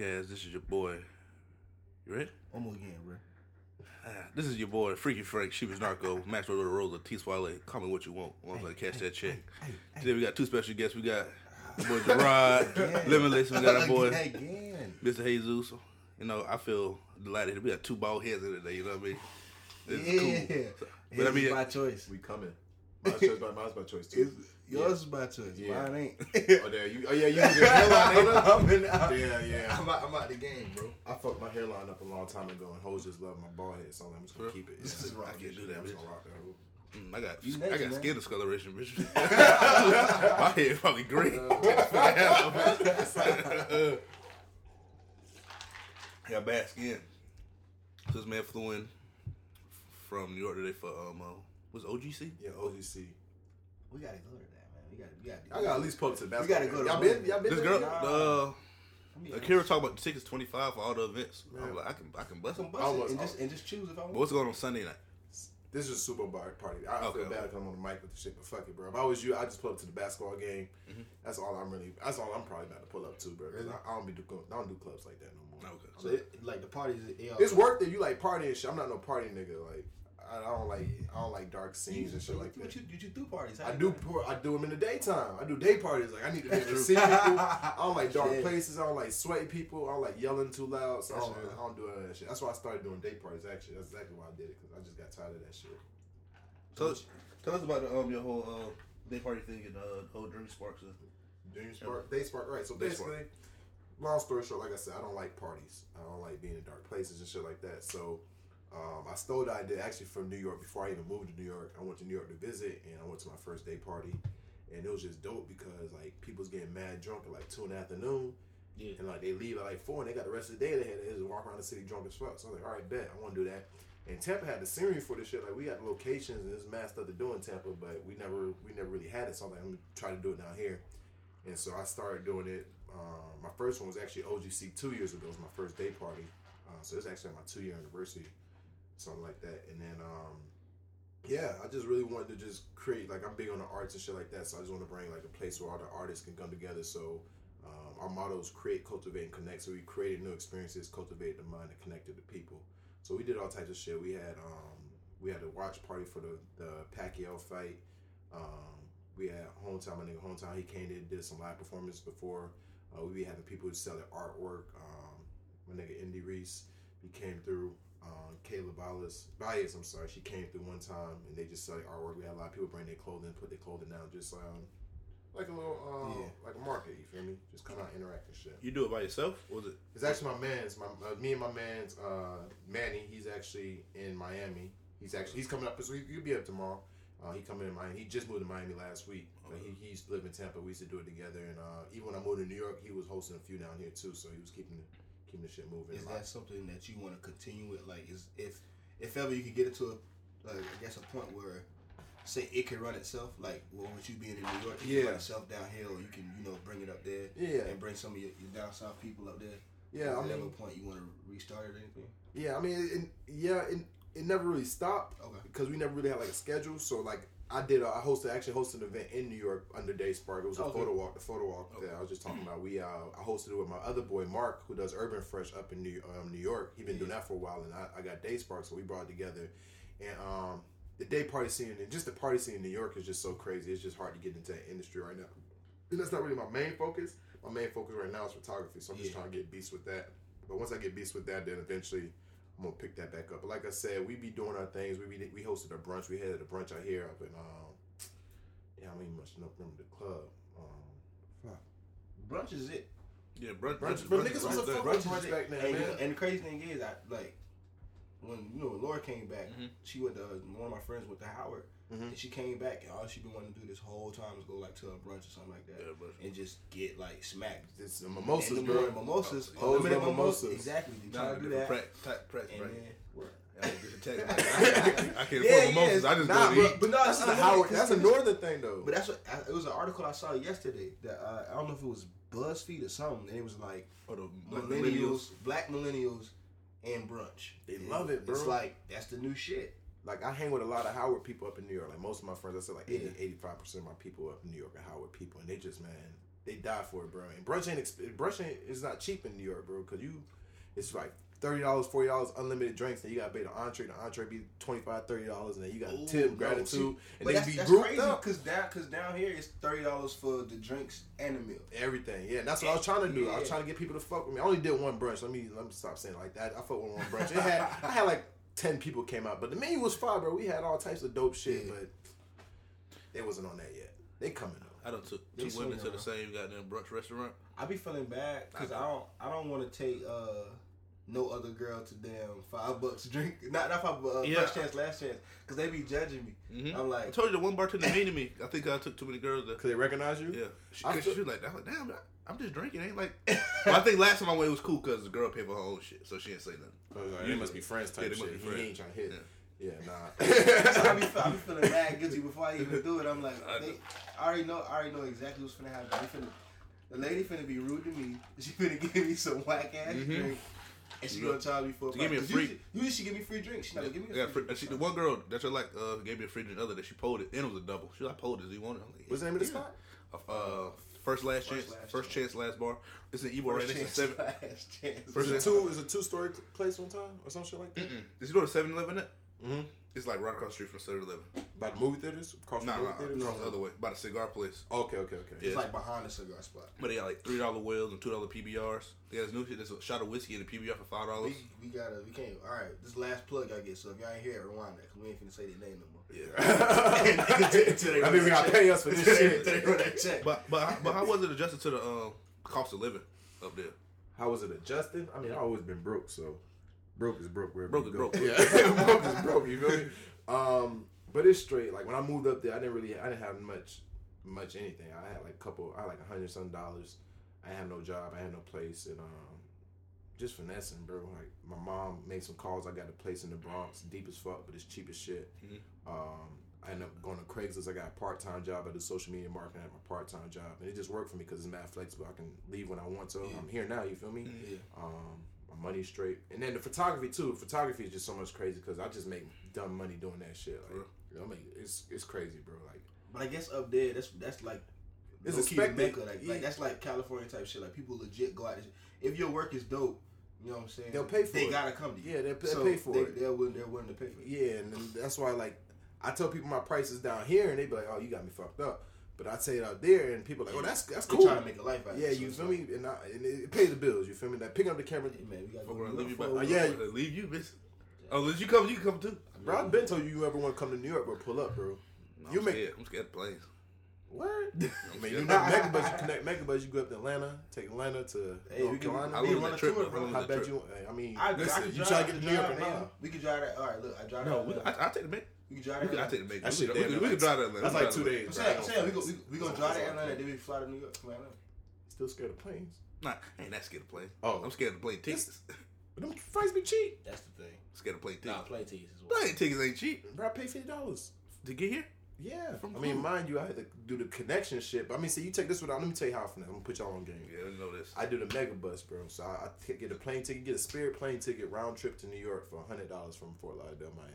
Yes, this is your boy. You ready? One more again, bro. Ah, This is your boy, Freaky Frank, She was Narco, Maxwell Roller Roller, T Swale. Call me what you want once I catch that check. Hey, hey. Today we got two special guests. We got my boy Gerard, Limitless. We got our boy Again. Mr. Jesus. You know, I feel delighted. We got two bald heads in today. You know what I mean? This Yeah. is cool. But I mean, is by choice. We coming. My choice, by, mine's by choice too. It's, yours is by choice. Yeah. Mine ain't. Oh, there you. Oh yeah, you use your hairline. ain't it? I'm, in, I'm, Yeah, yeah. I'm, out, I'm out the game, bro. I fucked my hairline up a long time ago, and hoes just love my bald head, so I'm just gonna keep it. This is Yeah. rock. I can't do that, I'm just gonna rock that. hoe. Mm, I got You I next, got man. skin discoloration, bitch. My head probably green. I got bad skin. So this man flew in from New York today for um uh, was OGC? Yeah, OGC. We gotta go to that, man. We gotta, we gotta. I got at least pull up to the We basketball. gotta go to Y'all been? Y'all been? This there? girl, Nah. uh, Akira talking about the tickets twenty five for all the events. I Yeah. was like, I can I can I bust can them. bust I it was- and just, and just choose if I want. But what's going on Sunday night? This is a Super Bowl party. I Okay, feel bad okay. coming on the mic with the shit, but fuck it, bro. If I was you, I just pull up to the basketball game. Mhm. That's all I'm really. That's all I'm probably about to pull up to, bro. 'cause Really? I, I don't be do. I don't do clubs like that no more. Okay. So it, like the parties, it, It's worth it. You like partying shit. I'm not no party nigga. Like I, I don't like. I don't like dark scenes and shit like But that. you, you, you do parties. I do. pour- I do them in the daytime. I do day parties. Like I need to be see people. I don't like dark Shit. places. I don't like sweaty people. I don't like yelling too loud. So I don't. I don't do any of that shit. That's why I started doing day parties. Actually, that's exactly why I did it because I just got tired of that shit. So tell us about um your whole uh, day party thing and uh whole Dream Sparks. uh, Dream Spark, Day Spark, right? So Day basically, long story short, like I said, I don't like parties. I don't like being in dark places and shit like that. So um, I stole the idea actually from New York before I even moved to New York. I went to New York to visit, and I went to my first day party, and it was just dope because like people's getting mad drunk at like two in the afternoon. Yeah. And like they leave at like four, and they got the rest of the day. They had to just walk around the city drunk as fuck. So I was like, all right, bet I want to do that. And Tampa had the scenery for this shit. Like we got locations and this mad stuff to do in Tampa, but we never we never really had it. So I'm like, I'm gonna try to do it down here. And so I started doing it. Um, my first one was actually OGC two years ago. It was my first day party. Uh, so it's actually my two year anniversary, something like that. And then, um, yeah, I just really wanted to just create, like, I'm big on the arts and shit like that. So I just want to bring, like, a place where all the artists can come together. So um, our motto is create, cultivate, and connect. So we created new experiences, cultivate the mind, and connected the people. So we did all types of shit. We had, um, we had a watch party for the, the Pacquiao fight. Um, we had hometown, my nigga hometown. He came in, did some live performance before. Uh, we be having people who sell their artwork. Um, my nigga Indy Reese, he came through. Um, Kayla Bias, Bias, I'm sorry, she came through one time and they just sell their artwork. We had a lot of people bring their clothing, put their clothing down, just um, like a little, um, Yeah. like a market. You feel me? Just come out, interact and shit. You do it by yourself? Was it? It's actually my man's, my uh, me and my man's uh, Manny. He's actually in Miami. He's actually he's coming up. So he'll be up tomorrow. Uh, he coming in Miami. He just moved to Miami last week. But he, he used to in Tampa. We used to do it together. And uh, even when I moved to New York, he was hosting a few down here too. So he was keeping the, keeping the shit moving. Is that something that you want to continue with? Like, is if if ever you could get it to a, like, I guess a point where, say, it could run itself. Like, well, with you being in New York, it Yeah. can run itself down here, or you can, you know, bring it up there yeah, and bring some of your, your down south people up there. yeah. I Is ever mean, point you want to restart it or anything? yeah. I mean, it, it- yeah. It, it never really stopped. Okay. because we never really had like a schedule. So like I did, a, I hosted actually hosted an event in New York under Day Spark. It was a Okay. photo walk. The photo walk Okay. that I was just talking about. We uh, I hosted it with my other boy Mark, who does Urban Fresh up in New um, New York. He's been doing that for a while, and I, I got Day Spark, so we brought it together. And um, the day party scene and just the party scene in New York is just so crazy. It's just hard to get into that industry right now. And that's not really my main focus. My main focus right now is photography, so I'm just trying to get beats with that. But once I get beats with that, then eventually I'm gonna pick that back up. But like I said, we be doing our things. We be, we hosted a brunch. We had a brunch out here up in um yeah, I don't even much know remember the club. Um, fuck. Brunch is it. Yeah, brunch. Brunch- brunch, but brunch niggas is was a right there. fuck- Brunch brunch is it. back then, and, man. and the crazy thing is, I like when you know Laura came back. Mhm. She went to one of my friends went to Howard, Mhm. and she came back, and all she been wanting to do this whole time is go like to a brunch or something like that, Yeah, brunch. and just get like smacked. It's the mimosas, in the bro. morning, mimosas, Oh, unlimited those mimosas. mimosas. Exactly. You Nah, to do that, Press, press, and right. then what? I don't get. I can't Yeah, afford mimosas. yeah, I just Nah, go to bro, eat. But no, That's it's the Howard. That's a northern thing, though. But that's what I, it was an article I saw yesterday that uh, I don't know if it was BuzzFeed or something, and it was like Oh, the millennials, black millennials, and brunch. They And love it, bro. It's like that's the new shit. like I hang with a lot of Howard people up in New York. Like most of my friends, I said like 80, Yeah. 85 percent of my people up in New York are Howard people, and they just man, they die for it, bro. And brunch ain't brunch ain't it's not cheap in New York, bro. Cause you, it's like thirty dollars, forty dollars, unlimited drinks. Then you gotta pay the entree. The entree be 25 30 dollars, and then you got Ooh, tip, no, gratitude, see, and but then be that's grouped crazy up. because down because down here it's thirty dollars for the drinks and the meal. Everything, yeah. And that's what I was trying to do. I was trying to get people to fuck with me. I only did one brunch. Let me let me stop saying it like that. I fucked with one brunch. It had I had like ten people came out, but the menu was fire, bro. We had all types of dope shit, Yeah. but they wasn't on that yet. They coming though. I done took They two women to the same goddamn brunch restaurant. I be feeling bad because I don't I don't want to take uh no other girl to damn five bucks a drink. Not not five bucks. Uh, Yeah. First chance, last chance. Because they be judging me. Mhm. I'm like, I told you the one bartender mean to me. I think I took too many girls there. Cause they recognize you. Yeah, she, I 'cause feel- she was like, I'm like, damn, I- I'm just drinking. Ain't like. Well, I think last time I went it was cool because the girl paid for her own shit, so she didn't say nothing. I like, they must be friends type Yeah, they shit. must be He ain't trying to hit. Yeah. Yeah, so I nah. be, I be feeling mad guilty before I even do it. I'm like, I they. I already know, I already know exactly what's finna happen. They finna, the lady finna be rude to me. She finna give me some whack ass Mhm. drink, and she You gonna charge me for. To give me a 'cause free- Usually, usually she give me free drinks. She not gonna give me Yeah, a free fr- drink. she, the one girl that you like uh, gave me a free drink the other that she pulled it and it was a double. She like pulled it. Do you want it? I'm like, What's the name of the yeah. spot? Uh, first last First chance, Last first Chance. chance, last bar. It's an Ybor right First next to seven. last chance. First Is it two? Is a two story place one time or some shit like that? Mm-mm. Did you know the 7-Eleven that? Mm-hmm. It's like right across the street from 7-Eleven. By the movie theaters, across Nah, the nah, movie theaters. across the other way, by the cigar place. Okay, okay, okay. It's like behind the cigar spot. But they got like three dollar whales and two dollar PBRs. They got this new shit. that's a shot of whiskey and a PBR for five dollars. We, we gotta, we can't. All right, this last plug I get. So if y'all ain't here, rewind that because we ain't finna say their name no more. Yeah. I mean, we gotta pay us for this shit. They run that check. but but how- but how was it adjusted to the um, cost of living up there? How was it adjusting? I mean, I've always been broke, so broke is broke. Wherever Broke is go. broke. Yeah, broke is broke. You feel me? Um, but it's straight. Like when I moved up there, I didn't really, I didn't have much, much anything. I had like a couple, I had like a hundred some dollars. I had no job. I had no place, and um, just finessing, bro. Like my mom made some calls. I got a place in the Bronx, deep as fuck, but it's cheap as shit. Mhm. Um, I ended up going to Craigslist. I got a part time job. at do social media marketing at my part time job, and it just worked for me because it's mad flexible. I can leave when I want to. Yeah. I'm here now. You feel me? Yeah. Um, money straight, and then the photography too. Photography is just so much crazy because I just make dumb money doing that shit. Like, Real. I mean, it's it's crazy, bro. Like, But I guess up there, that's that's like It's low-key the expected. Mecca. Like, Yeah. like that's like California type shit. Like people legit go out. and- If your work is dope, you know what I'm saying. They'll pay for it. they it. gotta come to you. yeah, they they so pay for they, it. They're willing, they're willing to pay for it. Yeah, and then that's why like I tell people my prices down here, and they be like, "Oh, you got me fucked up." But I say it out there, and people are like, "Oh, that's that's They cool." trying to make a life out of Yeah, it. so you it's feel like, me? And, I, and it, it pays the bills. You feel me? That picking up the camera, Hey, man, we gotta go leave you New back. York Oh, yeah. Leave you, bitch. Oh, let you come. You can come too. bro. I've been told you you ever want to come to New York, bro. Pull up, bro. No, You I'm make- scared. I'm scared of planes. What? I mean, scared. you know, Megabus. You connect Megabus. You go up to Atlanta, take Atlanta to Hey, North we can- Carolina. I we lose run that a trip. tour, bro. I I bet trip. you. I mean, I, listen, I you drive, try to get to New York drive or not? We could drive that. All right, look, I drive No, that. we, I, I take the make. We could drive We that. I take the make. That We shit we could, we could like- drive to Atlanta. That's like two days. I'm saying, I'm saying we go, we, we gonna drive to Atlanta, like- then we fly to New York from Atlanta. Still scared of planes. Nah, I ain't that scared of plane. Oh. I'm scared of plane tickets. But them flights be cheap. That's the thing. scared of plane Nah, tickets. play teas as well. Plane tickets ain't cheap Bro, I paid fifty dollars. to get here. Yeah. From I mean, who? mind you, I had to do the connection shit. But I mean, see, you take this without. Let me tell you how I finesse. I'm gonna put y'all on game. Yeah, I know this. I do the Megabus, bro. So I, I t- get a plane ticket, get a Spirit plane ticket round trip to New York for hundred dollars from Fort Lauderdale, Miami,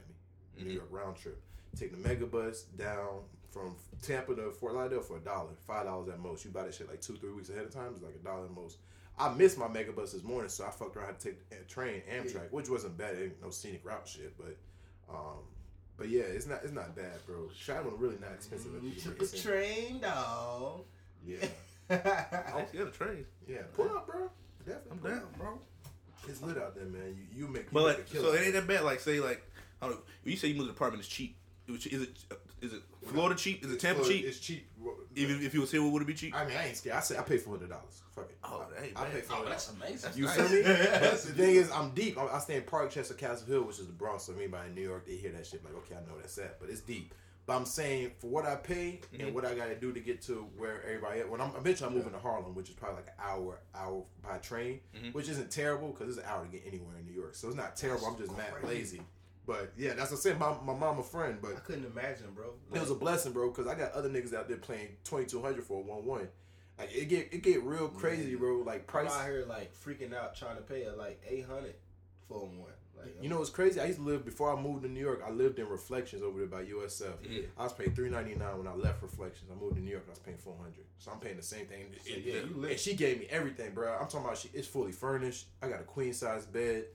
New. York round trip. Take the Megabus down from Tampa to Fort Lauderdale for a dollar, five dollars at most. You buy that shit like two, three weeks ahead of time. It's like a dollar at most. I missed my Megabus this morning, so I fucked around had to take a train Amtrak, which wasn't bad. Ain't no scenic route shit, but um, but yeah, it's not it's not bad, bro. Traveling really not expensive. You you took a train, dog. Yeah, I'm scared of trains. yeah. Pull up, bro. Definitely. I'm down, bro. It's lit out there, man. You you make you But make like, a killer. so it ain't that bad. Like, say, like, I don't know. You say you move to the apartment, it's cheap. Is it is it Florida cheap? Is it Tampa Well, cheap? It's cheap. Even if you was here, would it be cheap? I mean, I ain't scared. I say I pay four hundred dollars. Fuck it. Oh, I, hey, I man. pay four Oh, hundred. that's amazing. That's You nice. feel me? That's the thing is, I'm deep. I, I stay in Parkchester, Castle Hill, which is the Bronx. So anybody in New York, they hear that shit like, okay, I know that's that, but it's deep. But I'm saying for what I pay and what I got to do to get to where everybody at. When I'm eventually I'm moving to Harlem, which is probably like an hour, hour by train, Mhm. which isn't terrible because it's an hour to get anywhere in New York. So it's not terrible. I'm just mad crazy. lazy. But yeah, that's what I'm saying. My my mama friend, but I couldn't imagine, bro. it was a blessing, bro, because I got other niggas out there playing twenty two hundred for a one one. Like it get it get real crazy, Yeah. bro. Like I'm price. out here like freaking out trying to pay her like eight hundred and one. Like You know what's crazy? I used to live before I moved to New York. I lived in Reflections over there by USF. Yeah. I was paying three ninety nine when I left Reflections. I moved to New York. I was paying four hundred. So I'm paying the same thing. So, And- yeah, you and she gave me everything, bro. I'm talking about she. It's fully furnished. I got a queen size bed.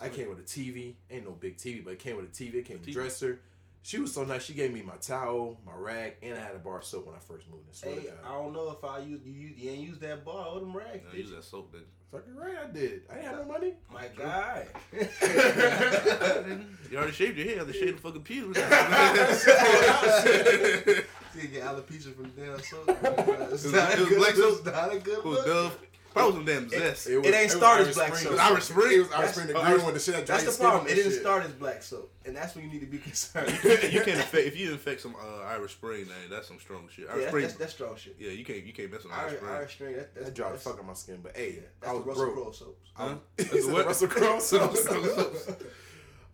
That's I came with a TV. Ain't no big TV, but it came with a TV. It came with a TV. dresser. She was so nice. She gave me my towel, my rag, and I had a bar of soap when I first moved. in. swear Hey, I don't know if I use you. use- You ain't use that bar or them rags. Nah, did use that soap, nigga. Fucking right, I did. I ain't have no money. My guy. you already shaved your hair. They shaved the fucking pews. You get alopecia from damn soap. It's was- not it a was good. black soap? It's not a good Who was look. Dove? Probably some damn zest. It ain't started as black Spring. soap. It was Irish Spring. It was Irish That's- Spring. The green one, the shit that That's the problem. It didn't shit. start as black soap, and that's when you need to be concerned. you can't infect if you infect some uh, Irish Spring. Man, that's some strong shit. Yeah, Irish that's, Spring. that's, that's strong shit. yeah, you can't you can't mess with Irish Irish, Spring. Irish string. That, that's That dry the fuck on my skin. But hey, yeah, I that's was the Russell broke. Crowe soaps. Huh? That's it what? Russell Crowe sauce? Russell Crowe.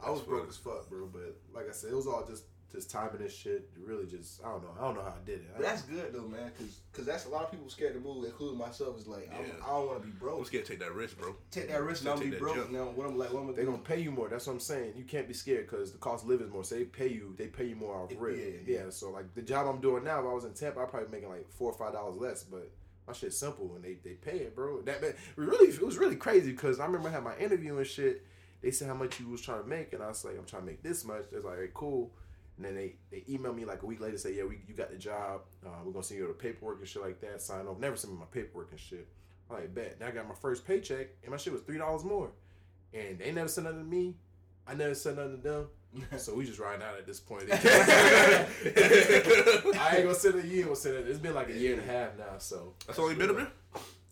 I was broke as fuck, bro. But like I said, it was all just just timing this shit. Really, just I don't know. I don't know how I did it. I- that's good though, man, because cause that's a lot of people scared to move, including myself. Is like I, Yeah. don't, I don't want to be I'm broke. scared to take that risk, bro. Take that risk, and I'm be that broke. jump. Now what I'm like, what I'm they gonna gonna pay you more. That's what I'm saying. You can't be scared because the cost of living is more. So they pay you. They pay you more off Yeah, rip. yeah, Yeah, So like the job I'm doing now, if I was in Tampa, I'd probably making like four or five dollars less. But my shit's simple and they they pay it, bro. That man, it really it was really crazy because I remember I had my interview and shit. They said how much you was trying to make, and I was like, I'm trying to make this much. They're like, hey, cool. And then they, they emailed me like a week later, say, yeah, we, you got the job. Uh, we're gonna send you the paperwork and shit like that. Sign off. Never send me my paperwork and shit. I'm like, bet. Now I got my first paycheck, and my shit was three dollars more. And they never sent nothing to me. I never sent nothing to them. So we just riding out at this point. I ain't gonna send it. You ain't gonna send it. It's been like a year and a half now. So That's all you been up there.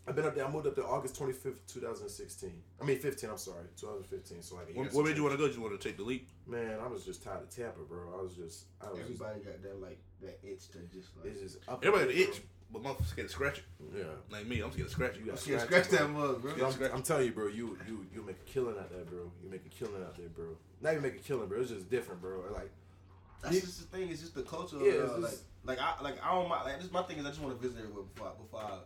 I've been up there. I moved up there August twenty fifth, two thousand sixteen. I mean fifteen. I'm sorry, two thousand fifteen. So like, a What, and what made you want to go? Did you want to take the leap? Man, I was just tired of Tampa, bro. I was just, I was just, Everybody got that like that itch to just like. it's just up. Everybody there, got the itch, but motherfuckers scared to scratch it. Yeah. Like me, I'm scared to scratch it. You got Yeah, scratch scratch that mug, bro. Yeah, I'm, I'm telling you, bro. You you you make a killing out there, bro. You make a killing out there, bro. Not even make a killing, bro. It's just different, bro. Like That's just the thing. It's just the culture. Yeah, of, uh, it's like, like I like I don't mind. Like this, my thing is I just want to visit everywhere before I, before I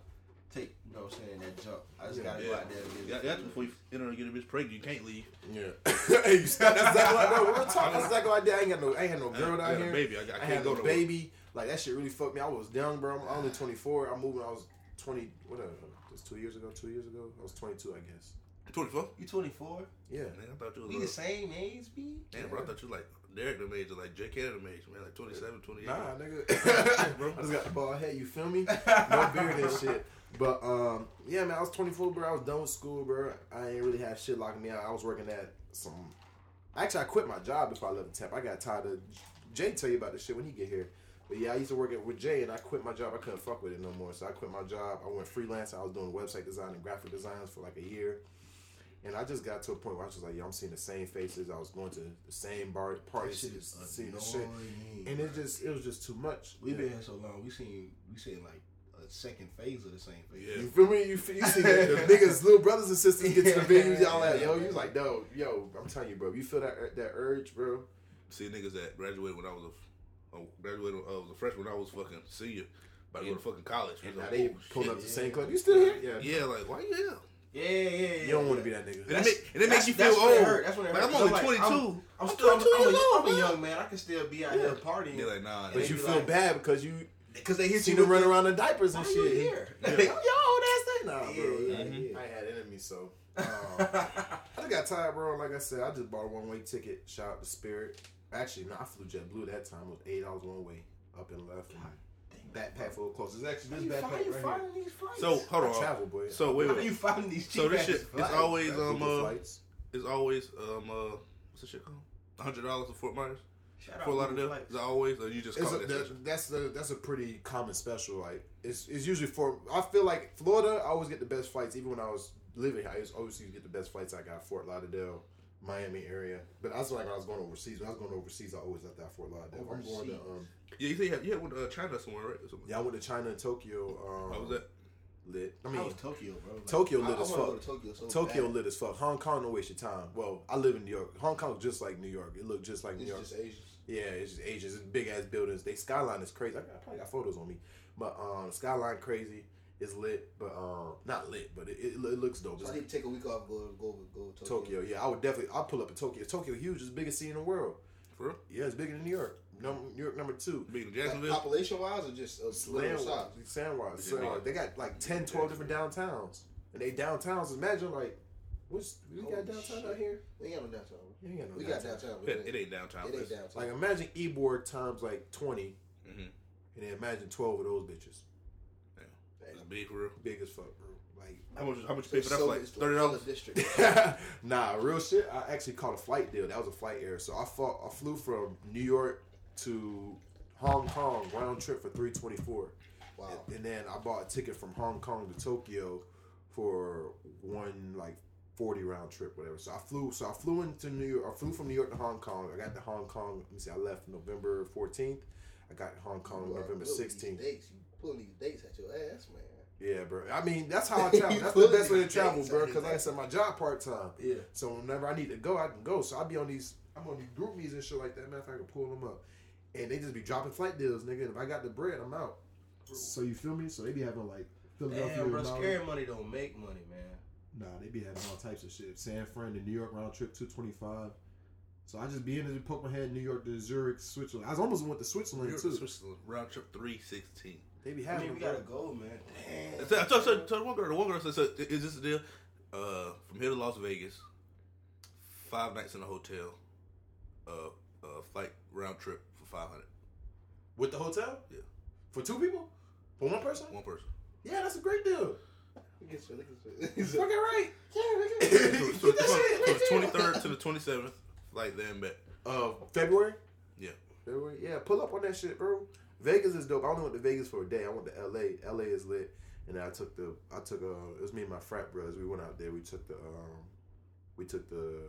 take. You know what I'm saying? That jump. I just Yeah. gotta go out there. And Yeah, that's before you enter and get a bitch pregnant. You can't leave. yeah. hey, you- that's exactly like no. We're talking. That's exactly like that. I ain't got no. I ain't had no girl down here. baby. I, I I, can't had go no to baby. Like that shit really fucked me. I was young, bro. I'm only 24. I moved when I was 20. Whatever. Just two years ago. Two years ago. I was 22, I guess. 24. You 24? Yeah. Man, I thought you was. We a the same age, B? Damn, bro, I thought you was like Derek them age or like Jay Canada them age, man, like 27, 28. Nah, nigga. Bro. I just got the ball head. You feel me? No beard and shit. But um, yeah, man. I was 24, bro. I was done with school, bro. I ain't really have shit locking me out. I was working at some. Actually, I quit my job before I left the temp. I got tired of. Jay tell you about this shit when he get here. But yeah, I used to work at, with Jay, and I quit my job. I couldn't fuck with it no more, so I quit my job. I went freelance. I was doing website design and graphic designs for like a year. And I just got to a point where I was just like, yo, I'm seeing the same faces. I was going to the same bar parties, shit is seeing the shit, and it just it was just too much. We've Yeah. been here so long. We seen we seen like a second phase of the same phase. Yeah. You feel me? You, feel, you see the, the niggas, little brothers and sisters get to the venues, y'all like, yo, you was like, no, yo, I'm telling you, bro, you feel that that urge, bro. See niggas that graduated when I was a, oh, graduated when I was a freshman. I was fucking senior, about to go to fucking college. And now like, they oh, pulling shit. up the same club. You still here? Yeah. Yeah, like why you here? Yeah, yeah, yeah. You don't want to be that nigga. And it, make, and it makes you feel that's when it old. hurt. That's when it like, hurt. I'm So, only like, 22. I'm, I'm, I'm still I'm, 22 I'm, years a, old, I'm a young man. I can still be out Yeah. here partying. They're like, nah. but you feel like- bad because you because they hit you them with run around in diapers and Why you shit. here? Yeah. Yo, that's that. Nah, bro. Yeah, yeah, I, yeah. I had enemies, so. Um, I just got tired, bro. Like I said, I just bought a one way ticket. Shout out to Spirit. Actually, no, I flew JetBlue that time. It was eight dollars one way up and left. And backpack full of clothes. It's actually this backpack find, right you here. finding these flights? So hold I on. travel, boy. So wait, How you finding these cheap So this cheap-ass shit, it's flights? always Got um Google uh, flights. it's always um uh what's the shit called? hundred dollars to Fort Myers, Shout out Fort Google Lauderdale. Flights. Is it always or you just It's call a, it that? that, that's the that's a pretty common special. Like it's it's usually for. I feel like Florida. I always get the best flights. Even when I was living, here, I used always used to get the best flights. I got Fort Lauderdale, Miami area. But that's like when I was going overseas. When I was going overseas, I always left that Fort Lauderdale. I'm going to um. Yeah, you say you had, you had one, uh, China somewhere, right? Or something. Yeah, I went to China and Tokyo. Um, How was that? Lit. I I mean, was Tokyo, bro. Like, Tokyo lit I as wanna fuck. To Tokyo, so Tokyo bad. lit as fuck. Hong Kong, don't waste your time. Well, I live in New York. Hong Kong just like New York. It looked just like New It's York. just Asians. Yeah, it's just Asians. It's big ass buildings. They skyline is crazy. I, I probably got photos on me, but um, skyline crazy. Is lit, but um, not lit, but it, it, it looks dope. So It's I need to take a week off. Go go go to Tokyo, yeah, I would definitely. I'll pull up in Tokyo. Tokyo huge, it's the biggest city in the world. For real? Yeah, it's bigger than New York. Number, New York number two. Big in Like, Jacksonville. population wise, or just a Slam little size? Sandwise. Yeah, So, yeah. they got like 10, 12 different downtowns. And they downtowns, imagine like, what's, we got Holy downtown shit. out here? We ain't got no downtown. You ain't got no We downtown. got downtown. It, it ain't downtown. It ain't downtown. Like imagine Ybor times like 20, Mhm. and then imagine 12 of those bitches. It's big for real. Big as fuck, bro. Like, How much? How much So you pay for that so flight? it's Thirty dollars the district. nah, real shit. I actually caught a flight deal. That was a flight error. So I fought, I flew from New York to Hong Kong round trip for three twenty four. Wow. And, and then I bought a ticket from Hong Kong to Tokyo for one like forty round trip, whatever. So I flew. So I flew into New York. I flew from New York to Hong Kong. I got to Hong Kong. Let me see. I left November fourteenth. I got Hong Kong You November pulling these sixteenth. dates. You pulling these dates at your ass, man. Yeah, bro. I mean, that's how I travel. That's the best way to travel, bro. Because like I said, my job part time. Yeah. So whenever I need to go, I can go. So I be on these, I'm on these group meetings and shit like that. Matter of fact, I can pull them up, and they just be dropping flight deals, nigga. And if I got the bread, I'm out. So you feel me? So they be having like Philadelphia, Damn, bro. Scary money don't make money, man. Nah, they be having all types of shit. San Fran to New York round trip, two twenty five. So I just be in there, poke my head, New York to Zurich, Switzerland. I was almost went to Switzerland too. Switzerland round trip three sixteen. They be I having. mean, we them, gotta go, man. I Damn. told, I told, told, told one girl, the one girl said, so, "Is this the deal? Uh, from here to Las Vegas, five nights in a hotel, uh, uh, flight round trip for five hundred, with the hotel. Yeah. For two people, for one person. one person. Yeah, that's a great deal. Look at you, look at you. Fucking right. Yeah, look So, at so, you. so, Get that so the look at twenty you. third to the twenty seventh, flight there and back. Uh, February. Yeah. February. Yeah, pull up on that shit, bro. Vegas is dope. I only went to Vegas for a day. I went to L.A. L.A. is lit, and then I took the. I took uh. It was me and my frat brothers. We went out there. We took the um. We took the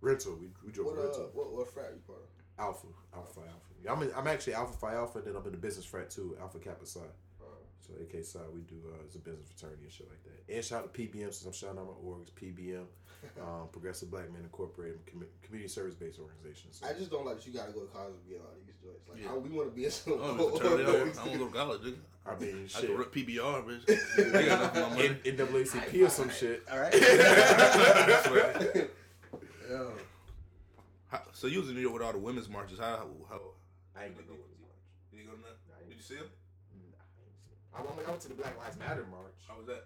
rental. We we drove What, a uh, rental. what, what frat you part of? Alpha, Alpha Phi Alpha. I'm in, I'm actually Alpha Phi Alpha, then I'm in the business frat too, Alpha Kappa Psi. So AK Psi, we do uh, it's a business fraternity and shit like that. And shout out to PBM since I'm shouting out my orgs, PBM, um, Progressive Black Men Incorporated, commu- community service based organizations. I just don't like that you gotta go to college to be in all these joints. Like, Yeah. I, we want to be in some. I don't know fraternity. I don't, go to college, nigga. I mean, I shit. can rip PBR, bitch. They got enough of my money. N- NAACP or some shit. All right. yeah. How, so you was in New York with all the women's marches. How how? I ain't gonna go Did you go to that? Did you see him? I went, I went to the Black Lives Matter march. How was that?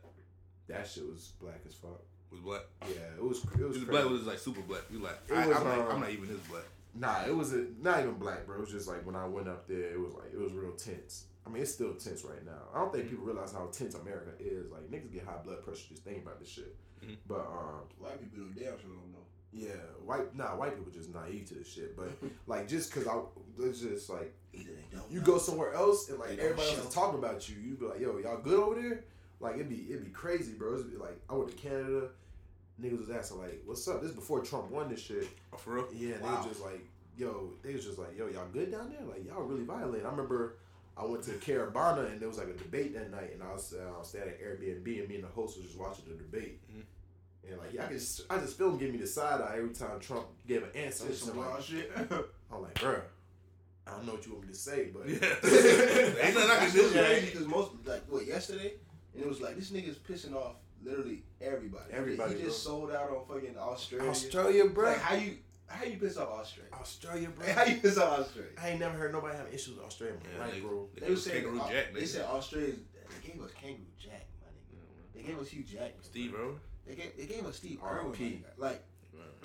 That shit was black as fuck. Was black? Yeah, it was. It It was, was crazy. black. Was like super black. We like. I, was, I'm, not, um, I'm not even this black. Nah, it was a, not even black, bro. It was just like when I went up there, it was like it was real tense. I mean, it's still tense right now. I don't think people realize how tense America is. Like niggas get high blood pressure just thinking about this shit. Mhm. But um, White people don't damn sure don't know. yeah, white nah, white people just naive to this shit. But like just cause I, it's just like Either they don't. you know. go somewhere else and like They everybody else is talking about you, you be like, yo, y'all good over there? Like it'd be it'd be crazy, bro. It'd be like I went to Canada. Niggas was asking like, "What's up?" This is before Trump won this shit. Oh, for real? Yeah, and they Wow. was just like, yo, they was just like, yo, y'all good down there? Like, y'all really violent. I remember I went to Caribana and there was like a debate that night, and I was, uh, I was staying at Airbnb, and me and the host was just watching the debate. Mhm. And like, yeah, I just, I just feel him give me the side eye every time Trump gave an answer. Some, some wild like, shit. I'm like, bruh, I don't know what you want me to say, but Yeah. Ain't nothing I can do. man. crazy because most like what yesterday, and it was like this nigga's pissing off literally everybody. Everybody, He just bro. sold out on fucking Australia. Australia, bro. Like how you how you piss off Australia? Australia, bro. How you piss off Australia? I ain't never heard nobody having issues with Australia, Yeah, right, they, bro? They, They they were saying Kangaroo Jack, they nigga. said Australia. They gave us Kangaroo Jack, my nigga. They gave us Hugh Jack. Steve Irwin. They gave they gave us Steve R.I.P.. Irwin. Like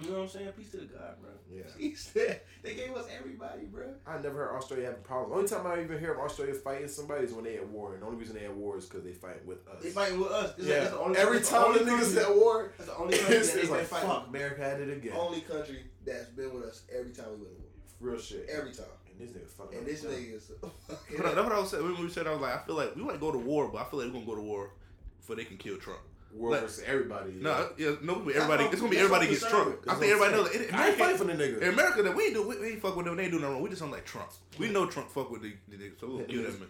you know what I'm saying? Peace to the God, bro. Yeah. He said they gave us everybody, bro. I never heard Australia have a problem. Only time I even hear of Australia fighting somebody is when they at war, and the only reason they at war is because they fight with us. They fighting with us. This is- yeah, that's the only, every that's the time the only niggas at war, That's the only country it's, that it's they've been like fighting. fuck, America had it again. Only country that's been with us every time we went to war. Real shit. Every time. And this nigga fucking. And this up. nigga is fucking. But that's what I was saying. When we said, I was like, I feel like we might go to war, but I feel like we're gonna go to war before they can kill Trump. War like- versus everybody. No, yeah, no, everybody. It's gonna be everybody gets concerned Trump. I think everybody knows. saying. It, I ain't fighting for the nigga. in America, that we do we, we ain't fuck with them. They ain't do no wrong. We just don't like Trump. We know Trump fuck with the, the nigga, so we'll Yeah, kill yeah. that man.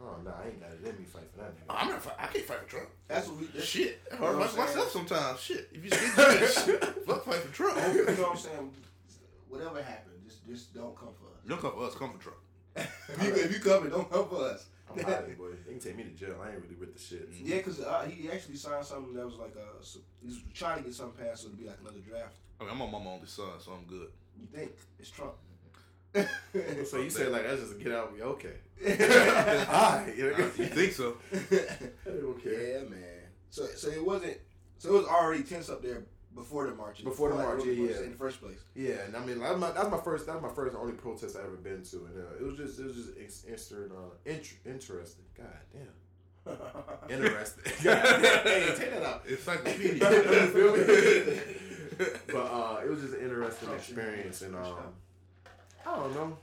Oh no, I ain't got it. Let me fight for that nigga. I'm not. Fight, I can't fight for Trump. That's what we. That's, Shit, I You know hurt I'm myself sometimes. Shit, if you just get shit, fuck fight for Trump. You know what I'm saying? Whatever happened, just just don't come for us. Don't come for us. Come for Trump. if you if you coming, don't come for us. I'm hiding, boy. They can take me to jail. I ain't really with the shit. Yeah, because uh, he actually signed something that was like a. so he was trying to get something passed so it'd be like another draft. I mean, I'm on my only son, so I'm good. You think it's Trump? So you say like that's just a get out. Yeah, okay. yeah, Alright. you think so? Okay. man. So so it wasn't. So it was already tense up there before the march. Before the march, yeah, yeah. In the first place. Yeah, and I mean that's my that's my first that's my first only protest I ever been to, and uh, it was just it was just ex- instant, uh, int- interesting. God damn, interesting. God hey, take that out. Encyclopedia. You feel me? but uh, it was just an interesting experience, and um, I don't know.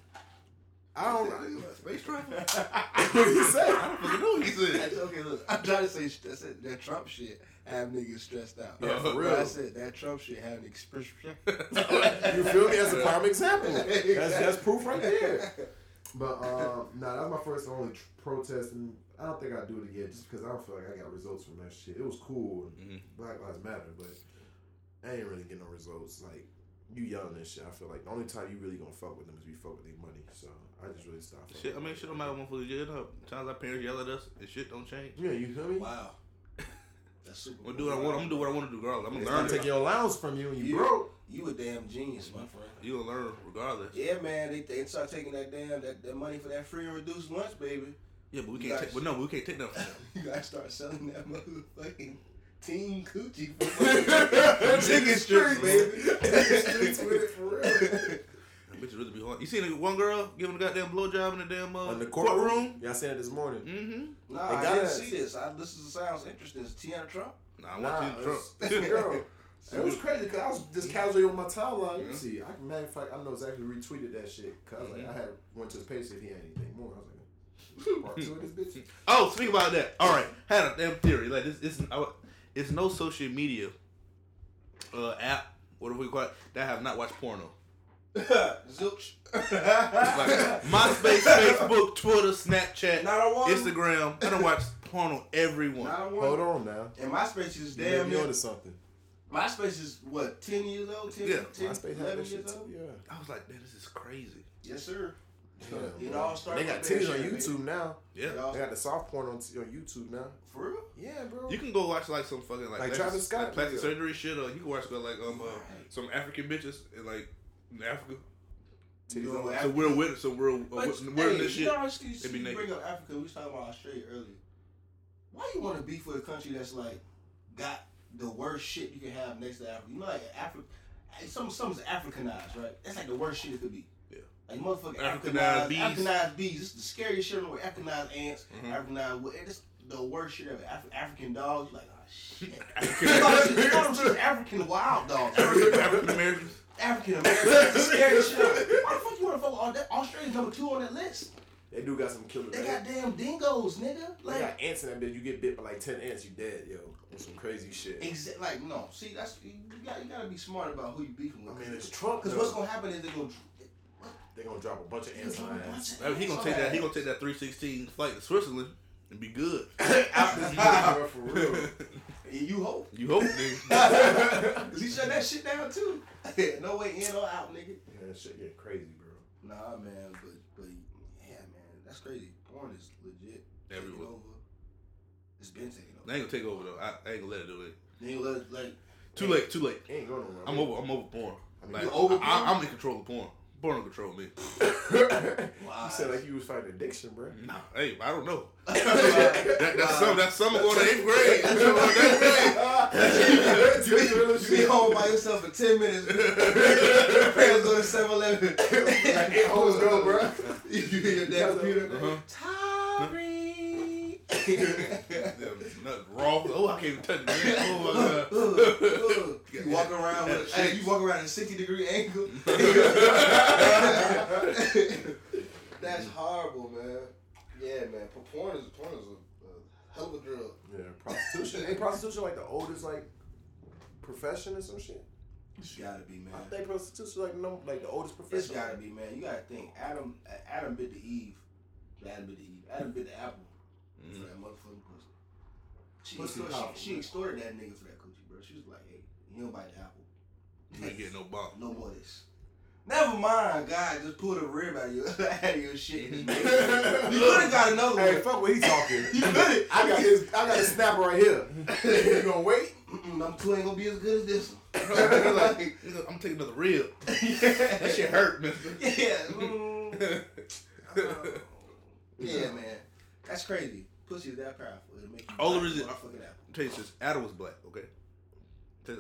I don't know. Space travel? what do you say? I don't fucking know what he said. That's okay, look, I'm trying to say sh- I said that Trump shit have niggas stressed out. Yeah, for But real. I said that Trump shit have an expression. You feel me? That's a prime example. That's that's proof right there. But um, nah, that was my first and only tr- protest, and I don't think I'd do it again just because I don't feel like I got results from that shit. It was cool, and Mhm. Black Lives Matter, but I ain't really getting no results. Like you young and shit, I feel like the only time you really gonna fuck with them is we fuck with their money. So I just really stopped. Shit, I mean, shit don't matter when motherfuckers get up. Times our parents yell at us, and shit don't change. yeah, you feel me? wow. That's super. I'm gonna do what I want. I'm gonna do what I want to do, regardless. I'm gonna gonna learn. take your allowance from you when you You- broke. You a damn genius, my friend. You gonna learn regardless. Yeah, man. They, they start taking that damn that, that money for that free and reduced lunch, baby. Yeah, but we You can't. guys- Take, but no, we can't take nothing from them. You gotta start selling that motherfucking Team Coochie for chicken strips, baby. Streets with it for real. That bitch really be hard. You seen that one girl giving a goddamn blowjob in the damn uh, In the courtroom? courtroom, y'all seen it this morning. Mm-hmm. Nah, They I got didn't see this. I, this is, sounds interesting. Is Tiana Trump? Nah, I Nah, want you Trump. it's- it's a girl. It was crazy because I was just casually on my timeline. You Yeah. see, I can matter of fact, I know exactly retweeted that shit because like I had went to the page if he had anything more. I was like, part two of this bitch. Oh, speak about that. All right, had a damn theory. Like this, it's it's no social media uh, app, whatever we call it, that have not watched porno. Zilch. Like MySpace, Facebook, Twitter, Snapchat, Not a one. Instagram. I don't watch porno Everyone. Not a one. Hold on now. And MySpace is You damn damn near. onto something. MySpace is what, 10 years old? 10, Yeah, 10 MySpace had 11 that shit years too. old? Yeah. I was like, man, this is crazy. Yes, sir. Yeah, It all started They got with titties on shit, YouTube now. Yeah. They got the soft porn on, on YouTube now. For real? Yeah, bro. You can go watch like some fucking like, Like plastic, Travis Scott like plastic video. surgery shit, or you can watch like um uh, Right. some African bitches in like in Africa. Titties You know on- what? So real wit, some real uh, But, wit- hey, witness you shit. know, how you, They naked. bring up Africa. We was talking about Australia earlier. Why you want to beef with a country that's like got the worst shit you can have next to Africa? You know, like Africa, some something's Africanized, right? That's like the worst shit it could be. Yeah. Like motherfucking Africanized Africanized, bees. Africanized bees. This is the scariest shit on the way. Africanized ants, Mhm. Africanized. what- It's the worst shit ever. Af- African dogs. Like, oh shit. You African know, you know them shit, African wild dogs. African African Americans. African Americans. That's the scariest shit. Why the fuck you want to fuck with all that? Australia's number two on that list. They do got some killer. They They, got damn dingoes, nigga. they Like, got ants in that bitch. You get bit by like ten ants, you dead, yo. On some crazy shit. exa- like no. See, that's you got you gotta be smart about who you beefing with. I mean, it's Trump. Because what's gonna happen is they're gonna. They gonna drop a bunch of ants on my ass. He gonna take that. He gonna take that three sixteen flight to Switzerland and be good. out this Bro, for real. You hope. You hope, nigga. Cause he shut that shit down too. no way in or out, nigga. Yeah, that shit getting crazy, bro. Nah, man, but but yeah, man, that's crazy. Porn is legit. taking Everywhere. over. It's been taking They ain't gonna take over though. I, I ain't gonna let it do it. They ain't let it, like Too late. Too late. He ain't going nowhere. I'm over. I'm over porn. Like, over I, porn? I'm in control of porn. Porn don't control me. Wow. You said like you was fighting addiction, bro. Nah, hey, I don't know. that, That, that's some. That's summer going to eighth grade. That's some of that You be home by yourself for 10 minutes. Parents go to 7 Eleven. Like eight hoes go, bro. You hear your damn computer. Uh-huh. Tyree. Nothing raw. Oh, I can't even touch it. Man. Oh my god. you walk around with hey, you walk around at a 60 degree angle. That's horrible, man. Yeah, man. But Porn is porn is a, a hell of a drug. Yeah, prostitution. Ain't prostitution like the oldest like profession or some shit? It's gotta be, man. I think prostitution like no like the oldest It's profession. gotta be, man. You gotta think. Adam, Adam bit the Eve. Adam bit the Eve. Adam bit the apple for that motherfucking pussy. She, extorted, she, she extorted that nigga for that coochie, bro. She was like, "Hey, you don't bite the apple. You ain't getting no bomb. No more this." Never mind, God just pulled a rib out of your out of your shit. and just made it. you could have got another one. Hey, fuck what he talking. You could I got his. I got his snapper right here. you gonna wait? Them two ain't gonna be as good as this one. Like, I'm taking another rib. That shit hurt, mister. Yeah. mm. Yeah, man. That's crazy. Pussy is that powerful. It'll make you Only reason- motherfucking apple. Tell you this, Adam was black, okay?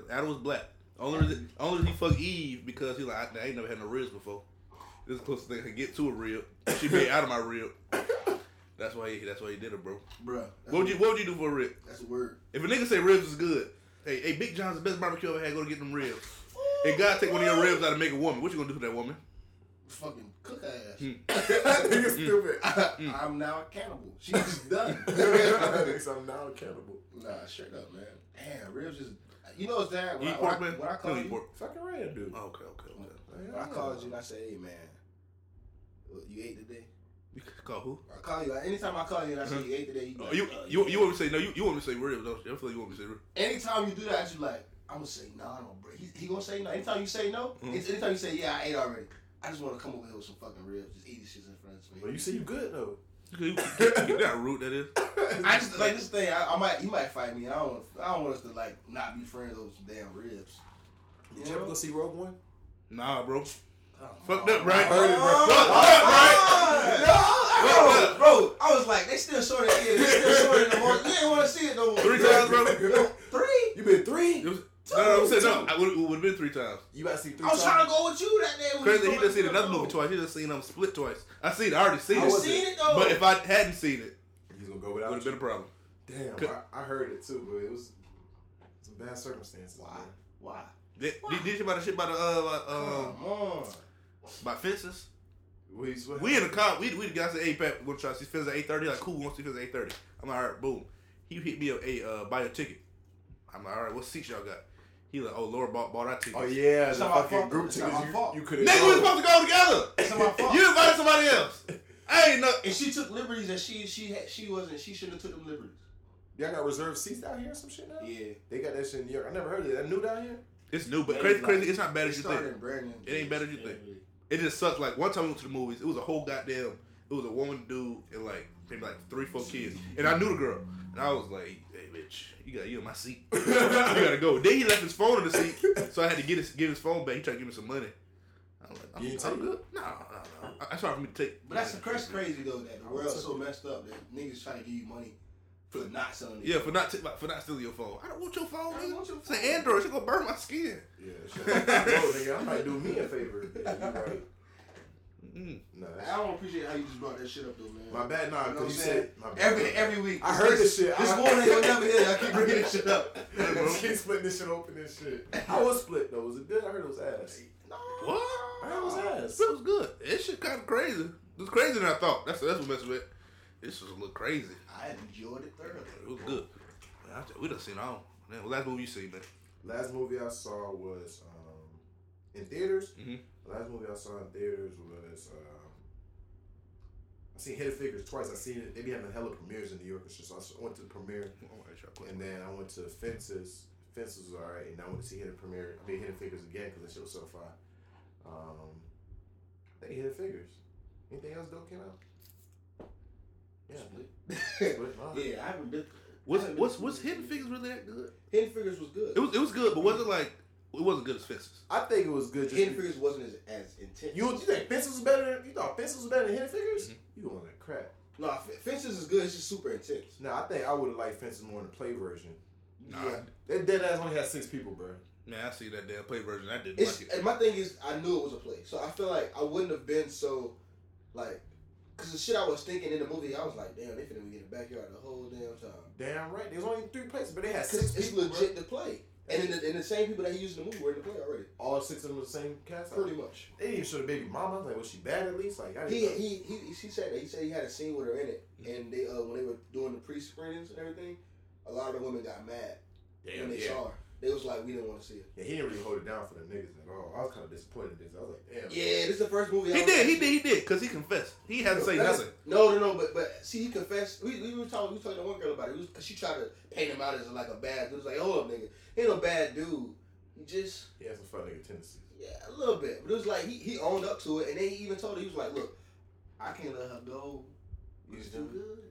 Adam was black. Only reason, only reason he fucked Eve because he like I, I ain't never had no ribs before. This is the closest thing I can get to a rib. She made out of my rib. That's why he. That's why he did it, bro. Bruh. That's What would you What would you do for a rib? That's a word. If a nigga say ribs is good, hey, hey, Big John's the best barbecue I ever had. Go to get them ribs. And God take one of your ribs out and make a woman. What you gonna do for that woman? Fucking cook her ass. Hmm. that nigga stupid. I'm now a cannibal. She's done. I'm now accountable. nah, straight up, man. Damn, ribs just. You know what's that? When, eat I, when, pork, I, man? when I You called you, pork. Fucking right, dude. Oh, okay, okay, okay. when I called you and I said, "Hey, man, you ate today?" You call who? I call you. Anytime I call you and I say you ate today, you, be Oh, like, you, uh, you, you want me to say no? You, you want me to say ribs? Don't you? I feel like you want me to say ribs. Anytime you do that, you like I'm gonna say no. I'm gonna break. He, he gonna say no. Anytime you say no, Mhm. it's anytime you say yeah, I ate already. I just want to come over here with some fucking ribs, just eat this shit in front of me. Well, you say you good though. You, you, you, know how rude that is. I just like this thing. I, I might, you might fight me. I don't, want, I don't want us to like not be friends over some damn ribs. Did you ever go see Rogue One? Nah, bro. Oh, Fucked up, right? heard it, bro. Oh, bro, bro, I was like, they still short it. They still short it no more. You ain't want to see it no more. Three times, bro. Three. You been three? It was, no, no, I'm saying no. I would, it would have been three times. You got to see three I was times? trying to go with you that day. when Crazy, he just seen another movie twice. He just seen them split twice. I seen it. I already seen I it. was seen it though. But if I hadn't seen it, He's gonna go it without would have been a problem. Damn, I, I heard it too, but it was some bad circumstances. why? man. Why? Did, did, did you about the shit about the uh like, um Come on. about fences? We, what We in the happened? car. We we the guys at eight pack. We're gonna try to see fences at eight thirty. Like cool, we want to see fences at eight thirty. I'm like, all right, boom. He hit me up, hey, uh, buy a ticket. I'm like, all right, what seats y'all got? He like, oh, Laura bought bought our tickets. Oh yeah, It's the not my fucking fault. group It's not tickets my you, fault. you could have. Nigga, we was supposed to go together. It's not my fault. You invited somebody else. I ain't know. And she took liberties that she she had, she wasn't she shouldn't have took them liberties. Y'all got reserved seats down here or some shit now? Yeah. They got that shit in New York. I never heard of that. New down here? It's new, but Yeah, crazy, it's crazy. It's not bad as you think. Brandon. It ain't better than you think. It just sucks. Like one time we went to the movies, it was a whole goddamn. It was a woman, dude, and like maybe like three, four kids, and I knew the girl, and I was like, "Hey, bitch, you got you in my seat. you gotta go." Then he left his phone in the seat, so I had to get his give his phone back. He tried to give me some money. I was like, "I'm, You didn't I'm take good." No, no, no. That's hard for me to take. But that's that's crazy though that the world's so messed up that niggas trying to give you money for not selling. it. Yeah, for not t- for not stealing your phone. I don't want your phone. I don't want your It's an phone. Android. It's gonna burn my skin. Yeah, shit. Bro, nigga, I might do me a favor. Yeah, you right. Mm. No, I don't appreciate how you just brought that shit up though, man. my bad. Nah, You know what I'm you saying? said my bad. Every every week. I heard this shit. This morning you'll never hear. I keep bringing this shit up. Keep splitting this shit open and shit. I was split though. Was it good? I heard it was ass. No. What? I heard it was ass. It was good. It shit kind of crazy. It was crazier than I thought. That's that's what messed with. This was a little crazy. I enjoyed it thoroughly. It was good. Man, I tell- we done seen all. Man, what last movie you seen, man? Last movie I saw was um, in theaters. Mhm. The last movie I saw in theaters was um, I seen Hidden Figures twice. I seen it. They be having hella premieres in New York and shit. So I s- went to the premiere, Oh, I shot quick. and then I went to Fences. Fences was alright, and I went to see Hidden Premiere. I mean Hidden Figures again because that shit was so far. Um, I think Hidden Figures. Anything else dope came out? Yeah. Split, huh? yeah, I haven't been. What's I haven't what's been- what's Hidden Figures really that good? Hidden Figures was good. It was it was good, but wasn't like it wasn't good as Fences. I think it was good. Just Hidden Figures wasn't as, as intense. You, you think Fences was better? Than, you thought Fences was better than Hidden Figures? Mhm. You going like crap. no, F- Fences is good. It's just super intense. No, I think I would have liked Fences more in the play version. Nah, Yeah. That dead ass only had six people, bro. man, I see that damn play version. I didn't It's, like it. and my thing is, I knew it was a play, so I feel like I wouldn't have been so, like, because the shit I was thinking in the movie, I was like, damn, they finna be in the backyard the whole damn time. Damn right. There's only three places, but they had Because six it's people. legit bro. to play, and in the, and the same people that he used in the movie were in the play already, All six of them were the same cast. pretty much. They didn't even show the baby mama. Like, was she bad at least? Like, I didn't He, know. he he he said that he said he had a scene with her in it, and they uh when they were doing the pre screenings and everything, a lot of the women got mad when they yeah. saw her. They was like, we didn't want to see it. Yeah, he didn't really hold it down for the niggas at all. I was kind of disappointed in this. I was like, damn. Yeah, this is the first movie. I He was did, he did, he did, because he confessed. He had to That's- nothing. No, no, no. But but see, he confessed. We, we were talking. We were talking to one girl about it. It because she tried to paint him out as like a bad dude. It's like, hold up, nigga. He ain't no bad dude. He just He has some fuck nigga tendencies. yeah, a little bit. But it was like he, he owned up to it, and they even told her he was like, "Look, I can't let her go. It's too good.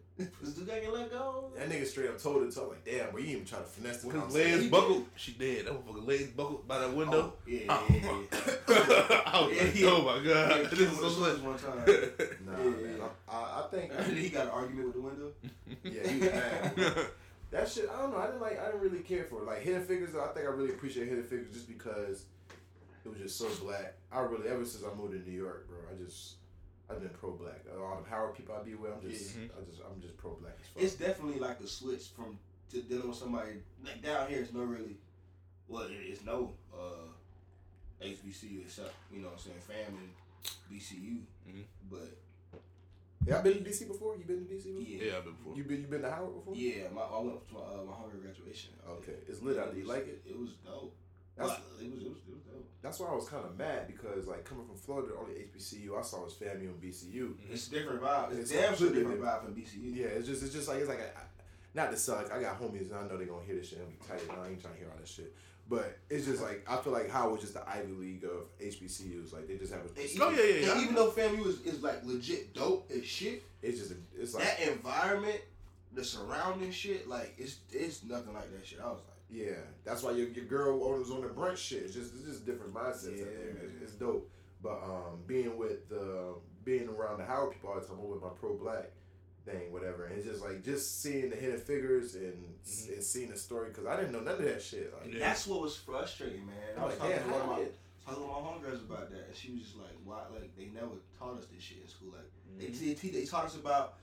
This dude can't let go." That nigga straight up told it to her like, damn, but you even trying to finesse the When his conversation. legs he buckled, she dead. That motherfucker legs buckled by that window. Oh, yeah, Oh, yeah, yeah, yeah. I was Yeah, like, he- oh my Yeah, god, this is was so much. one time. Nah, Yeah, man. yeah. I, I, I think And he got an argument with the window. yeah, he was mad. That shit, I don't know. I didn't like. I didn't really care for it. Like Hidden Figures, I think I really appreciate Hidden Figures just because it was just so black. I really, ever since I moved to New York, bro, I just I've been pro black. All the Howard people I be with, I'm just, Yeah. I just, I'm just pro black as fuck. It's definitely like a switch from to dealing with somebody like down here. It's no really, well, it's no uh, HBCU except you know what I'm saying fam and BCU, Mhm. but yeah, I've been to DC before. You been to DC before? yeah, Yeah, I've been before. You been, you been to Howard before? yeah. My, I went to my, uh, my Howard graduation. Okay, it's lit out there. You like it? It was dope. That's- Well, it was it was it was dope. That's why I was kind of mad because like coming from Florida, the only HBCU I saw was FAMU and BCU. It's a different vibe. It's, It's damn sure different vibe from BCU. Yeah, it's just it's just like it's like a, not to suck. I got homies and I know they're gonna hear this shit and be tight. I ain't trying to hear all that shit. But it's just like I feel like Howard was just the Ivy League of HBCUs. Like they just have a. And Oh, yeah, yeah, and yeah. even though FAMU is, is like legit dope as shit, It's just a, it's like that environment, the surrounding shit, like it's it's nothing like that shit. I was like, yeah. That's why your, your girl was on the brunch shit. It's just it's just different mindsets. Yeah. It's, it's dope. But um, being with the being around the Howard people all the time, I'm with my pro black thing, whatever. And it's just like just seeing the hidden figures and Mhm. and seeing the story because I didn't know none of that shit. Like, that's what was frustrating, man. I was like, talking to one of my talking to my homegirls about that, and she was just like, "Why? Like they never taught us this shit in school. Like they Mhm. they, they taught us about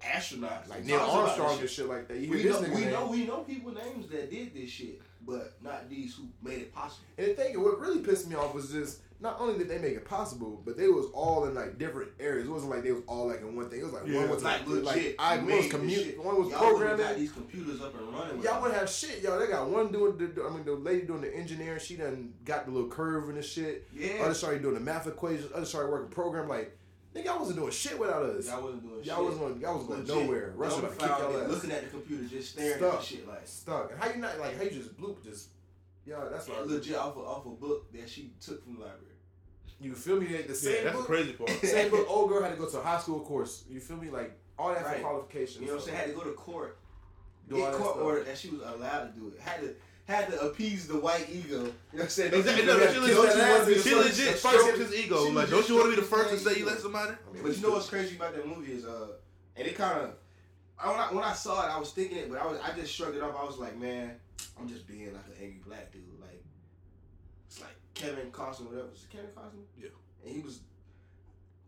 astronauts, like Neil Armstrong and shit like that. You hear We this know we name. know we know people names that did this shit, but not these who made it possible. And the thing, what really pissed me off was just not only did they make it possible, but they was all in like different areas. It wasn't like they was all like in one thing. It was like Yeah. one was Like like, like I one was commute, one was Y'all would've got programming. these computers up and running. Y'all wouldn't have shit, y'all. They got one doing the, I mean, the lady doing the engineering. She done got the little curve and the shit. yeah. Other started doing the math equations. Other started working program. Like, nigga, y'all wasn't doing shit without us. Y'all wasn't doing shit. Y'all was going, y'all was going Legit. nowhere. Russia Y'all about kick y'all ass. Looking at the computer, just staring at Stuck. the shit like. Stuck. And how you not like? How you just bloop? Just yeah, that's what. I, legit off a, off a book that she took from the library. you feel me? The Yeah, same that's the book. crazy part. Same book. Old girl had to go to a high school course. You feel me? Like all that Right. for qualifications. You know what I'm saying? Had to go to court, Do get that court stuff. order, and she was allowed to do it. Had to had to appease the white ego. You know what I'm saying? Exactly. Don't No, you- she don't legit, wanna be the she first- legit the stroked first- his ego. Like, don't you want to be the first to say you let somebody? I mean, But you know what's crazy about that movie is uh, and it kind of. When I, when I saw it, I was thinking it, but I was I just shrugged it off. I was like, man, I'm just being like an angry black dude. Like it's like Kevin Costner, whatever. Was it Kevin Costner? Yeah. And he was.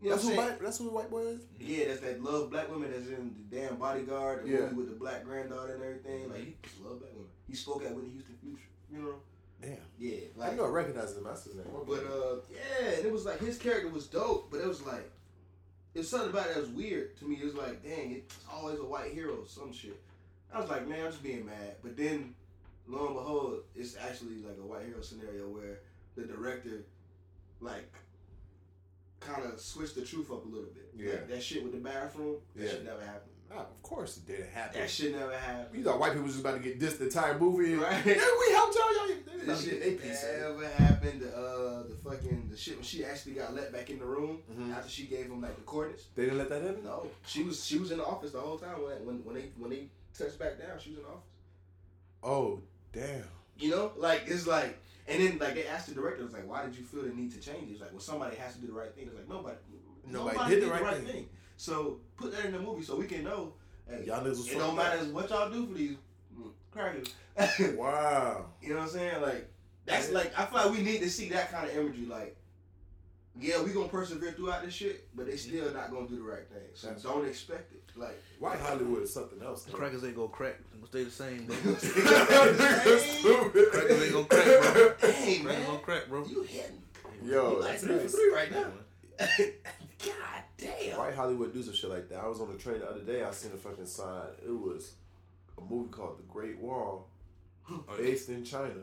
You know That's what who white. That's who the white boy is. Yeah, that's that love black women that's in the damn bodyguard, the Yeah. movie with the black granddaughter and everything. Like he just love black women. He spoke at Whitney Houston Future, you know. Damn. Yeah, I know I recognize him. That's his name. but uh, yeah, and it was like his character was dope, but it was like it's something about it that was weird to me. It was like, dang, it's always a white hero, or some shit. I was like, man, I'm just being mad. But then, lo and behold, it's actually like a white hero scenario where the director, like, kind of switched the truth up a little bit. Yeah. Like, that shit with the bathroom, that Yeah. shit never happened. Ah, of course it didn't happen. That shit never happened. You thought white people was just about to get dissed the entire movie. Right. Yeah, we helped y'all. y'all they to shit their piece never happened. The, uh, the fucking the shit when she actually got let back in the room Mhm. after she gave him like the coordinates. They didn't let that in. No, she was she was in the office the whole time when when, when they when they touched back down. She was in the office. Oh damn. You know, like it's like, and then like they asked the director, was like, why did you feel the need to change? It? It's like, well, somebody has to do the right thing. It's like nobody, Nobody did the right thing. So put that in the movie so we can know. Hey, Y'all niggas was it don't matter what y'all do for these crackers. Wow. You know what I'm saying? Like that's like I feel like we need to see that kind of imagery. Like, yeah, we gonna persevere throughout this shit, but they still not gonna do the right thing. So That's- don't expect it. Like, White Hollywood is something else. though. Crackers ain't gonna crack. They gonna stay the same, bro. Crackers ain't gonna crack, bro. hey Crackers man, gonna crack, bro. you hitting? Yo, you like that's three for nice. three right now? God damn. White Hollywood do some shit like that. I was on the train the other day. I seen a fucking sign. It was a movie called The Great Wall, Oh, based in China,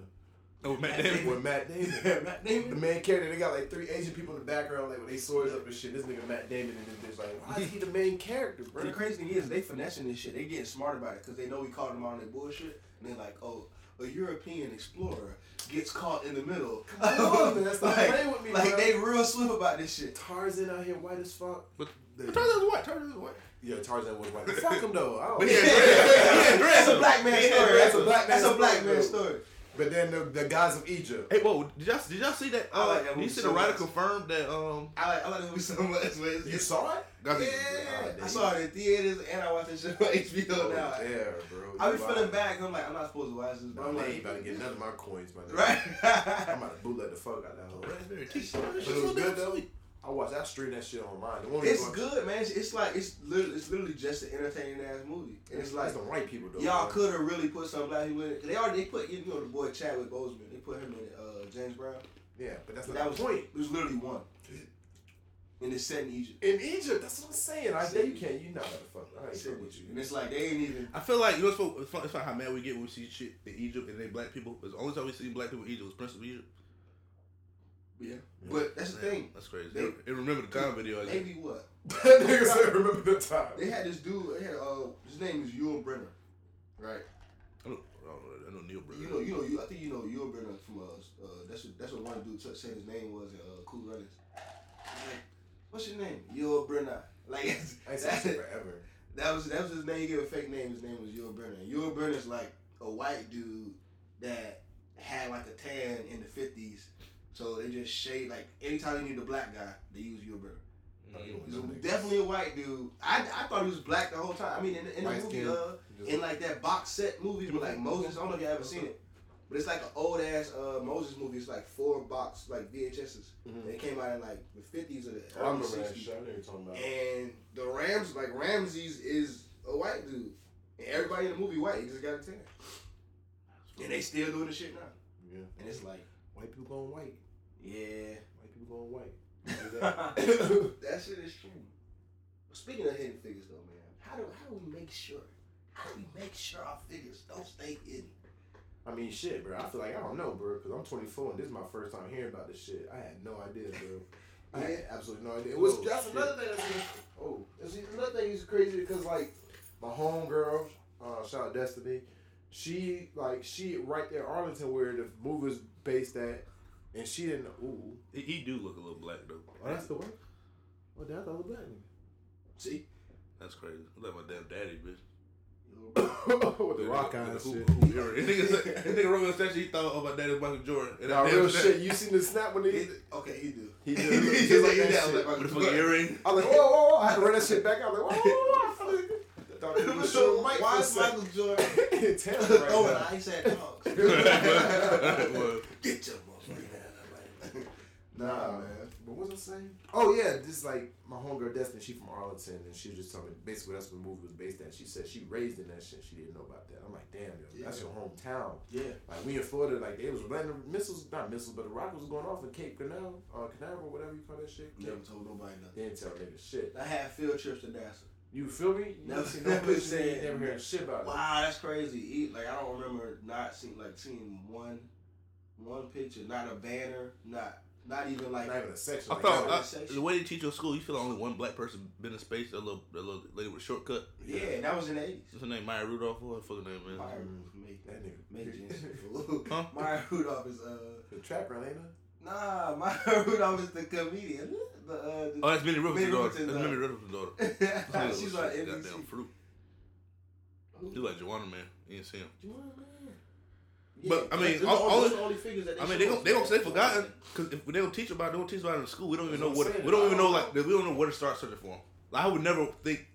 Oh, Matt Matt Damon. with Matt Damon. Matt The main character, they got like three Asian people in the background, like with their swords up and shit. This nigga Matt Damon and this bitch, like, why is he the main character, bro? And the crazy thing is, they finessing this shit. They getting smart about it because they know we called them on their bullshit, and they're like, oh, a European explorer gets caught in the middle. Come on, man, stop like, playing with me, like bro. they real swift about this shit. Tarzan out here white as fuck. But, The- but Tarzan's white. Tarzan's white. yeah, Tarzan was white. Fuck him though. I don't But care. yeah, That's a black man story. that's a black That's man a black man story. But then the, the Gods of Egypt. Hey, whoa! Did y'all did y'all see that? I Uh, like that did you see so the writer much. confirmed that um? I like I like the movie so much. You saw it? Yeah, I saw it in theaters and I watched it on HBO Oh, now. yeah, bro. I be feeling bad. I'm like, I'm not supposed to watch this, but I'm I'm like, you about to get none of my coins, my nigga. right? I'm about to bootleg the fuck out of that whole. But it was good though. I watched that stream that shit online. The it's we good, man. It's, it's like it's literally, it's literally just an entertaining ass movie, and it's like the white people though. y'all could have really put some black people in it. They already they put you know the boy Chadwick Boseman. They put him in it. Uh, James Brown. Yeah, but that's But not that was the point. It was literally one. And it's set in Egypt. In Egypt, that's what I'm saying. I know you can't. You not gonna fuck. I ain't It's set fuck in with you. And it's like they ain't even. I feel like you know it's fun, it's fun, how mad we get when we see shit in Egypt and they black people. It's the only time we see black people in Egypt was Prince of Egypt. Yeah. But that's the thing. That's crazy. They- They, remember the time video. Maybe what? Nigga said, "Remember the time." They had this dude. They had uh, his name is Yul Brynner, right? I don't, I don't know. I know Neil Brenner. You know, you know, you. I think you know Yul Brynner from uh, uh that's what, that's what one dude t- said his name was uh, Cool Runnings. Like, what's your name? Yul Brynner. Like that's shit forever. that was that was his name. He gave a fake name. His name was Yul Brynner. Yul Brynner's like a white dude that had like a tan in the fifties. So they just shade like anytime they need a black guy, they use Yul Brynner. Mhm. He's a- definitely a white dude. I, I thought he was black the whole time. I mean, in, the- in the movie, skin. uh, in like that box set movie with like Moses. I don't know if you ever seen it, but it's like an old ass uh, Moses movie. It's like four box like VHSs. Mhm. And it came out in like the fifties or the I early remember that sixties. shit. I know you're talking about. And the Rams, like Ramses, is a white dude, and everybody in the movie white. He just got a tan, and they still doing the shit now. Yeah, And it's like, white people going white. Yeah, White people going white. that shit is true. Speaking of hidden figures, though, man, how do how do we make sure? How do we make sure our figures don't stay hidden? I mean, shit, bro. I feel like I don't know, bro, because I'm 24 and this is my first time hearing about this shit. I had no idea, bro. I had absolutely no idea. It was Oh, that's shit. another thing. That's oh, it's another thing is crazy because like my homegirl, uh, shout out Destiny, she like she right there Arlington where the movie's based at, and she didn't. Ooh, He, he do look a little black though. oh, that's the way. Oh, that's the other black See, That's crazy. I like my damn daddy, bitch. With the rock on and shit. this nigga, wrote a statue. He thought oh, my daddy was Michael Jordan. And Nah, real shit. You seen the snap when He- okay, he do. He did. He just like that. was like, With the fucking earring. I was like, whoa, whoa, whoa. I had to run that shit back. I was like, whoa, whoa, whoa. Thought was Mike Why is. Michael Jordan throwing now. ice at dogs? Get your Nah, man. But what was I saying? Oh yeah, this like my homegirl Destiny. She from Arlington, and she was just telling me basically that's what the movie was based at. She said she raised in that shit. She didn't know about that. I'm like, damn, yo, that's your hometown. Yeah. Like we in Florida, like they was letting missiles, not missiles, but the rockets was going off in Cape Canaveral, uh, Canaveral, whatever you call that shit. Never told nobody nothing. Didn't tell niggas shit. I had field trips to NASA. You feel me? You Never- seen no pictures, you said- ain't never heard shit about it. Wow, that's crazy. Like I don't remember not seeing like seeing one one picture, not a banner, not not even like Not even a section. I like thought that. I, the way they teach your school, you feel like only one black person been in space. A little, a little lady with a shortcut. yeah, and that was in the eighties. What's her name? Maya Rudolph. What her fucking name is? Maya Mm. Rudolph, that nigga. Maya Huh? Maya Rudolph is uh the trapper, ain't it? nah, Maya Rudolph is the comedian. The, uh, the, Oh, that's Minnie Riperton's Minnie daughter. Riperton's That's daughter. Minnie Riperton's daughter. She's like on Goddamn NBC. fruit. She's like Joanna, man. You ain't see him. Yeah, But, I mean, all- all only figures that they I mean, they us. they gon' say forgotten because if they don't teach about it, they don't teach about it in school. We don't even know what we don't even know like we don't know where to start searching for them. Like I would never think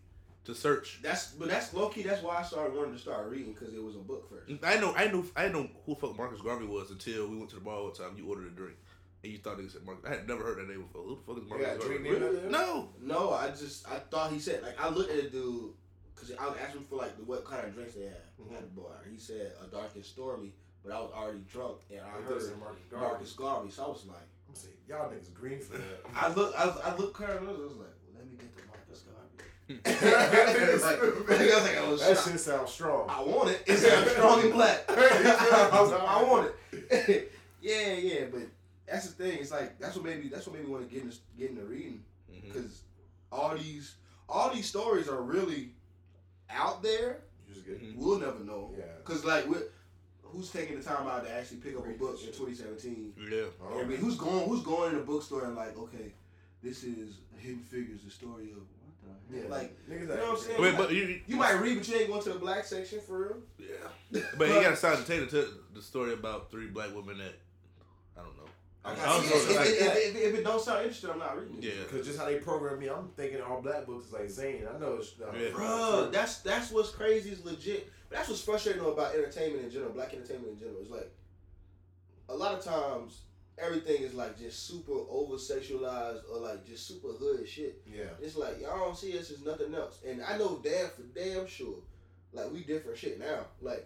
to search. That's but that's low key. That's why I started wanting to start reading because it was a book first. I know I knew I know who fuck Marcus Garvey was until we went to the bar one time. You ordered a drink and you thought they said Marcus. I had never heard that name before. Who the fuck is Marcus a Garvey? drink name out there? No. No, I just I thought he said like I looked at the dude because I was asking for like the, what kind of drinks they had Mhm. at the bar. He said a dark and stormy, but I was already drunk and I It heard doesn't Marcus Garvey. Marcus Garvey, so I was like, I'm saying y'all niggas green for that. I look, I, was- I looked kind I was like, well, let me get the Marcus Garvey. that like, I was like, I was that shit sounds strong. I want it. It sounds strong and black. I want it. yeah, yeah, but that's the thing. It's like that's what made me. That's what made me want to get into get into reading because all these all these stories are really out there. You just get Mhm. We'll never know. Yeah. Cause like we, who's taking the time out to actually pick up a book in 2017? Yeah. Oh, I mean, who's going who's going in the bookstore and like, okay, this is Hidden Figures, the story of what the yeah, like. niggas You know what I'm saying? Wait, but you, You might read, but you ain't going to the black section for real. yeah. But you got Sergeant Taylor tell the story about three black women that I don't know. I, I don't know. if, like if, if, if, if it don't sound interesting, I'm not reading it. Yeah. Because just how they program me, I'm thinking all black books is like Zane. I know it's uh, Yeah. Bruh, that's that's what's crazy is legit. That's what's frustrating about entertainment in general, black entertainment in general. It's like a lot of times everything is like just super over sexualized or like just super hood shit. yeah. It's like y'all don't see us as nothing else. And I know damn for damn sure, like we different shit now. Like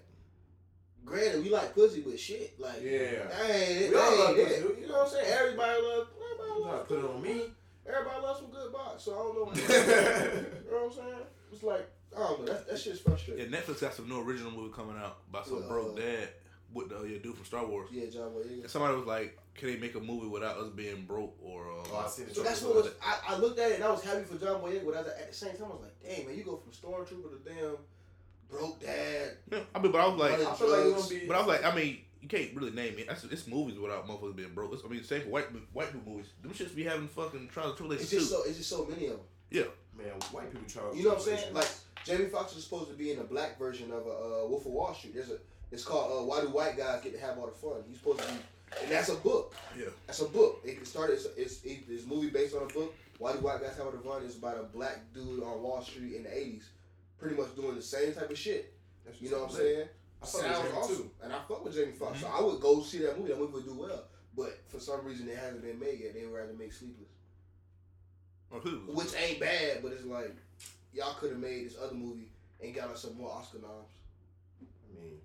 granted we like pussy but shit. Like Yeah. ain't, We all love pussy. You know what I'm saying? Everybody love everybody loves put it on me. Everybody loves some good box, so I don't know. You know what I'm saying? It's like I don't know. That, that shit's frustrating. Yeah, Netflix got some new original movie coming out about some Uh, broke dad with the uh, yeah, dude from Star Wars. Yeah, John Boyega. And somebody was like, "Can they make a movie without us being broke?" Or uh, Oh, I seen it. So that's what was. I, I looked at it and I was happy for John Boyega, but I was, at the same time I was like, dang man, you go from stormtrooper to damn broke dad. Yeah, I mean, but I was like, I feel like it's gonna be. but I was like, I mean, you can't really name it. That's it's movies without motherfuckers being broke. It's, I mean, same for white white people movies. Them shits be having fucking trials and tribulations It's too. just so. It's just so many of them. yeah, man, white people try. You know what I'm saying? Like Jamie Foxx is supposed to be in a black version of a uh, Wolf of Wall Street. There's a. It's called uh, Why Do White Guys Get to Have All the Fun? He's supposed to be, and that's a book. yeah. That's a book. It started. It's, it's, it's this movie based on a book. Why do white guys have all the fun? It's about a black dude on Wall Street in the '80s, pretty much doing the same type of shit. You know what I'm saying? I fuck with Sounds Jamie, awesome, too. and I fuck with Jamie Foxx. So I would go see that movie. That movie would do well, but for some reason it hasn't been made yet. They would rather make Sleepless, which ain't bad, but it's like y'all could have made this other movie and got us some more Oscar noms. I mean,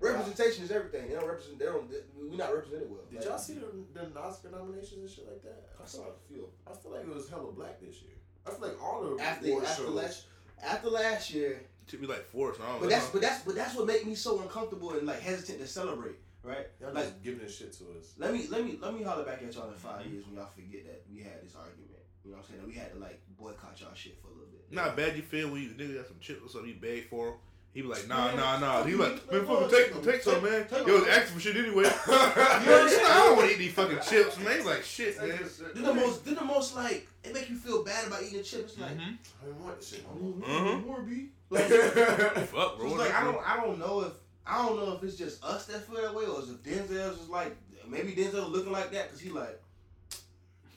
Representation is everything. They don't represent. They don't. We're not represented well. did Like, y'all see the, the Oscar nominations and shit like that? I saw a few. I feel like it was hella black this year. I feel like all the After after shows. last after last year, Should be like four. I don't But know. that's but that's but that's what made me so uncomfortable and like hesitant to celebrate, right? Y'all Like just giving this shit to us. let me let me let me holler back at y'all in five years when y'all forget that we had this argument. You know what I'm saying? That we had to like boycott y'all shit for a little bit. not bad. You feel when you nigga got some chips or something, you beg for him. He be like, nah, Man, nah, nah. He be like, man, you, fucking man, take, fuck take some, man. Take- Yo, was asking for shit anyway. you know You I'm saying? I don't want to eat these fucking chips, man. He's like, shit, man. Then the most then the most like it make you feel bad about eating chips. Like Mhm. I didn't want this shit. Mhm. more B. Like, Fuck, so bro. it's like I don't I don't know if I don't know if it's just us that feel that way or is if Denzel's just like maybe Denzel looking like that because he like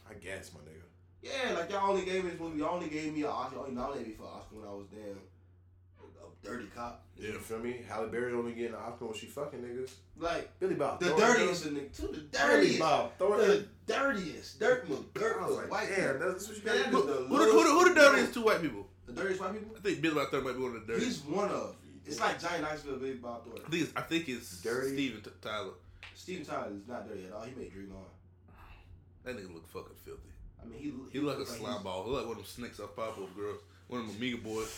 I guess, my nigga. Yeah like y'all only gave me this movie y'all only gave me an Oscar oh, y'all only nominated me for an Oscar when I was damn a dirty cop You Yeah. feel me? Halle Berry only getting an Oscar when she fucking niggas. like Billy Bob. the dirtiest of niggas too the dirtiest, Billy Bob. the Thornton. dirtiest dirt dirt I was like, white damn, people. that's what you gotta do. is Who the, who who the dirtiest two white people? the dirtiest white people I think Billy Bob Thornton might be one of the dirtiest. he's one of it's like Johnny Knoxville Big Bob I think it's, I think it's Dirty. Steven T- Tyler. Steven Tyler is not dirty at all he made Dream On That nigga look fucking filthy. I mean he He look like a he's- slime ball. He like one of them snakes off Powerpuff Girls. One of them Amoeba boys.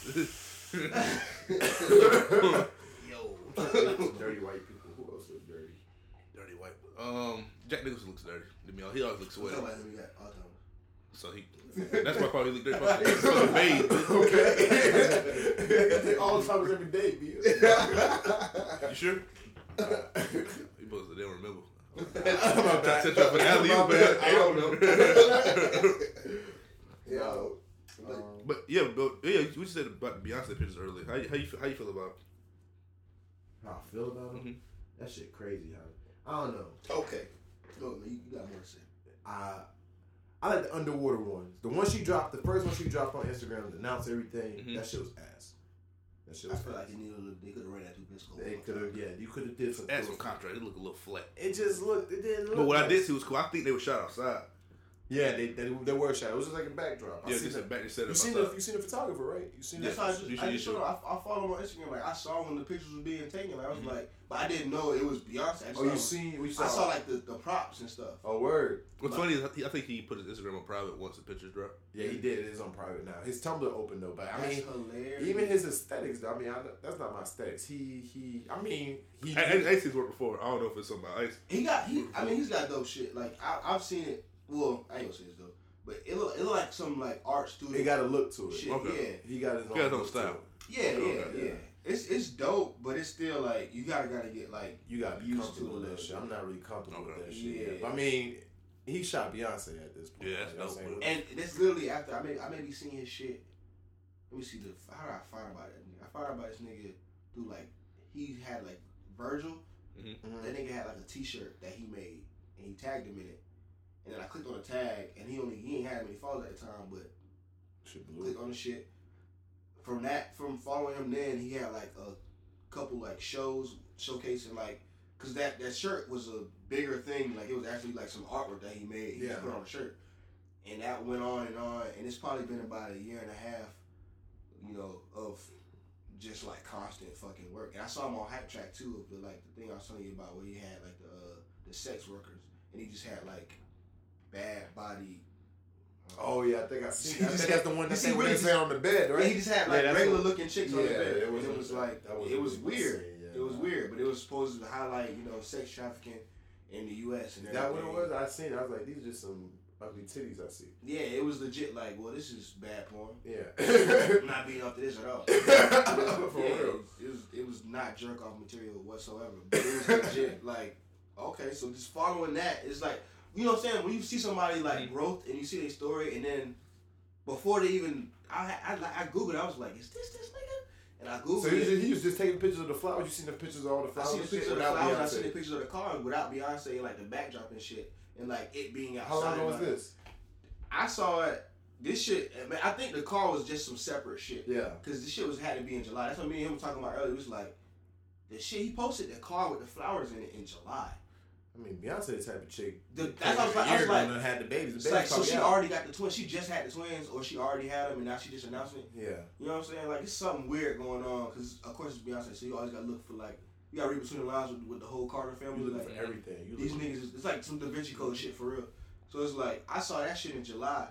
yo dirty white people. Who else is dirty? dirty white. Um, Jack Nicholson looks dirty. To me, he always looks sweaty. Somebody who got Alzheimer's. So he. That's why probably look dirty. Fucking, he's fucking bathed. Okay. All the time every day, B. You sure? He supposed to. They don't remember. I'm Trying to set you up for the alley, man. I don't know. Yo. But- Um, But yeah, but yeah, we said about the Beyonce pictures earlier. How you, how you feel- how you feel about? how I feel about him? Mhm. That shit crazy. How I don't know. Okay. Go. You, you got more to say. I I like the underwater ones. The one she dropped, the first one she dropped on Instagram to announce everything. Mhm. That shit was ass. That shit I was feel like they needed a little, they could have ran that through VSCO. They could have, yeah, you could have did some. Add some contrast. It look a little flat. It just looked. It didn't look. But what I did see was cool. I think they were shot outside. Yeah, they they, they were shot. It was just like a backdrop. I Yeah, just a that. back. They set You seen the you seen the photographer, right? You seen That's that? how I just, I, just saw, I, I follow him on Instagram. Like I saw when the pictures were being taken. Like, I was Mhm. like, but I didn't know it was Beyonce. I Oh, you saw- seen? We I saw. saw like the, the props and stuff. Oh, word. What's funny is he- I think he put his Instagram on private once the pictures dropped. Yeah, he did. It is on private now. His Tumblr open though, but I That's mean, hilarious. even his aesthetics. though, I mean, I, that's not my aesthetics. He he. I mean, he. I, I, I seen his work before. I don't know if it's something he got he. I mean, he's got dope shit. Like I, I've seen it. Well, I ain't gonna say this though, but it look it look like some like art studio. He got a look to it. shit. Okay. He got his own, got his own look to style. it. Yeah, yeah, Okay, yeah, yeah. it's it's dope, but it's still like you gotta gotta get like You gotta be Used comfortable to with it. that shit. I'm not really comfortable with that shit. yet. Yeah. I mean, he shot Beyonce at this point. Yeah, that's You know dope, saying? And that's literally after I may I may be seeing his shit. Let me see the how did I find about it? I found about this nigga through like he had like Virgil. Mhm. That nigga had like a T-shirt that he made and he tagged him in it. And then I clicked on a tag and he only he ain't had many followers at the time, but click on the shit. From that, from following him, then he had like a couple like shows showcasing like, cause that that shirt was a bigger thing. Like it was actually like some artwork that he made. He Yeah. put on a shirt, and that went on and on. And it's probably been about a year and a half, you know, of just like constant fucking work. And I saw him on Hype Track too, of the like the thing I was telling you about where he had like the uh, the sex workers, and he just had like bad body. Oh yeah, I think I see. He I just think that's the one you that see they what were he saying on the bed, Yeah, right? he just had like that's regular what- looking chicks on the bed. it and was- it was like that was it was what he was weird. saying, yeah. It was weird, but it was supposed to highlight you know sex trafficking in the U.S. and Is that what it was? I seen. it. I was like, these are just some ugly titties I see. Yeah, it was legit. Like, well, this is bad porn. Yeah. I'm not being up to this at all. For yeah, real. It was it was not jerk off material whatsoever. But it was legit. Like, okay, so just following that, it's like you know what I'm saying. When you see somebody like growth and you see their story, and then before they even, I I, I googled, I was like, is this this nigga? And I googled So he, was just, he was just taking pictures of the flowers. You seen the pictures of all the I flowers? seen the pictures of the flowers. I seen the pictures of the car without Beyonce, like the backdrop and shit, and like it being outside. How long ago was like- this? I saw it. This shit. I, mean, I think the car was just some separate shit. Yeah. Cause this shit was had to be in July. That's what me and him were talking about earlier. It was like the shit he posted the car with the flowers in it in July. I mean, Beyonce the type of chick. The- that's what I was like- I was like- had the babies. The like so she out. already got the twins. She just had the twins, or she already had them, and now she just announcing it. Yeah. You know what I'm saying? Like it's something weird going on. Cause of course it's Beyonce, so you always gotta look for like you gotta read between the lines with, with the whole Carter family. You like, for everything. You These niggas, it's like some Da Vinci Code shit for real. So it's like I saw that shit in July,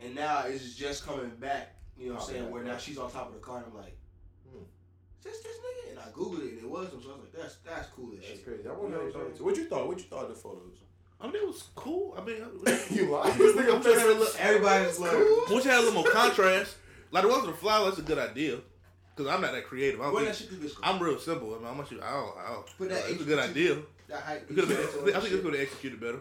and now it's just coming back. You know what I'm Oh, saying? yeah, Where now she's on top of the car, and I'm like, Hmm. is this this nigga? And googled it, and it was him. So I was like, that's that's cool as That's shit. crazy. I You know what what, you thought? What you thought of the photos? I mean, it was cool. I mean, you lied. This nigga trying to look- Everybody's like, once you had a little more contrast, like the ones with the flower, that's a good idea. Cause I'm not that creative. I don't where that think, shit this bitch go? I'm real simple. I mean, how much you? I don't. I don't. Put that uh, it's a good HBT idea. That hype. It could've been, shit. I think it could have executed better.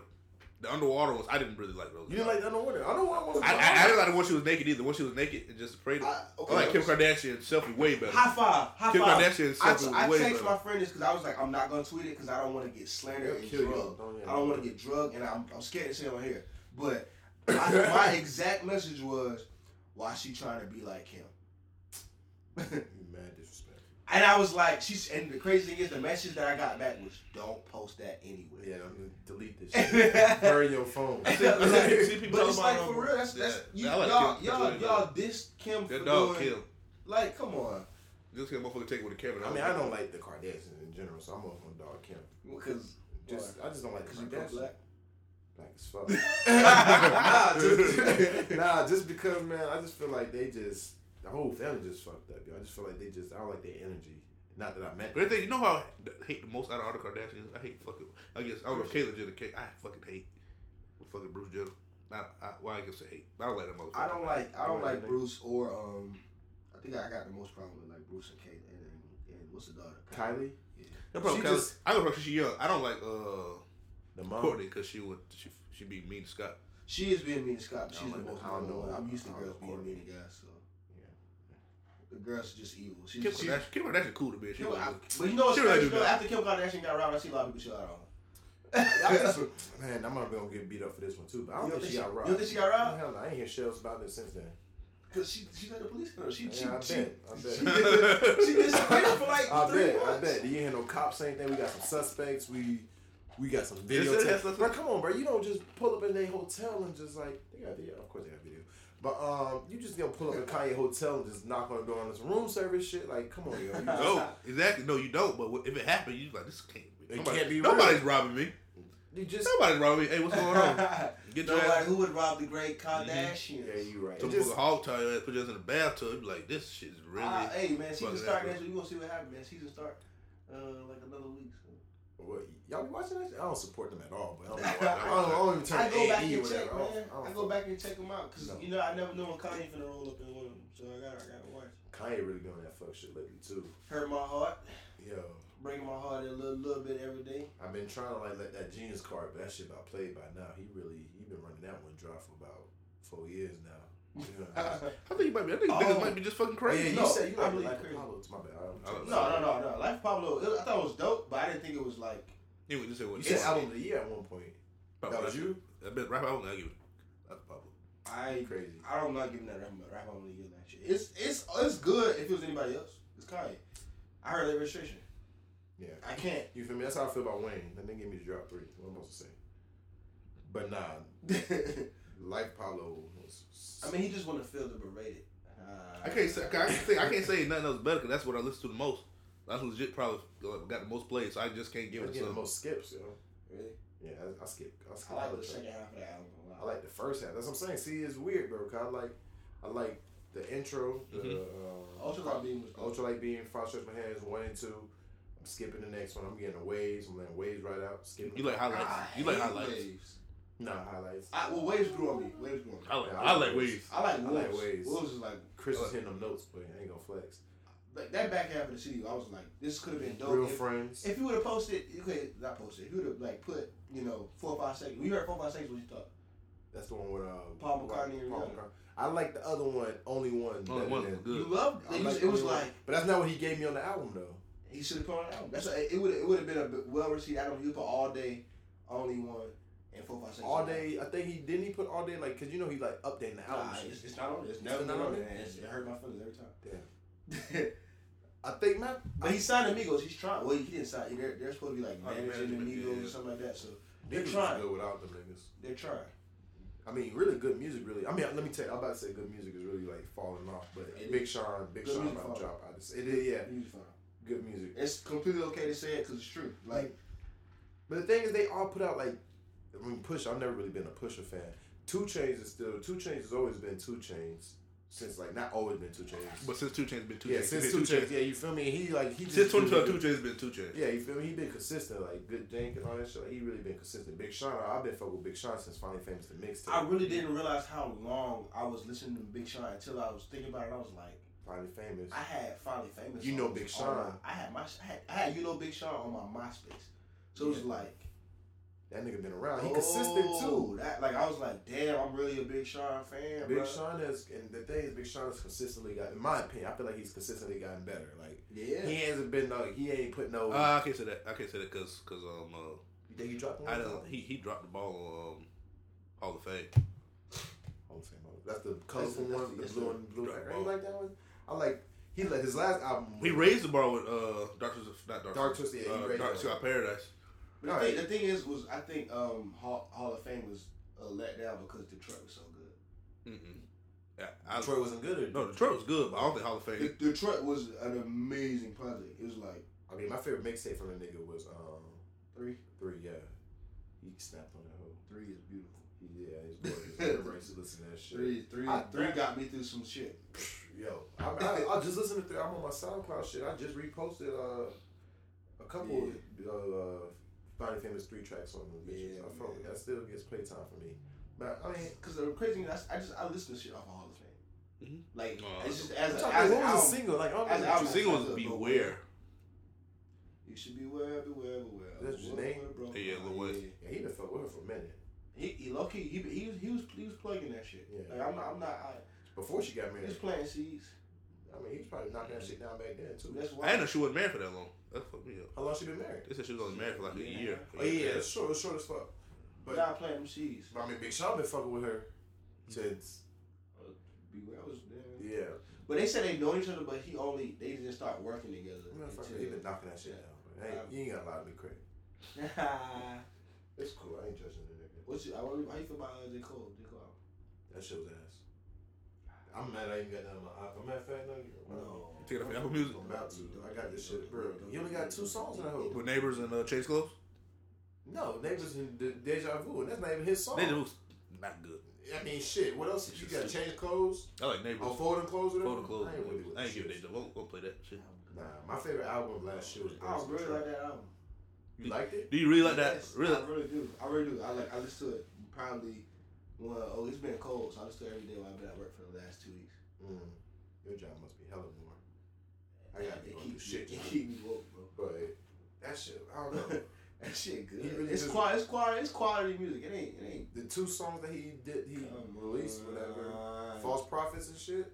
The underwater ones, I didn't really like those. You didn't like Underwater? I don't want I, I, I didn't like the one she was naked either. When she was naked and just of. I- I, like Kim Kardashian selfie way better. High five, high Kim five. Kardashian I, selfie I way better. my friend this because I was like, I'm not gonna tweet it because I don't want to get slandered and drugged. Don't. I don't want to get drugged, and I'm, I'm scared to say it on here. But my, my exact message was, why she trying to be like him? You mad disrespect. And I was like, she's and the crazy thing is, the message that I got back was, don't post that anywhere. Yeah, I'm gonna delete this shit. Burn your phone. See, see, see people but it's like for real. That's that's yeah, you, I like y'all Kim y'all Kardashian. y'all diss Kim That for dog doing kill. like come on Just get motherfucker take with a camera. I mean, I don't like the Kardashians in general, so I'm off on Dog Kim. because Just, I just don't like the because you pro Kardashians. black. Black as fuck. nah, just, nah, just because, man, I just feel like they just the whole family just fucked up. Yo. I just feel like they just I don't like their energy. Not that I met. But the thing, you know how I hate the most out of all the Kardashians? I hate fucking. I guess I don't know if Jenner. Kate, I fucking hate fucking Bruce Jenner. Not I, why I guess I hate. I don't like them. motherfuckers. I don't like I don't like Bruce or um I think I got the most problem with like Bruce and Kate and, and, and what's the daughter Kylie, Yeah. No problem. She Kylie- just- I don't know because she young. I don't like uh the mom. Kourtney because she would she she be mean to Scott. She is being mean to Scott. but She's don't the like most. I don't annoying know. I'm used to girls know being mean to guys, so Yeah. The girls are just evil. She's, Kim she's, Kardashian, Kim Kardashian cool to be. She Kim- I- but you know what's She really crazy? do. After Kim Kardashian got around, I see a lot of people shit out on her. Man, I'm not gonna get beat up for this one too. But I don't don't think she got robbed. don't think she got robbed? Hell no, I ain't hear shells about it since then. Cause she she let the police know. She she Yeah, I she, bet. I bet. she, did, she disappeared for like I three bet, I months. bet. You ain't hear no cops say anything. We got some suspects. We we got some video. Is it- tape. has suspects? Bro, come on, bro. You don't just pull up in their hotel and just like they got video. Of course they got video. But um, you just gonna pull up in Kanye hotel and just knock on the door on this room service shit. Like, come on, yo. You just- No, exactly. No, you don't. But if it happened, you like this can't be. It Nobody- can't be Nobody's real. robbing me. You just Nobody's robbing me. Hey, what's going on? Get No, like who would rob the great Kardashians? yeah, you right. Some It just, fucking hog tie your ass, put you in the bathtub. Like, this shit's really. Ah, hey man, season fucking start happening. You gonna see what happens, man. Season start uh like another week. So. What, y'all be watching that? Shit? I don't support them at all. But I don't, I I don't, I don't even turn I go back and check, whatever. I don't- man. I I go back and check them out because No. you know I never know when Kanye finna roll up in one of them, so I gotta, I gotta watch. Kanye really doing that fuck shit lately too. Hurt my heart, Yo, breaking my heart a little, little bit every day. I've been trying to like let that genius card, but that shit about played by now. He really he been running that one dry for about four years now. You know, I think he might be. I think Oh. niggas might be just fucking Oh, yeah, crazy. you No, said you I like believe Life crazy. Apollo. It's my bad. I I don't- No, no, no, no. Life of Pablo, it, I thought it was dope, but I didn't think it was like. You we just said what. You said it's- album of the year at one point. That was you? I bet rap album. I give it. That's Pablo. I Crazy. I don't not giving that rap rap on the year that shit. It's it's it's good if it was anybody else. It's Kanye. I heard that registration. Yeah. I can't. You feel me? That's how I feel about Wayne. That nigga gave me the drop three. What am I supposed to say? But nah, Life Pablo was. I mean, he just want to feel the berated. Uh, I can't say. I can't say. I can't say nothing else better because that's what I listen to the most. That's legit. Probably uh, got the most plays. So I just can't give it get the most skips, yo. Really? Yeah, I, I skip. I skip I like the the track. second half of the album. I like the first half. That's what I'm saying. See, it's weird, bro. Cause I like, I like the intro, the Mhm. um, Ultralight Beam was dope. Ultralight Beam, Father Stretch My Hands, one and two. I'm skipping the next one. I'm getting the waves. I'm letting waves right out. Skipping. You like highlights. I You like hate highlights. Waves. Nah, highlights. I, well, waves grew on me. Waves grew on me. I like. Yeah, I I like like waves. I like I Wolves. like Waves. Wolves is like, Chris is hitting them notes, but I ain't gonna flex. like that back half of the CD. I was like, this could have been dope. Real if, friends. if you would have posted, you could not posted. If you would have like put, you know, four or five seconds. We heard four or five seconds, what you thought? That's the one with uh, Paul McCartney and Paul McCartney. I like the other one, only one. Only better one was good. You loved it. It like was, it was Only One. like but that's not what he gave me on the album though. he should have put on an album. That's a, it would it would have been a well received album. You put all day, only one, and four or five seconds. All day, I think he didn't he put all day like because you know he like updating the album. Nah, it's, it's not on there. It's It's never not been on on there? there. It's- It hurt my feelings every time. Damn. I think man, but he signed Amigos. He's trying. Well, he didn't sign. They're, they're supposed to be like Oh, managing management, Amigos yeah. or something like that. So they're niggas was trying. good without them niggas. They're trying. I mean, really good music. Really, I mean, let me tell you, I'm about to say good music is really like falling off, but It Big is. Sean, Big Good Sean music about to drop. I just, it is, yeah, He's fine. good music. It's completely okay to say it because it's true. Like But the thing is, they all put out like, I mean, Push. I've never really been a Pusha fan. 2 Chainz is still 2 Chainz has always been 2 Chainz since like not always been 2 Chainz. But since 2 Chainz been Two yeah, Chains, since he Two been Chains, yeah, you feel me? He like he just Since really 2012, been- 2 Chainz been 2 Chainz. Yeah, you feel me? He been consistent, like good Jank and all that shit. Like, he really been consistent. Big Sean, I've been fucking with Big Sean since finally famous the mixtape. I really didn't realize how long I was listening to Big Sean until I was thinking about it. I was like, finally famous. I had finally famous. You know Big on Sean. my- I had my I had, I had you know Big Sean on my MySpace. So it was like That nigga been around. He consistent oh, too. That like I was like, damn, I'm really a Big Sean fan, Big bro. Sean has, and the thing is, Big Sean has consistently got, in my opinion, I feel like he's consistently gotten better. Like Yeah. he hasn't been like he ain't put no. Uh, I can't say that. I can't say that because cause um uh, you think he dropped one? I don't, he he dropped the ball on um, Hall of Fame. Hall of Fame. That's the colorful That's the- one, the that's blue the- and blue. Drop I ball. ain't like that one. I like he like his last album. He raised the bar with uh Dark Twisted, not Dark, Dark Twisted, yeah, uh, Dark that. Sky Paradise. But the, Alright. thing, the thing is, was I think um Hall, Hall of Fame was uh, let down because Detroit was so good. Mm-mm. Yeah, I, Detroit wasn't good. Or, no, Detroit was good, but I don't think Hall of Fame. De- Detroit was an amazing project. It was like I mean, my favorite mixtape from the nigga was um three, three. Yeah, he snapped on that hoe. three is beautiful. He, yeah, his boy. Everybody used to listen to that shit. Three, three, I- three got me through some shit. Yo, I, I, I just listened to three. I'm on my SoundCloud shit. I just reposted uh, a couple Yeah. of uh, Finally Famous three tracks on the bitches. Yeah, I felt man. that still gets playtime for me. But I mean, Cause the crazy thing, is I, I just I listen to shit off of Hall of Fame. Mhm. Like Oh. it's just as I'm a, talking, as what an was album, the single? Like, I don't as an album, The single it's was Beware. You should beware, beware, beware. That's Beware, Jhené? beware, bro. Yeah, Lil Wayne. Yeah. Yeah, he been fuck with her for a minute. He, he low key, he, he was he was he was plugging that shit. Yeah. Like I'm not I'm not I, Before she got married, he married, was planting seeds. I mean, he was probably knocking that shit down back then too. That's I why. didn't know she wasn't married for that long. That fucked me up. How long she been married? They said she was only married for like a Yeah. year. Oh yeah, it's short, it's short as fuck. But But, y'all planting them seeds. but I mean, Big Sean been fucking with her since Beware was there. yeah. But they said they know each other, but he only they just start working together. Motherfucker, he been knocking that shit down. But hey, you ain't gotta lie to me, Craig. It's cool. I ain't judging the nigga. What's you, I wonder, how you feel about uh, J Cole? J Cole. That shit was ass. I'm mad I ain't got that on my iPhone. Matter of fact, no, you No. Take it off your Apple Music. I'm about to. Though. I got this shit, bro. You only got two songs in that hoe. With neighbors and uh, Chase Close. No, Neighbors and De- Deja Vu, and that's not even his song. They was not good. I mean, shit. What else? You got to change clothes? I like neighbors. Oh, folding clothes or Photo whatever? clothes. I ain't really with I ain't give shit. it. They won't, won't play that shit. Nah, my favorite album last year was I Birds of really like that album. You liked it? Do you really like that? Yes, Really? I really do. I really do. I like. I listen to it probably. When, oh, it's been cold, so I just to it every day while I've been at work for the last two weeks. Mm. Your job must be hella more. I gotta be keep, through shit. It keep me woke, bro. But that shit, I don't know. that shit good. He really it's just- quality. It's quality. It's quality music. It ain't. It ain't. the two songs that he did, he Come released, on. whatever, false prophets and shit.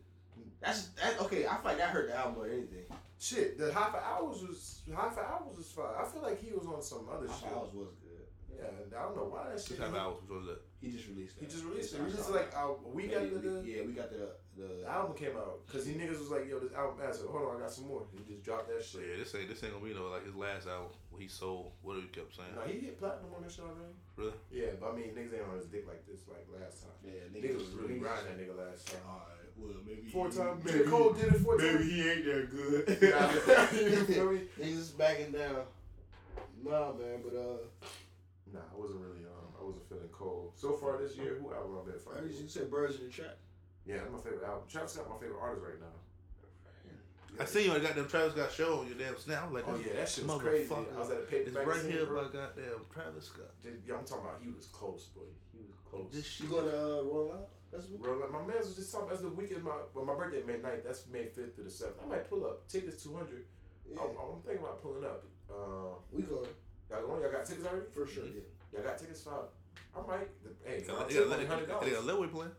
That's that. Okay, I feel like that hurt the album or anything. Shit, the high for hours was high for hours was fine. I feel like he was on some other I shit. thought ours was good. Yeah, I don't know why that shit. type of hours? Was that? He just released. It. He just released it. It's- He released it like saw a week after the, we- yeah, we got the the the album came out. Cause he niggas was like, yo, this album ass. Hold on, I got some more. He just dropped that shit. yeah, this ain't this ain't gonna be no like his last album. He sold. What he kept saying. No, he hit platinum on that shit already. Really? Yeah, but I mean, niggas ain't on his dick like this like last time. Yeah, Niggas was really niggas- riding that nigga last time. Alright, well maybe Four he- times. Maybe, Cole did it four maybe times. he ain't that good. you feel me? He's just backing down. Nah, man, but uh, Nah, I wasn't really um, I wasn't feeling cold. So far this year, who album I been I heard fucking? you said birds in the trap. Yeah, that's my favorite album. Travis Scott, my favorite artist right now. I seen you on the goddamn Travis Scott show on your damn snap. I'm like, Oh yeah, that shit was crazy. I was at a paper It's right here bro. by goddamn Travis Scott. Dude, yeah, I'm talking about he was close, boy. He was close. This You shit. going to uh, Rolling Loud? That's what. Bro, like my man was just talking. That's the weekend. My well, my birthday May 9th. That's May fifth to the seventh. I might pull up. Tickets two hundred. Yeah, I'm, I'm thinking about pulling up. Um, we going y'all going? Y'all got tickets already? for sure. Mhm. Yeah. Y'all got tickets for? I might. Hey, They I'll got take they one hundred got- they got dollars. Lil playing.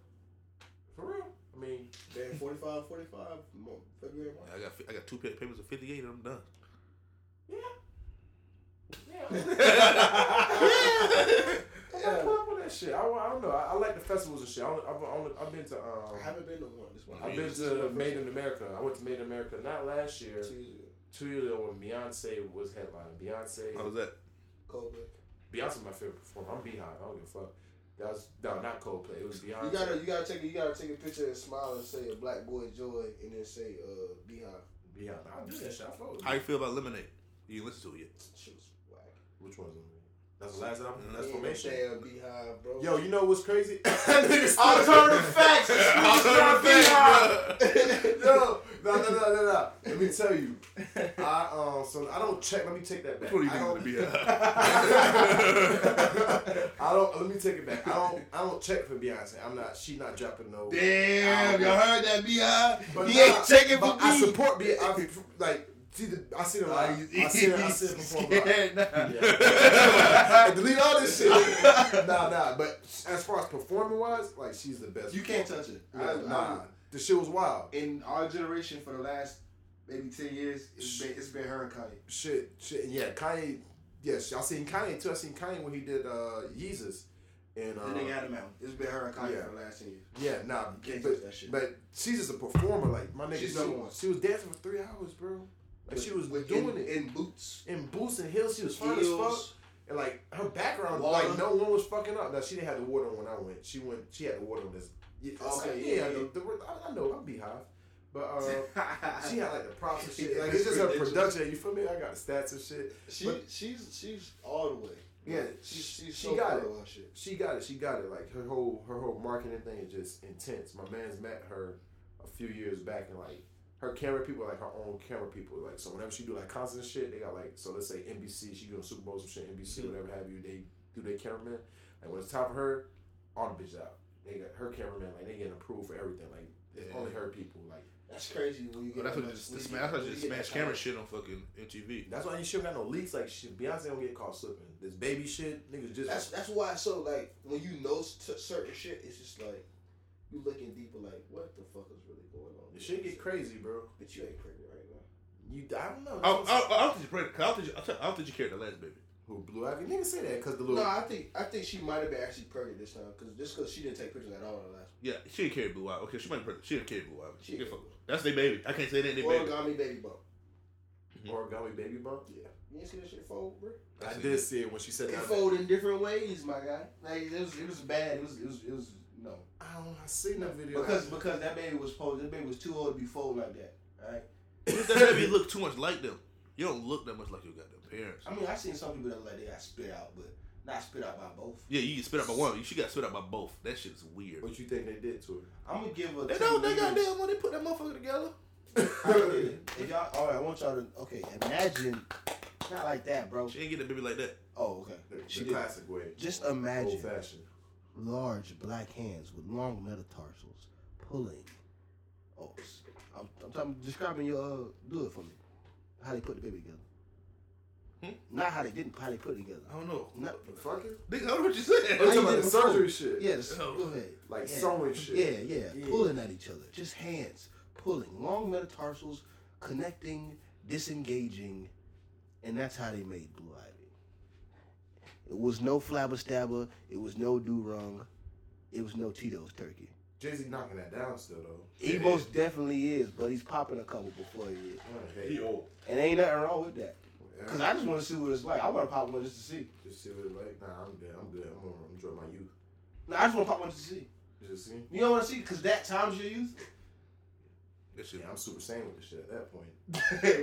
For real? I mean, Then 45, 45, Mo- February. March. I got I got two pa- papers of 58 and I'm done. yeah. Yeah. I pull up on that shit. I, I don't know. I, I like the festivals and shit. I don't, I've, I've, I've been to. Um, I haven't been to one. This one. I've been to Made in America. I went to Made in America not last year, Two years ago. two years ago when Beyonce was headlining. Beyonce, How was that? Coldplay. Beyonce's my favorite performer. I'm BeyHive. I don't give a fuck. That was no, not Coldplay. It was Beyonce. You gotta, you gotta take, a, you gotta take a picture and smile and say a black boy joy, and then say uh BeyHive. BeyHive. I do that shit. I fuck with How you feel about Lemonade? You didn't listen to it yet. Shit was whack. Which one's it? That's the last album. That's Formation. Damn BeyHive, bro. Yo, you know what's crazy? Niggas- Alternative facts. Alternative facts, Yo, no, no, no, no, no. Let me tell you. I um, so I don't check. Let me take that back. What do you I think don't, it's gonna be? I don't. Let me take it back. I don't. I don't check for Beyonce. I'm not. She not dropping no. Damn, y'all heard that BeyHive? But he nah, ain't taking for but I support Be. I like. See the. I see the live. I see. it- I see it scared now. Yeah. Delete all this shit. nah, nah. But as far as performing wise, like she's the best. You can't touch it. Yeah, I, nah, the shit was wild. in our generation for the last maybe ten years, it's been it's been her and Kanye. Shit, shit. Yeah, Kanye. Yes, y'all seen Kanye too. I seen Kanye when he did uh Yeezus. And uh, Then they got him out. It's been her and Kanye yeah. for the last ten years. yeah, nah, You can't but, touch that shit. but she's just a performer. Like my nigga, she, one. she was dancing for three hours, bro. Like she was With- doing in, it in boots. in boots and heels. She was fine as fuck. And like her background, Water. like no one was fucking up. Now she didn't have the water on when I went. She went. She had the water on this. Yeah, Okay, yeah, yeah, yeah. the, I, I know I'm BeyHive, but uh, she had like the props and shit. Like It's just her production. You feel me? I got the stats and shit. she But- she's she's all the way. Yeah, she's she's she so got it. shit. She got it. She got it. Like her whole her whole marketing thing is just intense. My man's met her a few years back, and like her camera people are like her own camera people. Like so, whenever she do like constant shit, they got like so let's say NBC, she doing Super Bowl some shit, NBC, mm-hmm. whatever have you. They do their cameraman. Like when it's time for her, all the bitches out. They got her cameraman. Like they getting approved for everything. Like it's Yeah. only her people. Like That's crazy when you oh, get. Well, that's that what much- just when the smash. That's just smash camera kind shit on fucking MTV. that's why you should got no leaks. Like shit, Beyonce don't get caught slipping. This baby shit, niggas just. That's that's why. So like when you know t- certain shit, it's just like you looking deeper. Like what the fuck is really going on? The shit get crazy, bro. But you ain't pregnant right now. You, I don't know. I, I, I don't think you prayed. I don't think you, I don't think you carried the last baby. Who Blue Ivy? Nigga say that because the little. No, I think I think she might have been actually pregnant this time because just because she didn't take pictures at all in the last. Yeah, she didn't carry Blue Ivy. Okay, she might have pregnant. She didn't carry Blue Ivy. She Give a didn't. fuck. That's their baby. I can't say that their baby. Origami baby bump. Mm-hmm. Origami baby bump. Yeah, you didn't see that shit fold, bro. I see did that. see it when she said It that. fold in different ways, my guy. Like it was, it was bad. It was, it was, it was no. I don't. know. I seen that video. Because because that baby was supposed, that baby was too old to be folded like that. All right. That baby look too much like them. You don't look that much like your goddamn parents. I mean, I seen some people that look like they got spit out, but not spit out by both. Yeah, you get spit out by one. You she got spit out by both. That shit's weird. what you think they did to her? I'm gonna give her. They 10 don't. They years. goddamn when they put that motherfucker together. her? if y'all, all right, I want y'all to. Okay, imagine Not like that, bro. She ain't get a baby like that. Oh, okay. The, She the did. classic way. Just Old imagine fashioned. Large black hands with long metatarsals pulling. Oh, s- I'm, I'm talking, describing your. Uh, do it for me. How they put the baby together. Hmm? Not how they didn't. How they put it together. I don't know. Not, Fucking. Nigga, I don't know what you said. Oh, you talking about the it before? surgery shit? yes. Oh. Go ahead. Like Yeah. sewing shit. Yeah, yeah, Yeah. pulling at each other. Just hands pulling, long metatarsals connecting, disengaging, and that's how they made Blue Ivy. It was no flabberstabber. It was no do rung. It was no Tito's turkey. Jay Z knocking that down still though. He Yeah. most definitely is, but he's popping a couple before he is, Yeah, hey, old. and ain't nothing wrong with that. Cause I just want to see what it's like. I want to pop one just to see. Just see what it's like. Nah, I'm good. I'm good. I'm gonna enjoy my youth. No, I just want to pop one just to see. Just see. You don't want to see because that time's your youth. That shit. Yeah, I'm super sane with the shit at that point.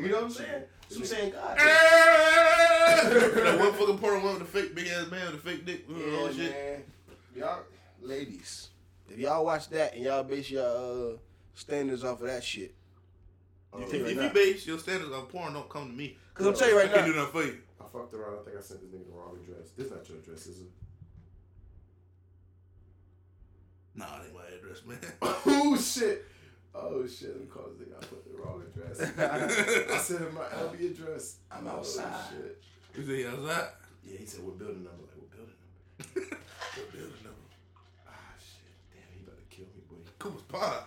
you know what I'm saying? Super saying God. that one fucking porn one with the fake big ass man with the fake dick. and all Yeah, that shit. man. Y'all, ladies, if y'all watch that and y'all base your uh, standards off of that shit, If, you if right you now. base your standards on porn, don't come to me. because I'm telling you right I right can't do now, nothing for you. I fucked around. I think I sent this nigga the wrong address. This not your address, is it? Nah, that ain't my address, man. oh shit. Oh shit. Let me call this nigga. I put the wrong address. I sent him my LB address. I'm Oh, outside. shit. You say outside? Yeah, he said what building number? Like what building number? What building number? Ah shit. Damn, he about to kill me, boy. Cooper's Pond.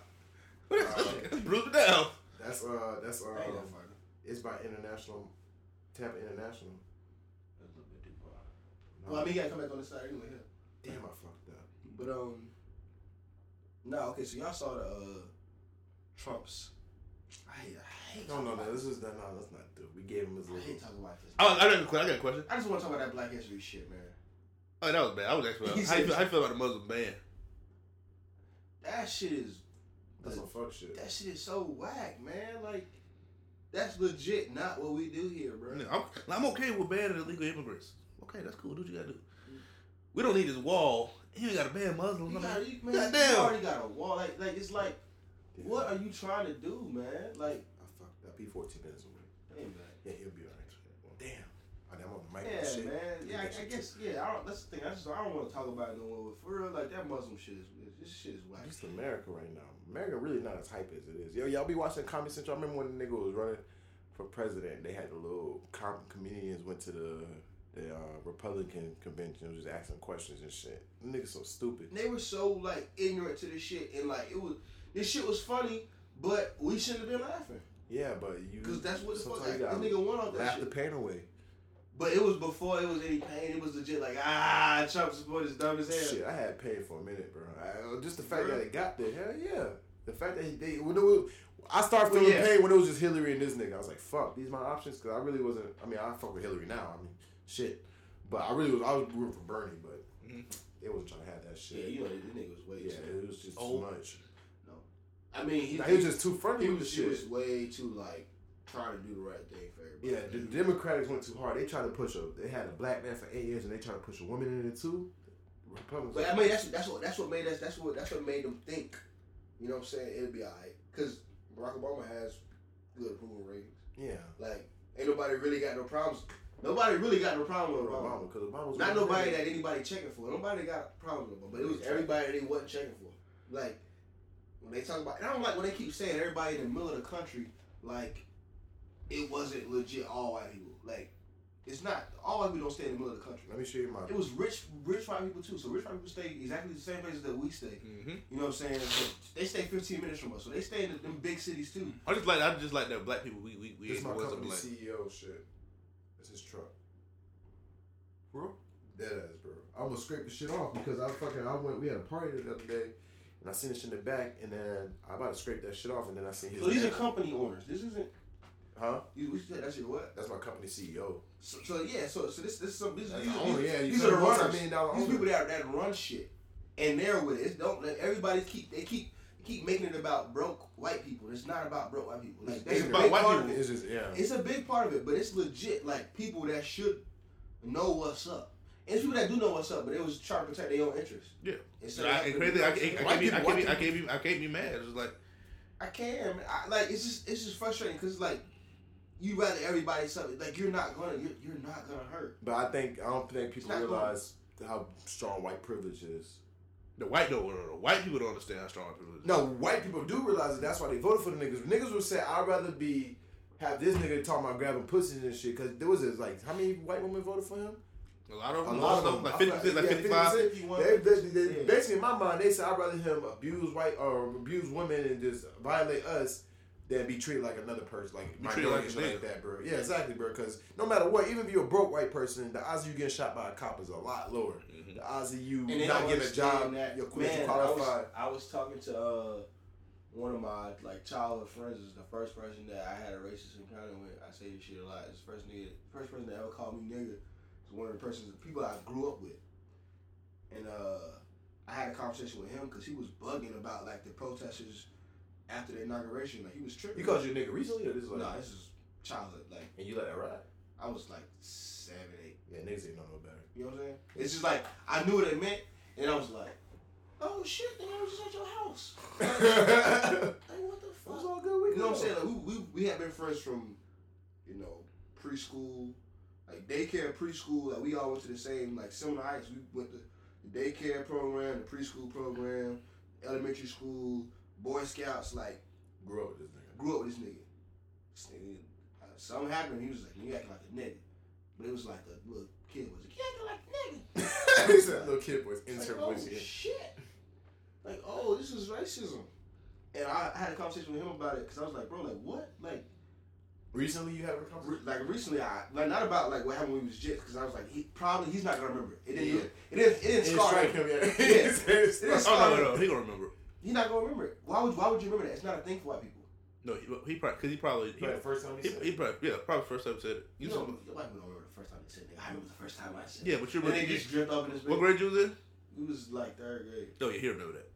What is that? That's Bruce it down. That's uh that's uh I ain't that far. it's by international Tampa International. That's a little bit too far. No, Well, I mean, you gotta come back on the side anyway. Damn I fucked up. But um, no, okay. So y'all saw the uh, Trump's. I hate, I hate. No, no, no, this is that. no, let's not do. We gave him his I hate talking about this. Oh, I, got a que- I got a question. I just want to talk about that Black History shit, man. Oh, that was bad. I was actually. He How you, feel, how you feel about the Muslim ban? That shit is. That's some fuck shit. That shit is so whack, man. Like, that's legit not what we do here, bro. I'm, I'm okay with banning illegal immigrants. Okay, that's cool. Do what you gotta do. Mm. We don't need this wall. You ain't gotta ban Muslims. You, got, you, man, you goddamn. already got a wall. Like, like it's like, Yeah. what are you trying to do, man? Like, I fucked up. He 14 minutes away. hey, man. Yeah, he'll be alright. Damn. I I'm on the mic Yeah, shit. man. Yeah, I, I guess. Yeah, I don't, that's the thing. I just I don't want to talk about it no more. But for real, like that Muslim shit is this shit is whack. Just America right now. America really not as hype as it is. Yo, y'all be watching Comedy Central. I remember when the nigga was running for president. They had the little com- comedians went to the the uh, Republican convention, was just asking questions and shit. The niggas so stupid. They were so like ignorant to the shit, and like it was this shit was funny, but we shouldn't have been laughing Yeah, but you because that's what the fuck like, this nigga won off that laugh the pain away. But it was before it was any pain. It was legit like ah, Trump support is dumb as hell. Shit, I had pain for a minute, bro. I, just the fact Really? that it got there, hell yeah. The fact that they, when it was, I started Well, feeling yeah. pain when it was just Hillary and this nigga. I was like, fuck, these my options because I really wasn't. I mean, I fuck with Hillary now. I mean, shit, but I really was. I was rooting for Bernie, but Mhm. it wasn't trying to have that shit. Yeah, you know this nigga was way Yeah, too. it was just Oh. too much. I mean, he, he was just too friendly he with the was, he was way too like trying to do the right thing for everybody. Yeah, the Democrats went too hard. They tried to push a. They had a black man for eight years, and they tried to push a woman in it too. Republicans. But I mean, that's that's what that's what made us. That's what that's what made them think. You know what I'm saying? It'll be alright because Barack Obama has good approval ratings. yeah, Like, ain't nobody really got no problems. Nobody really got no problem with Obama. Because Obama was Not nobody that anybody checking for. Nobody got problems with Obama, but it was everybody they wasn't checking for. Like when they talk about, and I don't like when they keep saying everybody in the middle of the country, like it wasn't legit all white people. Like it's not all white people don't stay in the middle of the country. Let me show you my. It was rich, rich white people too. So rich white people stay exactly the same places that we stay. Mm-hmm. You know what I'm saying? But they stay 15 minutes from us, so they stay in the, them big cities too. I just like I just like that black people. We we we This ain't my wasn't company like. CEO shit. This his truck. Bro? Dead ass, bro. I'm gonna scrape the shit off because I fucking I went. We had a party the other day, and I seen this in the back, and then I about to scrape that shit off, and then I seen his. So these are company owners. This isn't. huh? You, we said that shit what? That's my company CEO. So, so yeah, so so this this is some these, That's these, owner, these, yeah, you these are the runners. These owner. people that that run shit, and they're with it. It's don't let everybody keep they keep keep making it about broke white people. It's not about broke white people. Like It's about white people. it. It's just yeah. It's a big part of it, but it's legit. Like people that should know what's up. And it's people that do know what's up, but they was trying to protect their own interests. Yeah. Instead I, and crazy, to- I, can't- I, can't be, I, people- can't be, I can't be, I can't be mad. It's just like I can. man. I, like it's just it's just frustrating because like you rather everybody something like you're not gonna you're, you're not gonna hurt. But I think I don't think people not going- realize how strong white privilege is. The white don't. Uh, the white people don't understand how strong privilege. is. No, white people do realize it. That's why they voted for the niggas. Niggas would say, "I'd rather be have this nigga talking about grabbing pussies and shit." Because there was this like, how many white women voted for him? A lot of A them. lot of of them, them. like fifty percent, like Yeah, fifty five. 50%. 51. They, they, they, Yeah. Basically, in my mind, they say I'd rather him abuse white or abuse women and just violate us than be treated like another person, like Be treated like and a shit like that, bro. Yeah, exactly, bro. Because no matter what, even if you're a broke white person, the odds of you getting shot by a cop is a lot lower. Mhm. The odds of you And not getting a job, that, you're quit, you man, I was, qualified. I was talking to uh, one of my like childhood friends. Is the first person that I had a racist encounter with. I say this shit a lot. It's the first nigga, first person that ever called me nigga. One of the persons, people I grew up with. And uh, I had a conversation with him because he was bugging about like the protesters after the inauguration. Like he was tripping. You called you a nigga recently, or this is like, No, this is childhood. Like and you let that ride? I was like seven, eight. Yeah, niggas ain't know no better. You know what I'm saying? It's just like I knew what it meant, and I was like, "Oh shit, nigga, I was just at your house." like what the It fuck? was all good. We You know what I'm saying? Like, we, we we had been friends from, you know, preschool, like daycare, preschool. Like we all went to the same like similar heights. We went to the daycare program, the preschool program, elementary school, Boy Scouts. Like Grew up with this nigga. grew up with this nigga. This nigga uh, something happened. He was like, "You acting like a nigga," but it was like a little kid was like, "You acting like a nigga." he said little kid was insert like, oh shit! Like, oh, this is racism. And I, I had a conversation with him about it because I was like, bro, like what? Like, Recently, you had a re- like recently, I like not about like what happened when we was jits because I was like, he probably he's not gonna remember. It didn't. Yeah. It didn't. It didn't scar him. him, yeah. Yeah. It's- it's- It is- Oh no, no, no. He gonna remember. He's not gonna remember it. Why would Why would you remember that? It's not a thing for white people. No, he, he probably because he probably he, Probably the first time he he, said he it. probably yeah probably first time he said it. You You know, know, white people don't remember the first time they said it. I remember the first time I said. It. Yeah, but you it. And remember they just dripped up in his what grade you was in? We was like third grade. Oh yeah, he remember that.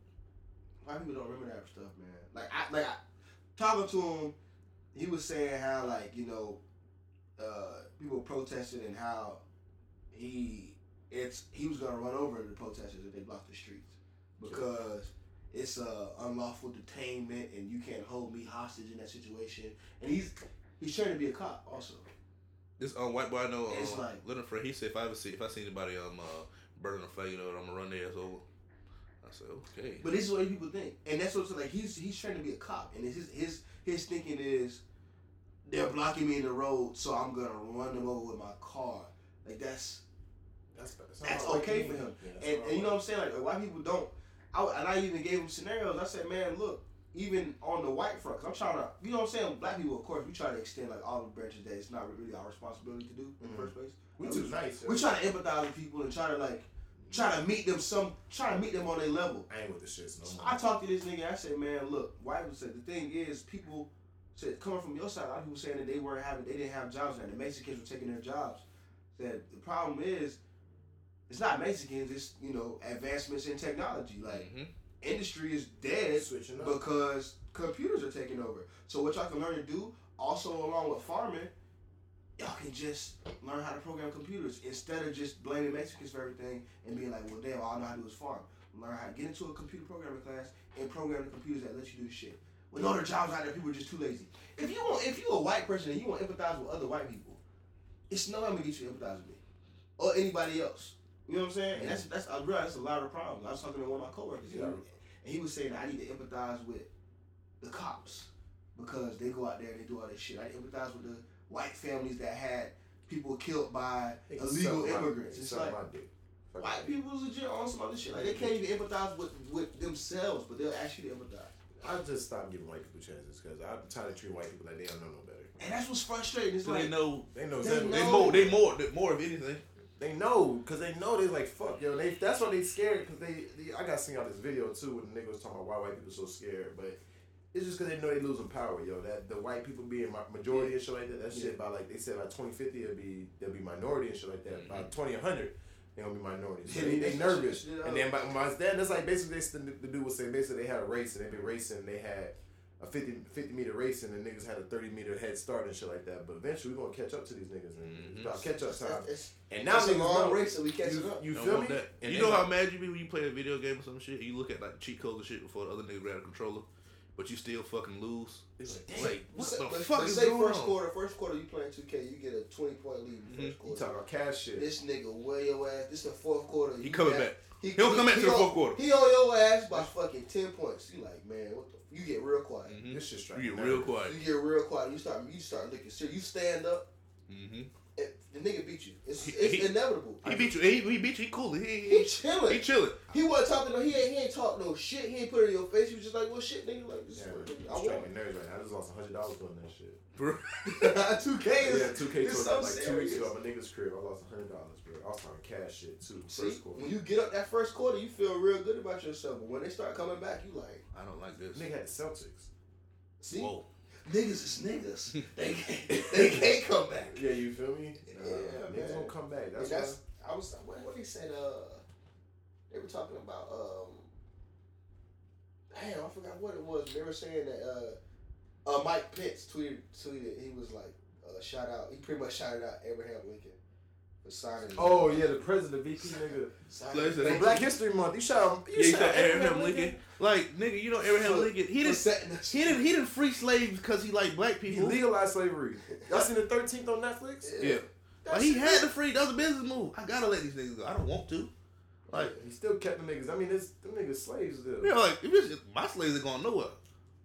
White people don't remember that stuff, man. Like I like I, talking to him, he was saying how like you know, uh, people protested and how he it's he was gonna run over the protesters if they blocked the streets because it's uh, unlawful detainment and you can't hold me hostage in that situation. And he's he's trying to be a cop also. This um, white boy I know, It's um, like- Leonard Fred, he said if I ever see if I see anybody um uh, burning a flag, you know, I'm gonna run their ass over. I said okay. But this is what people think, and that's what's like. He's he's trying to be a cop, and his his his thinking is they're blocking me in the road, so I'm gonna run them over with my car. Like that's That's, that's, That's okay for him. Yeah, that's and, and you know what I'm saying. Like, white people don't. I, and I even gave him scenarios. I said, man, look, even on the white front, because I'm trying to, you know what I'm saying. Black people, of course, we try to extend like all the branches that it's not really our responsibility to do in Mhm. the first place. we Like, too nice. We try to empathize with people and try to like try to meet them some, try to meet them on their level. I ain't with the shits no So. I talked to this nigga. I said, man, look, white people said the thing is, people said coming from your side, a lot of people saying that they weren't having, they didn't have jobs, and the Mexicans were taking their jobs. Said the problem is, it's not Mexicans, it's you know advancements in technology. Like Mhm. industry is dead Switching up. because computers are taking over. So what y'all can learn to do, also along with farming, y'all can just learn how to program computers instead of just blaming Mexicans for everything and being like, well, damn, all I know how to do is farm. Learn how to get into a computer programming class and program the computers that let you do shit. With no other jobs out there, people are just too lazy. If you want, if you a white person and you want to empathize with other white people, it's no I'm gonna get you to empathize with me or anybody else. You know what I'm saying? And that's that's I realize that's a lot of problems. I was talking to one of my coworkers, and he was saying I need to empathize with the cops because they go out there and they do all this shit. I empathize with the white families that had people killed by illegal suck my- immigrants. It's like. White people's legit on some other shit. Like they can't even empathize with with themselves, but they'll actually empathize. I just stopped giving white people chances because I'm trying to treat white people like they don't know no better. And that's what's frustrating. It's like they know They know They exactly. they know. more they more they more of anything. They know because they know they like fuck yo. They that's why they scared because they, they. I got seen out this video too when the nigga was talking about why white people so scared, but it's just because they know they losing power, yo. That the white people being ma- majority and shit like that. That Yeah. shit by like they said by 2050 it'll be they'll be minority and shit like that. By Mhm. 2100 they gonna be minorities. So they, they nervous. that's- And then by, by then that's like basically they, the, the dude was saying basically they had a race and they been racing. And they had a 50, 50 meter race and the niggas had a 30 meter head start and shit like that. But eventually we are gonna catch up to these niggas and Mhm. it's about catch up time. it's, And now it's a niggas long know. race and we catching You, up. you Don't feel me? that. And you know how like- mad you be when you play a video game or some shit. and You look at like cheat codes and shit before the other nigga grab a controller. But you still fucking lose. It's like. Like, what the but- fuck but is say going first on? quarter, first quarter you playing 2K, you get a 20 point lead in the Mhm. first you talking about cash shit. This nigga way your ass. This is the fourth quarter. He coming got- back. He, He come back to the fourth quarter. He on your ass by fucking 10 points. You like, man, what the? You get real quiet. Mhm. This shit straight. You get real quiet. You get real quiet. You start, you start looking serious. You stand up. hmm And the nigga beat you. It's, it's he- inevitable. He beat you. He, he beat you. He cool. He, He he, chilling. he chilling. He wasn't talking no. He ain't. He ain't talk no shit. He ain't put it in your face. He was just like, "Well, shit, nigga. Like, this Yeah, is I'm what I want." nerves right now. I just lost hundred dollars doing that shit. Bro. Two K Yeah, two K it's so like two weeks ago at my nigga's crib. I lost hundred dollars, bro. I was talking cash shit too. See, quarter. when you get up that first quarter, you feel real good about yourself. But when they start coming back, you like, I don't like this. Nigga had the Celtics. see, Whoa. Niggas is niggas. they can't, they can't come back. Yeah, you feel me? Nah, Yeah, niggas man. don't come back. That's, That's, I was what, what they said. Uh, they were talking about. Um, damn, I forgot what it was. They were saying that. Uh, uh, Mike Pence tweeted. Tweeted. He was like, uh, shout out. He pretty much shouted out Abraham Lincoln for signing. why. Oh yeah, the president of VP nigga. signing Listen, Like Black History Month. You shout him. Yeah, You he shout said Abraham Lincoln. Like nigga, you know Abraham For- Lincoln. He for didn't. He didn't. He didn't free slaves because he liked black people. He people. legalized slavery. Y'all seen the Thirteenth on Netflix? Yeah. That Like he had to free. That was a business move. I gotta let these niggas go. I don't want to. Like, he still kept the niggas. I mean, it's them niggas slaves still. you know, like if it's, my slaves are going nowhere.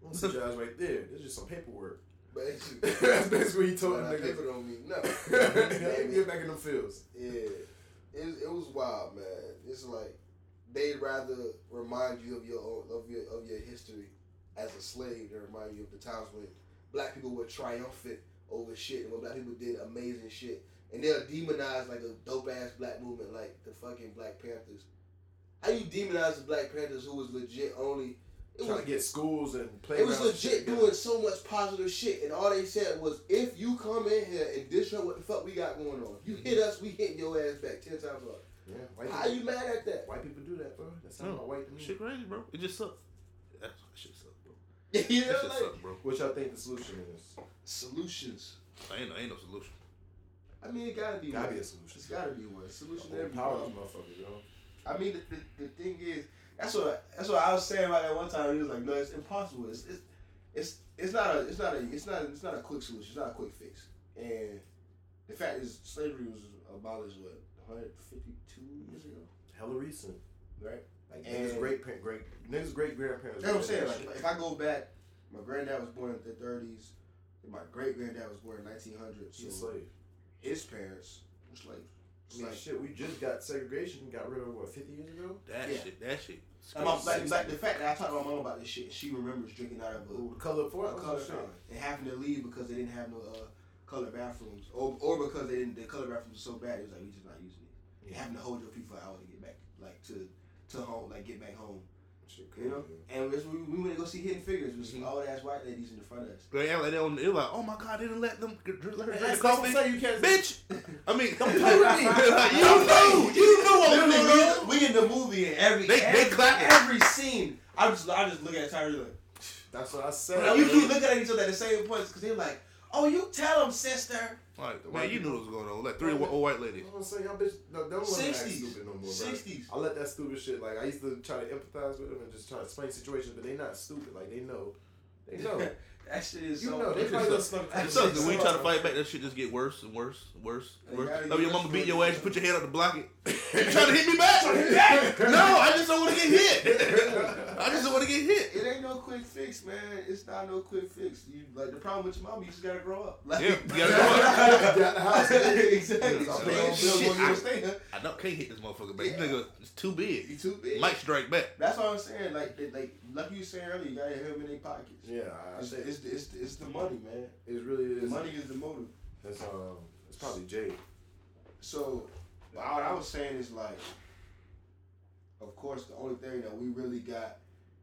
That's the guys right there. There's just some paperwork. Basically, That's basically what he told that paper niggas. don't mean nothing. Get back in them fields. Yeah, it, it was wild, man. It's like they'd rather remind you of your own, of your of your history as a slave than remind you of the times when black people were triumphant over shit and when black people did amazing shit. And they'll demonize like a dope ass black movement like the fucking Black Panthers. How you demonize the Black Panthers who was legit only it Trying was to get schools and it was legit doing so much positive shit, and all they said was, "If you come in here and disrupt what the fuck we got going on, you mm-hmm. hit us, we hit your ass back ten times harder." Yeah, white How people, you mad at that? white people do that, bro. That's not No. about white to me. Shit crazy, bro. It just sucks. That's that shit sucks, bro. you That know, shit like sucks, bro. What y'all think the solution is? solutions. Ain't no, ain't no solution. I mean, it gotta be Gotta one. be a solution. It's gotta be one solution. to Whole every power problem. these yo. I mean, the, the, the thing is, that's what that's what I was saying about that one time. He was like, "No, it's impossible. It's it's it's, it's not a it's not a it's not it's not a quick solution. It's not a quick fix." And the fact is, slavery was abolished what 152 years ago, Hella recent. right? Like And- niggas great great niggas great grandparents. That's what I'm saying. Like, if I go back, my granddad was born in the 30s. and My great granddad was born in 1900. He's a slave. his parents were slaves. I mean, Like, shit, we just got segregation, and got rid of what, 50 years ago? That Yeah. shit. That shit. and my, like, like the fact that I talked to my mom about this shit, she remembers drinking out of a Ooh, the color for a it? color shit. and having to leave because they didn't have no uh, color bathrooms, or or because they didn't the color bathrooms were so bad. It was like we just not using it. And having to hold your feet for an hour to get back, like to to home, like get back home. Shit You know? And we, we went to go see Hidden Figures with some Mhm. old ass white ladies in the front of us. They act like they don't. Like, oh my god, they didn't let them get- drink, let her drink what I'm coffee. saying, you can't Bitch, I mean, Don't play with me. like, you knew, you knew what was Literally, we, we in the movie and every They- they every, every scene. I just I just look at Tyree like, That's what I said. and we keep looking at each other at the same points because they're like, oh you tell them sister. Like, man, you people- knew what was going on. Like three old white ladies. I'm saying, y'all bitch, no, don't let me act stupid no more, bro. 60s. I let that stupid shit, like, I used to try to empathize with them and just try to explain situations, but they not stupid. Like, they know. They know. That shit is You so. know, they probably sucks. done It snuck sucks. When you try to fight back, that shit just get worse and worse and worse and worse. gotta Like your mama beat your ass, you put your hand up to block it. You trying to hit me back? no, I just don't want to get hit. I just don't want to get hit. It ain't no quick fix, man. It's not no quick fix. You like the problem with your mom. You just gotta grow up. Like, Yeah, you gotta grow up. Get out the house. exactly. Yeah, So so they shit, I- I don't can't hit this motherfucker, but Yeah. this nigga is too He big. too big. Might strike back. That's what I'm saying. Like, they, like, like you were saying earlier, you gotta have him in their pockets. Yeah, I It's, think it's, it's, it's the money, man. it really The money is the motive. It's, um, it's probably Jay. So, what I was saying is like, of course, the only thing that we really got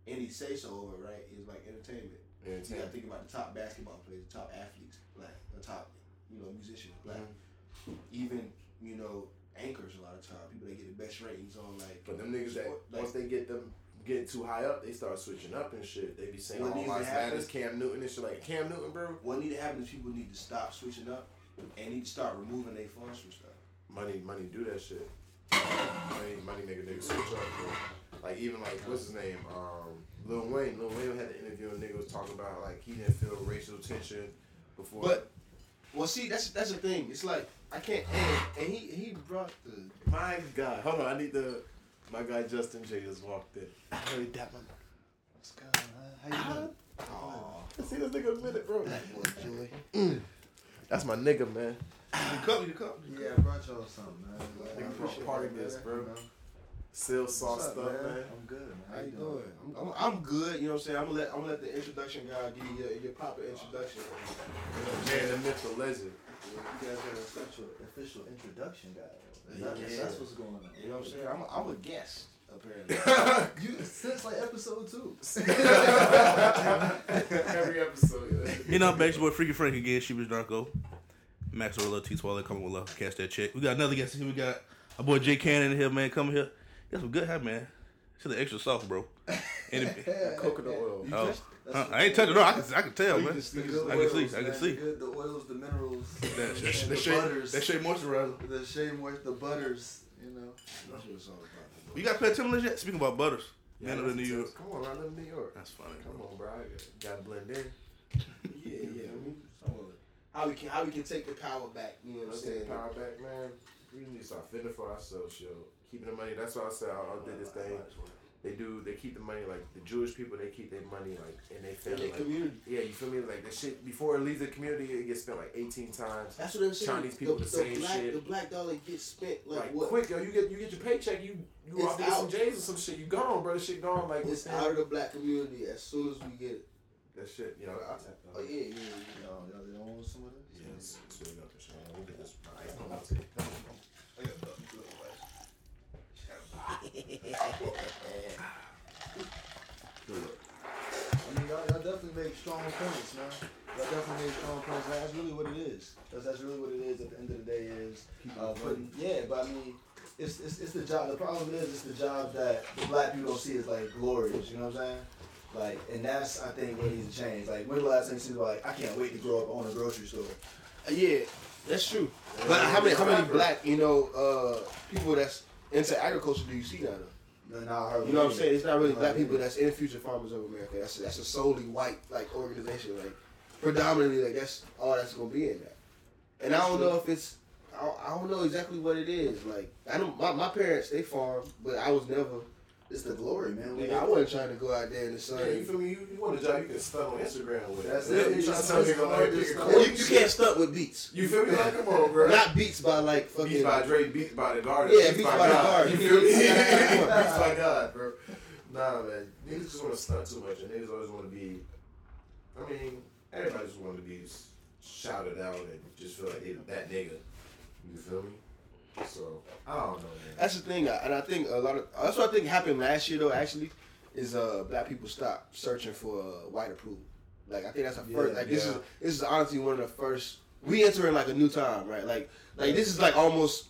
any say so over, right, is like entertainment. So you gotta think about the top basketball players, the top athletes, black, the top, you know, musicians, black. Mm-hmm. Even, you know, anchors a lot of time. People that get the best ratings on like. But them niggas that like, once they get them get too high up, they start switching up and shit. They be saying, What "Oh, needs my to happen- status, Cam Newton and shit." Like Cam Newton, bro. what need to happen is people need to stop switching up and need to start removing their funds from stuff. Money, money, do that shit. Money, money, make a nigga switch up, bro. Like even like what's his name? Um, Lil Wayne. Lil Wayne had an interview and nigga was talking about like he didn't feel racial tension before. But well, see, that's that's the thing. It's like I can't. And, and he he brought the. my God, hold on, I need the. My guy Justin J just walked in. I really doubt my. What's going on? How you doing? I see this nigga a minute, bro. that boy Joy. That's my nigga, man. You cup, you cup. Yeah, I brought y'all something, man. Like, Nigga I brought appreciate party that, gifts, man. bro. You know? Still What's sauce up, stuff, man. I'm good, man. How you doing? I'm, I'm, I'm good. You know what I'm saying? I'm gonna let I'm gonna let the introduction guy give you your, your proper introduction. Man, the myth, the legend. You guys got an official, official introduction, guy. That's, Yeah. that's what's going on. You know what I'm saying? I'm a, I'm a guest apparently. You since like episode two. Every episode. yeah. You know, back boy Freaky Frank again. She was Darko. Max Orla, T Swallow coming with love. Catch that check. We got another guest here. We got our boy Jay Cannon in here, man. Coming here. Got some good hat, man. It's the extra soft, bro. And it- Coconut oil. oh, That's huh, I ain't touching it. No, I can, I can tell, oh, You man. just- The you good I can see, oils, I can see. The, good, the oils, the minerals, That, that, and that, the shea, butters, that shea moisturizer. the shea moist, the butters. You know. That's what it's all about. You got Pet Timberlands yet? Speaking about butters. Yeah, Man of the New York. Come on, I live in New York. That's funny. Come on, bro. I gotta blend in. Yeah, yeah. I mean, some of it. how we can how we can take the power back. You know what I'm saying? power back, man. We need to start fending for ourselves, yo. Keeping the money. That's why I said I, I did this thing. They do. They keep the money like the Jewish people. They keep their money like in their family. the Like, community. yeah, you feel me? Like the shit before it leaves the community, it gets spent like 18 times. That's what I'm saying. Chinese people the, the, same black, shit. The black dollar gets spent like, like what? quick, yo. You get you get your paycheck. You you go It's out to get some. J's or some shit. You gone, bro. The shit gone. Like It's out of the black community as soon as we get it. that shit. You know. I, Oh yeah, yeah, yeah. Y'all, y'all, y'all want some of this? Yes, it's really got this shit. We'll get this. Nice. I'll take it. Come on, come on. I got the- the I mean, y'all, y'all definitely make strong points, man. Y'all definitely make strong points. That's really what it is. That's, that's really what it is. At the end of the day, is uh, putting. Yeah, but I mean, it's, it's it's the job. The problem is, it's the job that the black people don't see as like glorious. You know what I'm saying? Like, and that's I think what needs to change. Like, when the last time you see like, I can't wait to grow up on a grocery store. Uh, Yeah, that's true. But how many how many black you know uh, people that's into agriculture do you see now? Though? No, no, I heard You know what I'm saying? It's not really black people that's in Future Farmers of America. That's that's a solely white like organization. Like predominantly, like that's all that's gonna be in there. And I don't know if it's I don't, I don't know exactly what it is. Like I don't my, my parents they farm, but I was never. It's the glory, man. We Like, I wasn't trying to go out there in the sun. Yeah, you feel me? You, you want a job you can stunt on Instagram with. That's Yeah, it. You trying to tell me just go hard like to pick a stunt. cool you, you can't stunt with beats. You feel me? Like, come on, bro. Not beats by like fucking. Beats by Dre, Beats by the Garden. Yeah, Beats by the God. Garden. You feel me? beats by God, bro. Nah, man. Niggas just want to stunt too much, and niggas always want to be. I mean, everybody just want to be shouted out and just feel like they that nigga. You feel me? So I don't know, man. That's the thing, and I think a lot of that's what I think happened last year though. Actually, is uh black people stopped searching for uh, white approval. Like I think that's a first. Yeah, like this is this is honestly one of the first. We entering like a new time, right? Like like this is like almost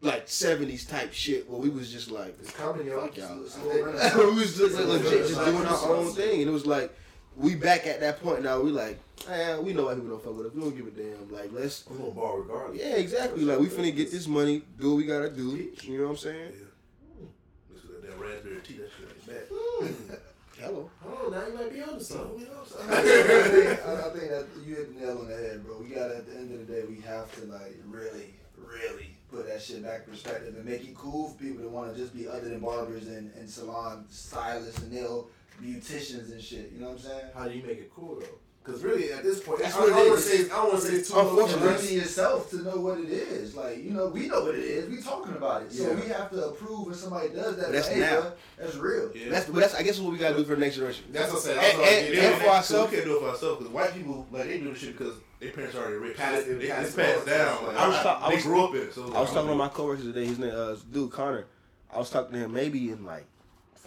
like seventies type shit where we was just like It's coming. Fuck y'all. It's a little renaissance. we was just legit just doing our own thing, and it was like we back at that point now. We like, eh, we know why people don't fuck with us. We don't give a damn. Like let's We're gonna ball regardless. yeah, exactly. Like we finna get this money, do what we gotta do. You know what I'm saying? Yeah. to that raspberry tea. That shit ain't bad. Hello. Oh, now you might be onto something. I think, I I think that you hit the nail on the head, bro. We gotta at the end of the day, we have to like really, really put that shit back in perspective and make it cool for people to want to just be other than barbers and, and salon stylists and nail beauticians and shit. You know what I'm saying? How do you make it cool though? Because really, at this point, That's I, what I don't want to say I don't want to say it's too Unfortunately, much. It's up to yourself to know what it is. Like, you know, we know what it is. We talking about it. So Yeah. we have to approve when somebody does that But that's behavior. now. That's real. Yeah. That's, but that's I guess what we gotta do for the next generation. That's what I said. And- That's what I and- was and getting for at. ourselves- we can't do it for ourselves because white people like they do the shit because their parents are already rich. Pass- they, they, pass it's passed it down. Like, I was ta- I was- grew up in. So I was talking to my coworker today. His name, uh, dude Connor. I was talking to him maybe in like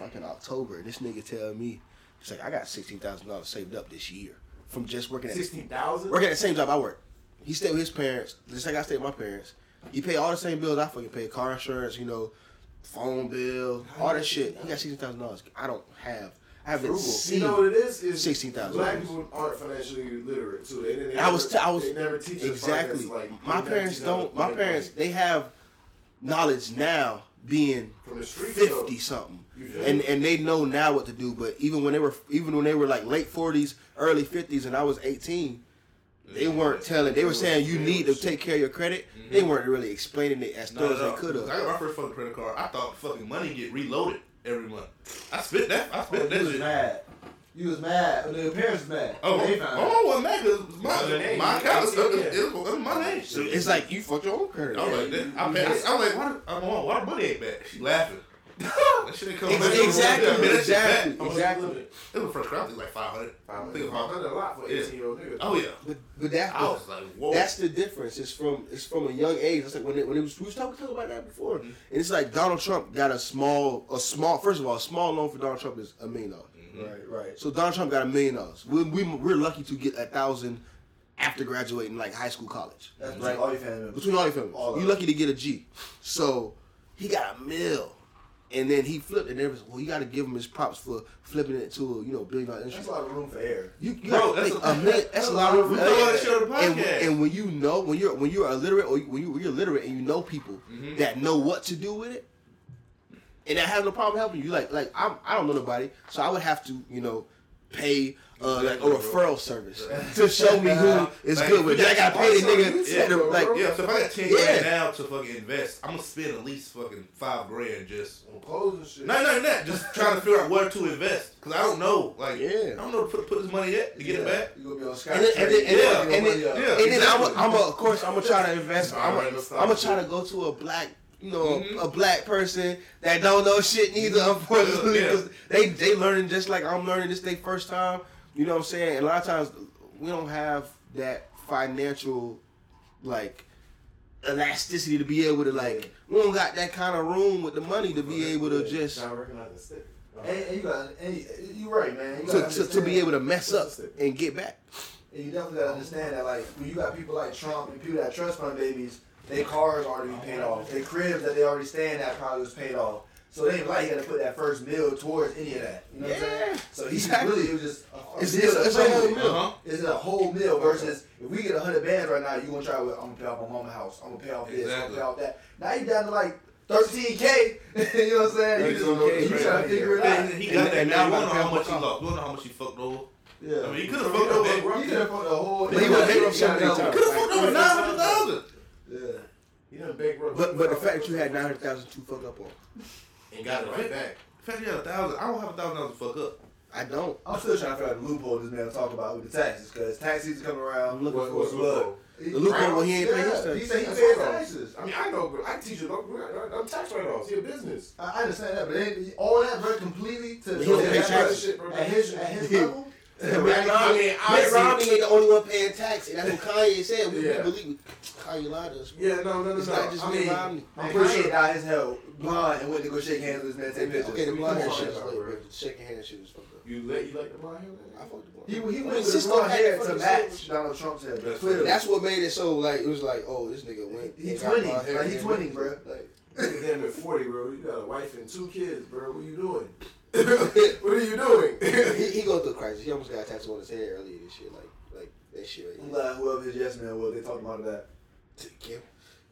fucking October. This nigga tell me, he's like, I got sixteen thousand dollars saved up this year from just working at Sixteen thousand. working at the same job I work. He stayed with his parents, just like I stayed with my parents. He paid all the same bills I fucking pay, car insurance, you know, phone bill, all that shit. He got sixteen thousand dollars. I don't have. I haven't Frugal. seen. You know what it is? Is 16,000. Black people aren't financially literate too. They, they, I was, t- I was They never teach exactly. like, my parents don't. My parents, they have knowledge now being From the street, fifty something, and and they know now what to do. But even when they were even when they were like late forties, early fifties, and I was eighteen, they weren't telling. They were saying you need to take care of your credit. They mm-hmm. weren't really explaining it as thorough as they could have. I got my first fucking credit card. I thought fucking money get reloaded every month. I spent that. I Oh, spent you that was shit. mad. You was mad. When your parents was mad. Oh, When oh, they found out. oh, well, man, 'cause Your my, name, my you account is was my name. So it's like you fucked your own credit. I was like, that. I, paid, I was like, why, the- I'm on, why the money ain't back? She laughing. that shit ain't coming Ex- back. exactly, Yeah, I mean, that exactly. back. Exactly. It was first round. It was like 500. I Five think it was hundred. 500. a lot for eighteen year old nigga. Oh, yeah. But but that I was like, whoa. That's the difference. It's from it's from a young age. It's like when it, when it was we was talking, talking about that before. Mm-hmm. And it's like Donald Trump got a small a small first of all a small loan for Donald Trump is a million dollars. Right, right. So Donald Trump got a million dollars. We, we we're lucky to get a thousand after graduating like high school college. That's right. all your family. Between all your family, All You're lucky to get a G. So he got a mill. And then he flipped it. And everyone well, you got to give him his props for flipping it to a you know billion dollar That's industry. a lot of room for error. You, you Bro, that's think, a- a million, that's a lot of We talk about that shit on the and, and when you know when you're when you're illiterate or when you you're literate and you know people Mm-hmm. that know what to do with it and I have no problem helping you like like I'm, I don't know nobody so I would have to you know pay uh, like a referral service to show me who is Like, good with if it. Then I got gotta pay the sponsors, nigga yeah, to, like. Yeah, so if I got 10 Yeah. grand now to fucking invest, I'm going to spend at least fucking five grand just. On clothes and shit. No, no, not just trying to figure out where to invest. Because I don't know. Like, Yeah. I don't know to put, put this money yet to get it back. You gonna be on Sky And then, and then, and then, Yeah, and then, yeah, and then I'm, exactly. a, I'm a, of course, I'm gonna try to invest. I'm gonna, I'm gonna try to go to a black, you know, Mhm. a, a black person that don't know shit neither. Unfortunately, Yeah. 'cause they they learning just like I'm learning this their first time. You know what I'm saying? And a lot of times we don't have that financial, like, elasticity to be able to like. We don't got that kind of room with the money to be able to just Not recognizing stick. And, and you got, and you, you're right, man. You to, gotta to, to be able to mess up and get back. And you definitely gotta understand that, like, when you got people like Trump and people that trust fund babies, their cars already be paid off. Their cribs that they already staying at probably was paid off. So they ain't like he got to put that first meal towards any of that. You know what I'm saying? Yeah, So he exactly. really it was just a, a It's- meal. it's- to it's a whole with. meal. Uh-huh. It's a whole meal versus if we get a hundred bands right now, you gonna try with I'm gonna pay off my mama house. I'm gonna pay off this. I'm gonna pay off that. Now you down to like 13k. you know what I'm saying? You, just, you trying to figure it out. he got that. and man. now We don't I'm know how much he lost. We don't know how much he fucked over. Yeah. I mean, he could have fucked over. what, He could have put the whole. But he went bankrupt so many times. could have fucked over 900,000. Yeah. You done bankrupt. But but the fact that you had nine hundred thousand to fuck up on, and got it right back. In fact, you had a thousand. I don't have a thousand dollars to fuck up. I don't. I'm still trying to figure out the loophole this man talk about with the taxes, because tax season coming around. I'm looking What- for what's a the loophole? he- The loophole when he ain't paying his taxes. He said he That's pays what I'm- taxes. I mean, I know, bro. I can teach you. Look, I'm tax write-offs. He a business. I I understand that, but they, all that bro completely to He don't pay taxes. At his at his Yeah. Level. Mitt I Romney, mean, Mitt Romney ain't the only one paying tax, and that's what Kanye said. We, Yeah. we believe Kanye lied to us. Yeah, no, no, no, It's no. not just I Mitt Romney. I'm pretty Kanye- sure dyed his hair blonde and went to go shake hands with this man, take pictures. Okay, the Come blonde hair shit is bro. but the shaking hand shit is fucked up. You let you like the blonde hair? I fucked the blonde. He, he I went mean, with Sisqó his blonde hair to the match same- Donald Trump's hair. That's Clearly. That's what made it so like it was like, oh, this nigga went. He 20, blonde hair like, he 20, bro. Like, damn at 40, bro. You got a wife and two kids, bro. What you doing? what are you doing? he, he go through a crisis. He almost got a tattoo on his head earlier this year, like like that shit. Right I'm here. glad whoever his yes man was, they talking about that. Kim.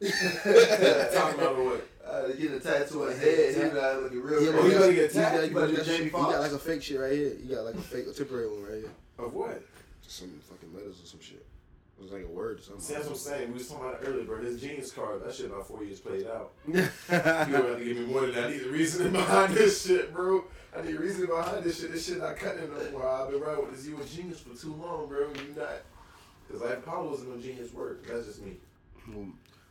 Talking about what? Uh, they getting a tattoo on his head. He was out looking real. Yeah, you he gotta got, get he got, tattooed? You better got, do Jamie he Foxx. got like a fake shit right here. You got like a fake, a temporary one right here. Of what? Some fucking letters or some shit. It was like a word or something. See, that's what I'm saying. We was talking about it earlier, bro. This genius card, that shit about four years played out. You yeah, gonna have to give me more than that. I need the reasoning behind this shit, bro. I need reasoning behind this shit. This shit not cutting it no more. I've been riding with this you a genius for too long, bro. You not. Because like Pablo wasn't no genius work. That's just me.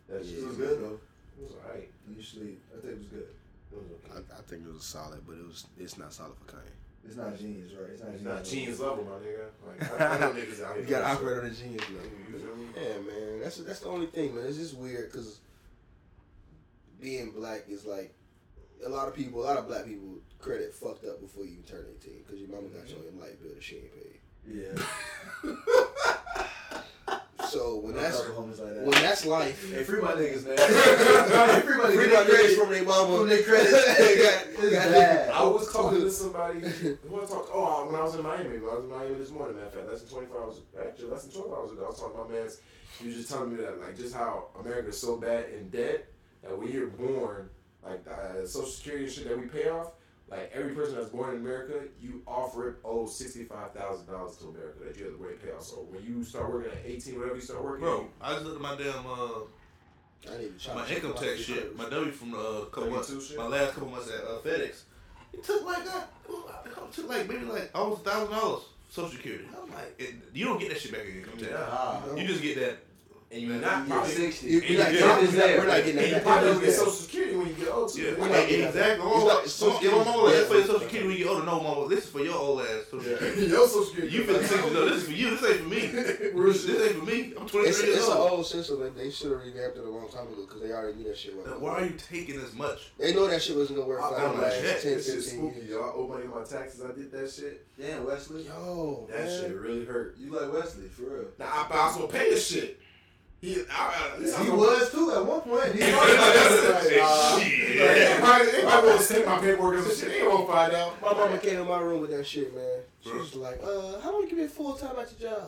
That's Yeah. just It was good though. It was alright. Usually. I think it was good. It was I. I think it was solid, but it was it's not solid for Kanye. It's not genius, right? It's not It's genius. not genius level, my nigga. Like, I, I know niggas out here. You got to doing operate on the genius level. You feel me? Yeah, man. That's that's the only thing, man. It's just weird because being black is like a lot of people, a lot of black people credit fucked up before you even turn eighteen because your mama got you on your light bill that she ain't paid. Yeah. So when I that's talk to homies like that. when that's life, Hey, free my niggas, man. hey, free my niggas. free my niggas from their mama. From their credits. Got- got- bad. I was talking to somebody. Who I talked? Oh, when I was in Miami, I was in Miami this morning. Matter of fact, less than twenty four hours. Actually, less than twelve hours ago, I was talking to my man's. He was just telling me that, like, just how America is so bad in debt that when you're born, like uh, Social Security and shit that we pay off. Like every person that's born in America, you off rip owe sixty five thousand dollars to America that you have to wait pay off. So when you start working at eighteen, whatever you start working, Bro, I just looked at my damn uh I need to my income tax shit, credits. my W from the uh, couple months, shit? my last couple months at uh, FedEx. It took like that. It took like maybe like almost a thousand dollars Social Security. I'm like, it, you don't get that shit back in income tax. You just get that. And you're not You probably sixty. You- you like- Yeah. we're not- we're not getting and you that. probably don't back. get Social Security when you get old. too. Yeah, We're like, not getting exactly. It's Oh, like so, Social if my mama Security- for your Social Security when you get older. No, mama, this is for your old ass Social back. Security. Your Social Security. You finna think, no, this is for you. This ain't for me. This, this ain't for me. I'm 23 It's, years it's an old. old system that they should have revamped it a long time ago because they already knew that shit was. Why are you taking as much? They know that shit wasn't gonna work I- for I the don't last 10, This shit 15 spooky, years. y'all. Owe money my taxes. I did that shit. Damn, Wesley. Yo, That shit really hurt. You like Wesley for real? Now I, I pay this shit. He, I, I, He I was too at one point. He He was. was. Uh, Shit. They probably, they probably gonna send my paperwork and some shit. They won't find out. My mama came in my room with that shit, man. She was like, uh, how long you been full time at your job?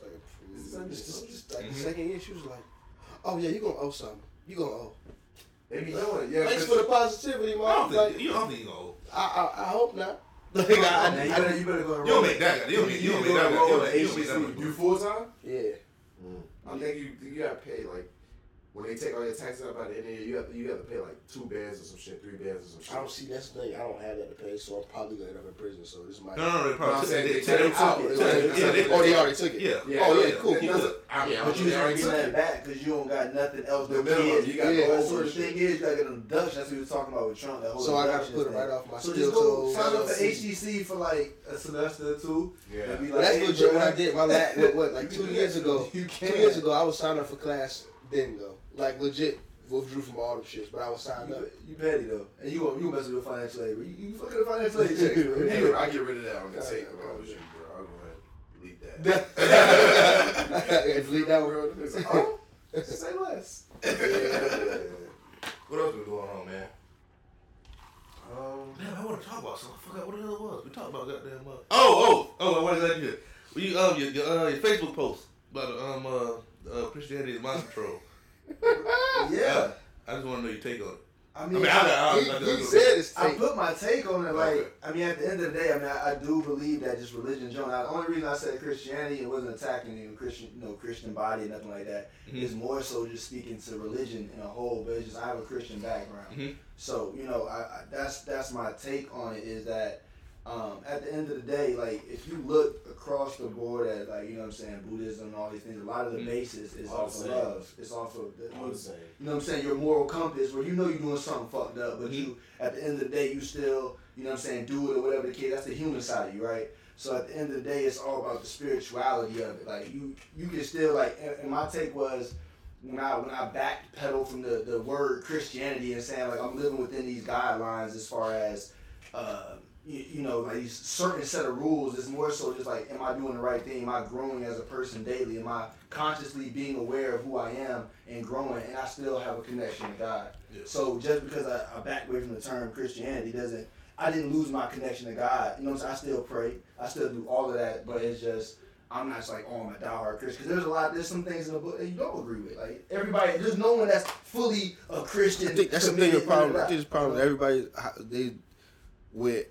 Like, This is this- this- like the Mhm. second year, she was like, oh yeah, you gonna owe something. You gonna owe. They be knowing it. Yeah, Thanks 'cause- for the positivity, I don't mom. think, Like, you don't think you gonna. I, I, I hope not. Like, Now, I, you I, better, you better go. You don't make that. guy. You don't make. You don't make that. guy. You don't make- you don't make that. much. You full time? yeah. I think you you gotta pay like when they take all your taxes out by the end of the year, you have to you have to pay like two bands or some shit, three bands or some shit. I don't see that's the thing. I don't have that to pay, so I'm probably gonna end up in prison. So this might. No, no, no. They probably I'm took saying it. they They took it took it. Yeah, took it yeah, they- oh, they already took it. Yeah. Yeah, Oh, yeah, yeah. cool. It doesn't- I mean, But you they just already getting took that it. back because you don't got nothing else. The No minimum, kids. you got Yeah, the That's whole what the thing is. You gotta get an deduction. That's what we was talking about with Trump. That whole So I gotta put it right off my So steel just go sign up for LLC. HCC for like a semester or two. Yeah. And be But like, that's hey, legit what I did. My last, what, what, like two years ago. Two years ago, I was signed up for class. Didn't go. Like legit, withdrew from all them shits. But I was signed up. You, you petty though, and you you mess with financial aid. bro. You, you fucking financial aid checks, bro. I get rid of that on the tape. If I was you, bro. I'll go ahead and delete that. Yeah, delete that word. It's like, oh, say less. What else been going on, man? Um, Damn, I want to talk about something. I forgot what the hell it was. We talked about goddamn. Uh, oh, oh, oh! What is that? You, well, you um, your, your, uh, your Facebook post about um, uh, uh, Christianity is mind control. Yeah, I just want to know your take on it. I I mean, mean, I, I, I, He, he said it's I put my take on it. Like, Okay. I mean, at the end of the day, I mean, I, I do believe that just religion, John. The only reason I said Christianity, it wasn't attacking you know, Christian, you know, Christian body or nothing like that. Mhm. It's more so just speaking to religion in a whole. But it's just I have a Christian background, Mhm. so you know, I, I that's that's my take on it. Is that um, at the end of the day, like if you look across the board at like you know what I'm saying Buddhism and all these things, a lot of the Mhm. basis is All off of love. It's off of the, all the same. you know what I'm saying, your moral compass where you know you're doing something fucked up, but Mhm. you at the end of the day you still, you know what I'm saying, do it or whatever the case. That's the human side of you, right? So at the end of the day, it's all about the spirituality of it. Like you, you can still like. And, and my take was when I when I backpedal from the the word Christianity and saying like I'm living within these guidelines as far as. Uh, you, you know, like certain set of rules is more so just like, am I doing the right thing? Am I growing as a person daily? Am I consciously being aware of who I am and growing? And I still have a connection to God. Yeah. So just because I, I back away from the term Christianity doesn't, I didn't lose my connection to God. You know what I'm saying? I still pray. I still do all of that, but it's just, I'm not just like, oh, I'm a diehard Christian. Because there's a lot, there's some things in the book that you don't agree with. Like, everybody, there's no one that's fully a Christian. I think that's the thing. The problem. I think the problem. Everybody, they with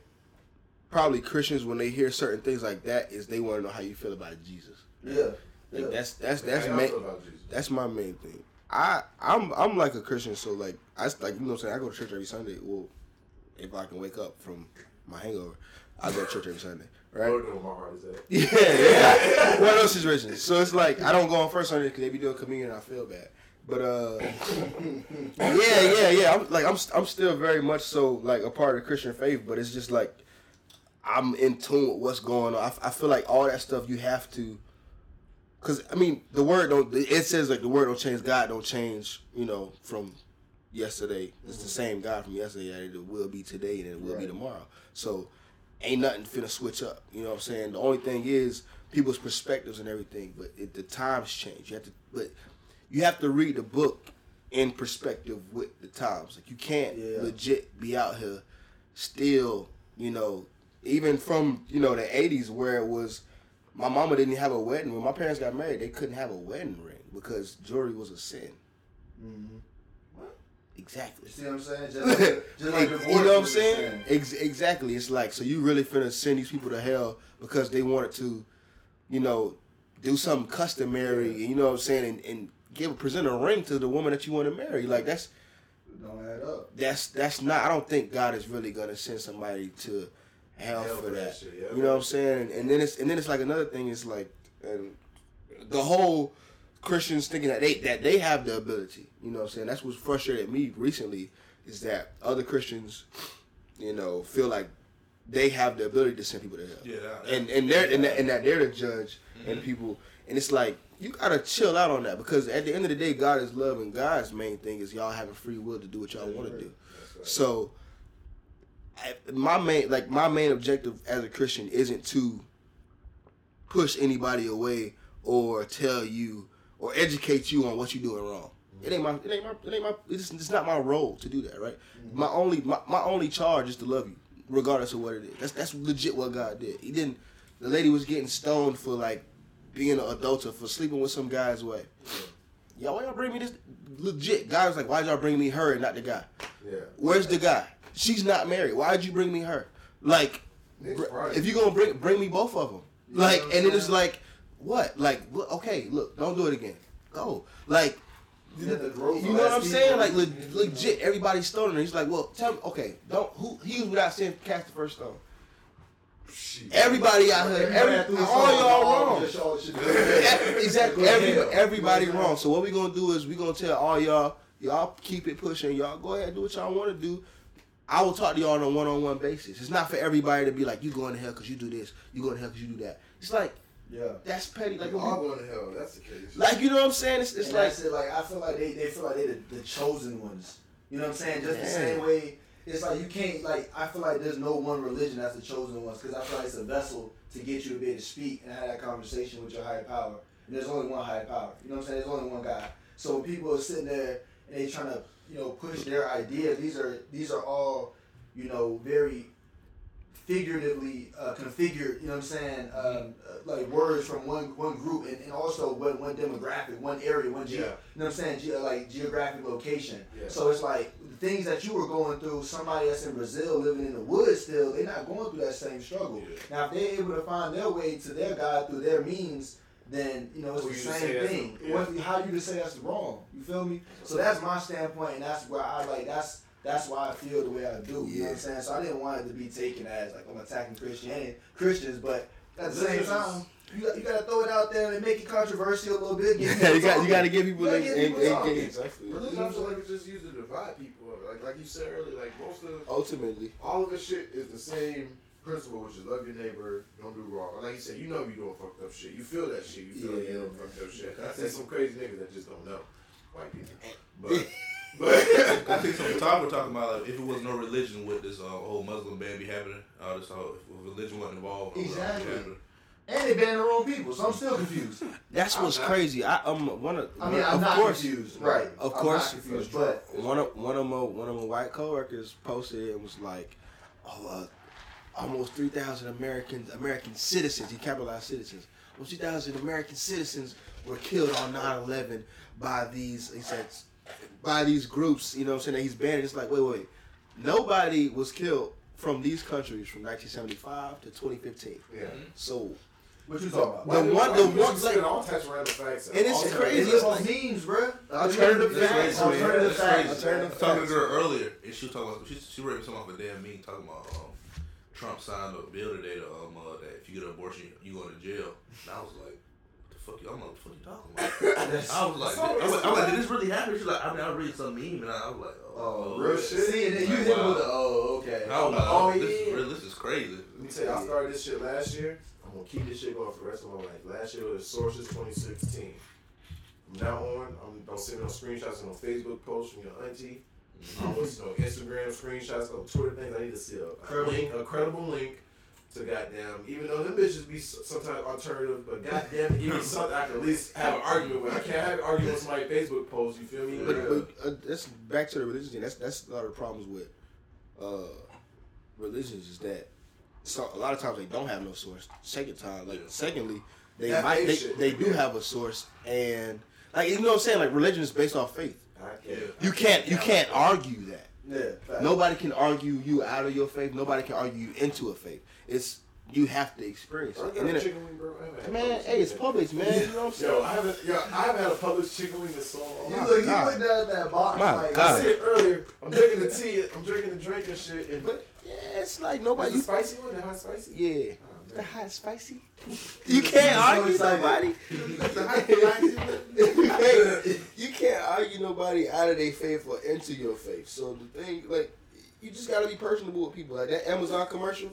probably Christians when they hear certain things like that is they want to know how you feel about Jesus. da. Yeah. Like Yeah. that's that's that's How y'all main, feel about Jesus? that's my main thing. I I'm I'm like a Christian, so like I s- like you know what I'm saying. I go to church every Sunday. Well, if I can wake up from my hangover, I go to church every Sunday. Right? Lord knows my heart is at. Yeah, yeah. One of those situations. So it's like I don't go on first Sunday because they be doing communion and I feel bad. But uh, yeah, yeah, yeah. I'm like I'm I'm still very much so like a part of the Christian faith, but it's just like I'm in tune with what's going on. I, I feel like all that stuff you have to, because I mean the word don't. It says like the word don't change. God don't change. You know from yesterday. It's the same God from yesterday that it will be today and it will be tomorrow. So ain't nothing finna switch up. You know what I'm saying? The only thing is people's perspectives and everything, but it, the times change. You have to, but you have to read the book in perspective with the times. Like you can't Yeah. legit be out here still, you know, even from you know the '80s where it was. My mama didn't have a wedding when my parents got married. They couldn't have a wedding ring because jewelry was a sin. Mhm. exactly. You see what I'm saying? Just like, just like you know what I'm saying? Ex- exactly. It's like so you really finna send these people to hell because they wanted to, you know, do something customary. You know what I'm saying? And, and give present a ring to the woman that you want to marry. Like that's Don't add up. that's that's not. I don't think God is really gonna send somebody to hell, Hell for that shit, yeah. You know what I'm saying? And, and then it's and then it's like another thing is like, and the whole Christians thinking that they that they have the ability. You know what I'm saying? That's what's frustrated me recently is that other Christians, you know, feel like they have the ability to send people to hell. Yeah, that- And and they're and, that, and that they're the judge Mm-hmm. and people and it's like you gotta chill out on that because at the end of the day, God is love and God's main thing is y'all having free will to do what y'all want to do. So, I, my main like my main objective as a Christian isn't to push anybody away or tell you or educate you on what you're doing wrong. It ain't my it ain't my it ain't my it's, it's not my role to do that, right? My only my, my only charge is to love you, regardless of what it is. That's that's legit what God did. He didn't. The lady was getting stoned for like being an adulterer for sleeping with some guy's wife. Y'all, why y'all bring me this? Legit, God was like, why'd y'all bring me her and not the guy? Yeah. Where's the guy? She's not married. Why'd you bring me her? Like, right. if you're gonna bring bring me both of them, You like, and then it's like, what? Like, okay, look, don't do it again. Go, like, You got the growth you know what I'm saying? Like, le- legit, everybody's stoning her. He's like, well, tell me, okay, don't who he was without saying cast the first stone. Shit. Everybody out here, every, all y'all wrong. just y'all should do Yeah, it. exactly. Every, everybody You know what I'm wrong. So what we gonna do is we gonna tell all y'all, y'all keep it pushing. Y'all go ahead do what y'all want to do. I will talk to y'all on a one-on-one basis. It's not for everybody to be like, you going to hell because you do this, you going to hell because you do that. It's like Yeah. that's petty. Like, what all we- going to hell. That's the case. like you know what I'm saying? It's, it's like it. Like I feel like they, they feel like they the, the chosen ones. You know what I'm saying? Just the same way. It's like you can't like I feel like there's no one religion that's the chosen ones because I feel like it's a vessel to get you to be able to speak and have that conversation with your higher power. And there's only one higher power. You know what I'm saying? There's only one guy. So when people are sitting there and they trying to you know push their ideas, these are these are all you know very figuratively uh, configured, you know what I'm saying, um, uh, like words from one one group and, and also one, one demographic, one area, one ge- Yeah. you know what I'm saying, ge- like geographic location. Yeah. So it's like the things that you were going through, somebody that's in Brazil living in the woods still, they're not going through that same struggle. Yeah. Now if they're able to find their way to their God through their means, then you know it's Who the same say that's- thing. yeah. What, how you to say that's wrong? You feel me? So that's my standpoint, and that's where I like that's that's why I feel the way I do. You know what I'm saying? So I didn't want it to be taken as like I'm attacking Christianity, Christians, but at the same time, you got, you got to throw it out there and make it controversial a little bit. yeah, you got, you gotta give people You a, gotta get people a- talking. a- Exactly. Religion, I feel like it's just used to divide people. Like like you said earlier, like most of ultimately. all of this shit is the same principle, which is love your neighbor, don't do wrong. Like you said, you know you doing fucked up shit. You feel that shit. You feel Yeah. you doing fucked up shit. I see some crazy niggas that just don't know. White people. But but I think some time we're talking about like if it was no religion, would this uh, whole Muslim ban be happening? All this whole if religion wasn't involved, would it be Exactly. And they banned the wrong people, so I'm still confused. That's what's I'm not- crazy. I um one of I mean, I'm of not course confused, right? Of I'm course. not confused, but one of one of my one of my white coworkers posted it and was like, "Oh, uh, almost three thousand Americans, American citizens, he capitalized citizens, almost three thousand American citizens were killed on 9-11 by these." He said, "By these groups." You know what I'm saying? That he's banned. It's like, wait, wait, nobody was killed from these countries from 1975 to 2015. yeah. So what you talking about? The one- Why the people one- just spit all types of random facts. And it's All types of- crazy. It's It's all like- memes, bro. Alternative That's facts, crazy, man. Alternative That's crazy. facts. Alternative I was talking to facts. the girl earlier, and she was talking about she she read something off a damn meme talking about um, Trump signed a bill today to um uh, that if you get an abortion you go to jail. And I was like, what the fuck you? I'm like, fuck you talking about? I was like, So- I was, I'm like, did this really happen? She's like, I mean, I read some meme and I was like, oh, Oh, real shit? See, and then you Like, hit wow. with the oh, okay. I was like, oh, oh, this is yeah. real. This is crazy. Let me tell you, I started this shit last year. I'm gonna keep this shit going for the rest of my life. Last year was Sources 2016. From now on, I'm, don't send me no screenshots and no Facebook posts from your auntie. Listen to no Instagram screenshots, no Twitter things. I need to see a, Credible. link, a credible link to goddamn. Even though them bitches be sometimes alternative, but goddamn, it, give me something I can at least have an argument with. I can't have an argument with somebody's Facebook post. You feel me? But, but uh, that's back to the religion thing. That's that's a lot of the problems with uh, religions is that so a lot of times they don't have no source. Second time, like secondly, they That might they, they do have a source and like you know what I'm saying. Like religion is based off faith. I I can't. You can't you can't argue that. Yeah. Nobody can argue you out of your faith. Nobody can argue you into a faith. It's you have to experience it. And then, chicken wing, bro. Man, hey, it's. Publix, man. You know what I'm saying? Yo, I haven't. Yo, I haven't had a Publix chicken wing in so long. You my look, you God. put that that box. My like, God. I said earlier, I'm drinking the tea. I'm drinking the drink and shit. And But yeah, it's like nobody. the You, spicy one, the hot spicy. yeah, the hot spicy. You can't argue nobody. The hot spicy. you, can't, you can't argue nobody out of their faith or into your faith. So the thing, like, you just gotta be personable with people. Like that Amazon commercial,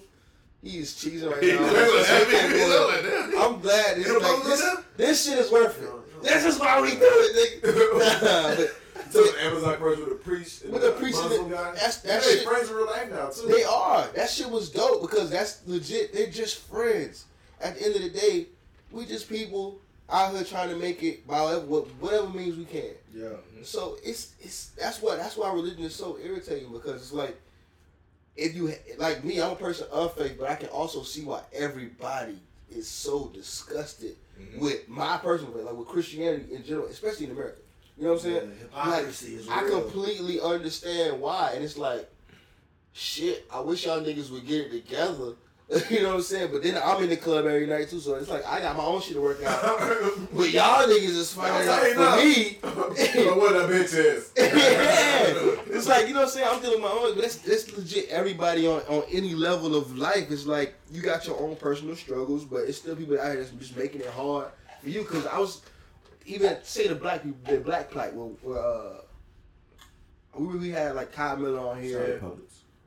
he is cheesing right He now. look like that. He like. I'm glad this, like, I'm this, saying? this shit is worth it. This is why we do it, nigga. So the Amazon commercial with a priest and With a priest Muslim guy. that's- that hey, shit- friends in real life now too. They are. That shit was dope because that's legit. They're just friends. At the end of the day, we just people out here trying to make it by whatever, whatever means we can. Yeah. So it's it's that's what that's why religion is so irritating because it's like if you like me, I'm a person of faith, but I can also see why everybody is so disgusted Mhm. with my personal faith, like with Christianity in general, especially in America. You know what I'm saying? Yeah, hypocrisy is I completely understand why, and it's like, shit. I wish y'all niggas would get it together. you know what I'm saying? But then I'm in the club every night too, so it's like I got my own shit to work out. But y'all niggas is I'll out for me. What that bitch is. yeah. It's like, you know what I'm saying? I'm dealing with my own, but that's, that's legit. Everybody on, on any level of life is like, you got your own personal struggles, but it's still people out here that's just making it hard for you. Because I was, even say the black people, the black plight, well, well, uh, we, we had like Kyle Miller on here.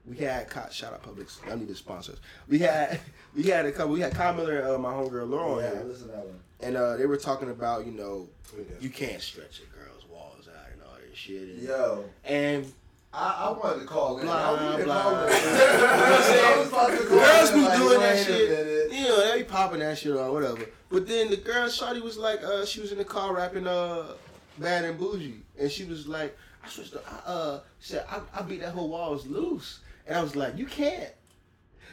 We had Kyle, shout out Publix. I need to sponsor us. We had we had a couple. We had Kyle Miller and uh, my homegirl Laura on Yeah, here, listen to that one. and uh, they were talking about you know you can't stretch a girl's walls out and all this shit. And, Yo, and I, I wanted to call in. Blah, I to blah. call in. You know what I'm saying? I was about to call Girls be like, doing that shit. You know, they be popping that shit or whatever. But then the girl, Shawty was like, uh, she was in the car rapping uh, Bad and Boujee. And she was like, I switched to, I, uh, she said, I, I beat that whole walls loose. And I was like, you can't.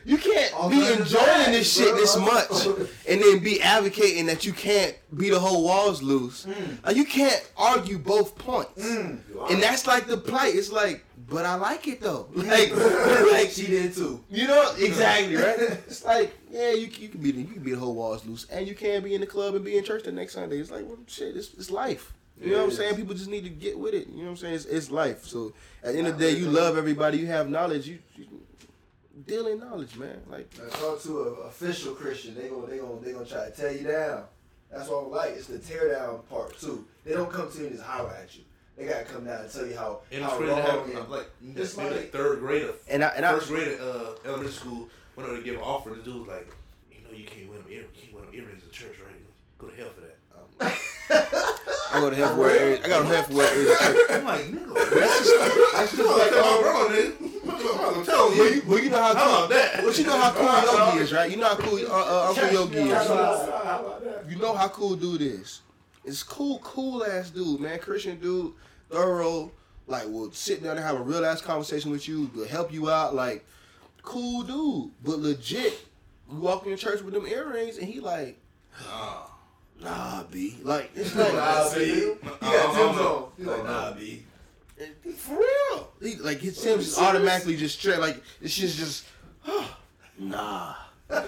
You can't All be enjoying bags, this shit bro. this much and then be advocating that you can't beat the whole walls loose. Like, you can't argue both points. Mm. And that's like the plight. It's like, but I like it though. Like, like She did too. you know exactly right. It's like yeah, you you can be the, you can be the whole walls loose, and you can be in the club and be in church the next Sunday. It's like well, shit, it's, it's life. You know what I'm saying? People just need to get with it. You know what I'm saying? It's, it's life. So at the end of the day, you love everybody. You have knowledge. You, you deal in knowledge, man. Like Now, talk to an official Christian. They gonna they gonna they gonna try to tear you down. That's what I like. It's the tear down part too. They don't come to you and just holler at you. They gotta come down and tell you how And how it's crazy to wrong have and like it's maybe like- like third grade or and I and I first grade at uh, elementary school went over to give an offer. The dude was like, you know, you can't wear them earrings. You can't wear them earrings in church, right? Go to hell for that. I go to hell for wear earrings. I got to hell for wear earrings. I'm like, nigga, That's just that's just like like, um, bro, nigga. I'm well, you. you, well, you know how How cool, that? well, you know how cool Yogi is, right? You know how cool uh, uh, Uncle Yogi is. How about that? You know how cool dude is. It's cool, cool ass dude, man. Christian dude, thorough. Like, will sit down and have a real ass conversation with you, will help you out. Like, cool dude, but legit. We walk in church with them earrings, and he like, Nah. nah, b. Like, it's like, Nah, B. He got uh, Tim's on. He's like, nah, B. for real. He, like his Tim's just automatically just straight. Like it's just just, nah. like,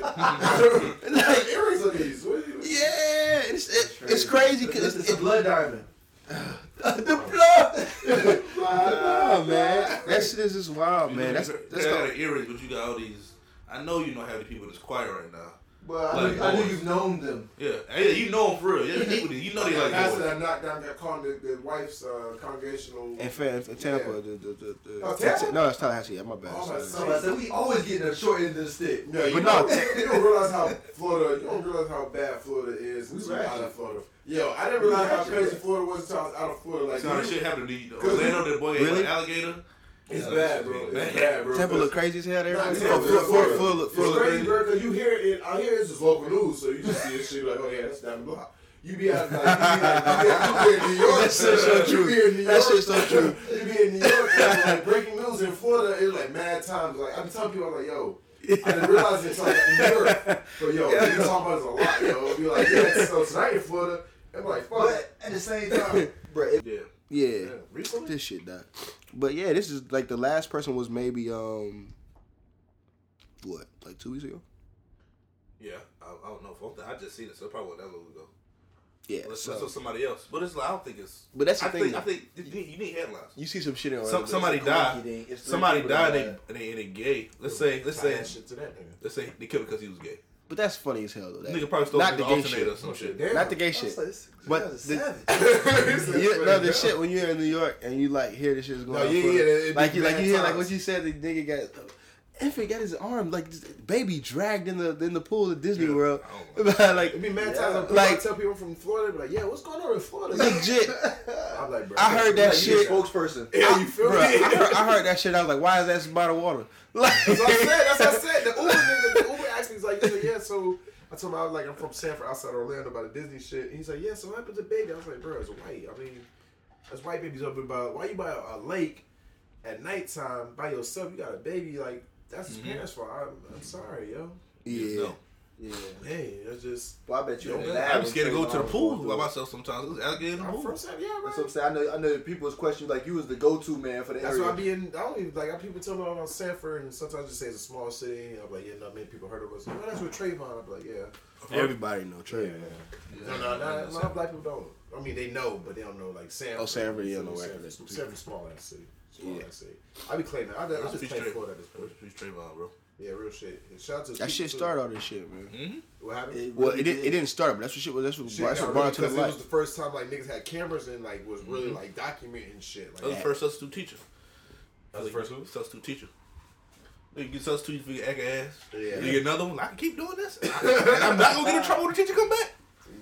Earrings are these. You- yeah, it's it, it's crazy It's, because it's a blood diamond. The blood. nah, man, that shit is just wild, man. That's that's that's got the, an earring, but you got all these. I know you know how the people in this choir right now. Well, I, Like knew, I knew you've known them. Yeah, yeah, you know them for real. Yeah, you eat with it. You know they like pastor boys. that knocked down that called the, the wife's uh, congregational. in, Fa- in Tampa. Yeah. The, the, the, the, Oh, Tampa? No, it's Tallahassee. Yeah, my bad. Oh, Sorry. that's So we always getting the short end of the stick. Yeah, you But know, no. you don't realize how Florida. You don't realize how bad Florida is. We until you're out of Florida. Yo, I didn't realize how crazy. Florida was until I was out of Florida. Like, That's how you- that shit happened to you. Cause Orlando, that boy ate Really? an alligator. It's Yeah, bad, bro. shit It's bad. bad, bro. Tampa look crazy as hell there. Nah, Full, Tampa, full, full, full, It's full of crazy, crazy. bro, because you hear it. I hear it's just local news, so you just see this shit like, oh yeah, that's down the block. You be out like, you be, like, you be in New York. That's so- so you true. Be in New York. That shit's so true. You be in New York, and, like breaking news in Florida. It's like mad times. Like I'm telling people, I'm like, yo. I didn't realize it's like I got in Europe. But yo, you talking about this a lot, yo. Be like, yeah, so tonight in Florida, I'm like, fuck. But at the same time, bro, it, Yeah, Yeah, Yeah, recently. this shit died. But yeah, this is like the last person was maybe um, what like two weeks ago. Yeah, I, I don't know. If I just seen it, so it probably wasn't that long ago. Yeah, Let's so so, somebody else. But it's like I don't think it's. but that's the I thing. think I think you need, you need headlines. you see some shit on Some, somebody died. coinky-dink. Somebody died and they, and they, and they gay. Let's say let's say that shit to that nigga. let's say they killed him because he was gay. But that's funny as hell though. That, Nigga probably stole not the the gay alternator shit. or some shit. Damn. Not the gay shit. like, But the- guy's savage. Yeah, no, the shit when you're in New York and you like hear this shit's going No, on. yeah, yeah, it'd like you like you hear like what you said. The nigga got infant got his arm like baby dragged in the in the pool at Disney Yeah. World. Oh like It'd be mad Yeah. times when people Like- tell people from Florida, be like, yeah, what's going on in Florida? legit. I'm like, bro. I heard that Like, you shit. the spokesperson. Yeah, you feel Bruh, me? I, heard, I heard that shit. I was like, why is that bottle of water? Like, That's what I said. That's what I said. The Uber nigga, the Uber asked me, he's like, he's like, yeah, so I told him I was like, I'm from Sanford, outside Orlando, by the Disney shit. He's like, yeah, so what happened to baby? I was like, bro, it's white. I mean, that's white babies up about. Why you by a, a lake at nighttime by yourself? You got a baby, like that's his Mhm. parents' fault. I'm, I'm sorry, yo. yeah. No. Yeah. Hey, that's just. Well, I bet you. Yeah, don't man, I'm scared to go to the pool by myself sometimes. There's alligator in the I'm pool. from Sanford, yeah, That's what. I'm saying. I know. I know people's question like you was the go-to man for the That's area. why I be in. I don't even like. I people tell me I'm on Sanford, and sometimes I just say it's a small city. I'm like, yeah, not many people heard of us. Well, that's with Trayvon. I'm like, yeah. Everybody know Trey. Yeah. No, no, no. A lot of black people don't. I mean, they know, but they don't know like Sanford. Oh, Sanford, yeah, no Sanford, record. Sanford, small ass city. Small Yeah. ass city. I be claiming. I, I just claim straight. Florida at this point. Let's Trayvon, bro. Yeah, real shit. Shout out to That people, shit started all this shit, man. Mm-hmm. What happened? It Well, really it didn't. It didn't start, but that's what shit was. That's what, Shit that's what brought really- it to the because it was the first time like niggas had cameras and like was really like documenting shit. That was Like the first substitute teacher. That was the first one? Substitute teacher. You get substitute for your act ass. Yeah. You get another one. I can keep doing this. and I'm not gonna get in trouble when the teacher come back.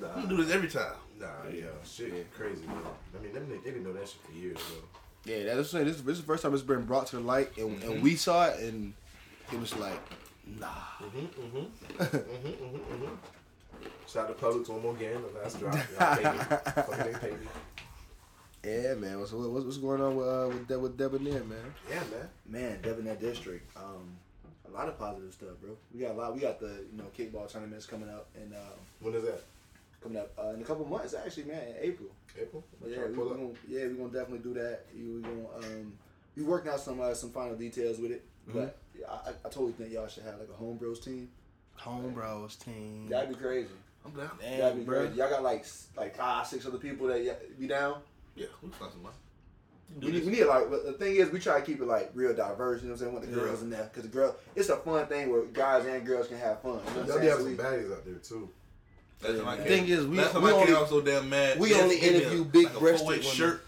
I'm gonna do this every time. nah, yeah, shit, crazy. Man. I mean, them, they didn't know that shit for years, bro. Yeah, that's what I'm saying. This, this is the first time it's been brought to the light, and, Mm-hmm. and we saw it, and it was like, nah. Mm-hmm, mm-hmm, mm-hmm, mm-hmm, mm-hmm. Shout out to Publix one more game. The last drop. Y'all pay me. Fucking nigga pay me. Yeah, man. What's what's, what's going on with uh, with De- with Debonair, man? Yeah, man. Man, Debonair District. Um, a lot of positive stuff, bro. We got a lot. We got the you know kickball tournaments coming up and um, When is that? coming up uh, in a couple months. Actually, man, in April. April. I'm Yeah, we, to pull we up. gonna, yeah, we're gonna definitely do that. We're gonna um, we working out some uh, some final details with it, Mm-hmm. but I, I I totally think y'all should have like a home bros team. Home bros team. That'd be crazy. I'm down. That'd Damn, be bro. crazy. Y'all got like like five, six other people that y- be down. Yeah, we find some. We need, we need like but the thing is we try to keep it like real diverse. You know what I'm saying? With the girls Yeah. in there because the girl it's a fun thing where guys and girls can have fun. You know what I'm Y'all be saying? having So some baddies out there too. That's Yeah, time I man. came. Thing is, we- Last time we I only- came, I was so damn mad. we They only gave me interview like big-breasted women. shirt.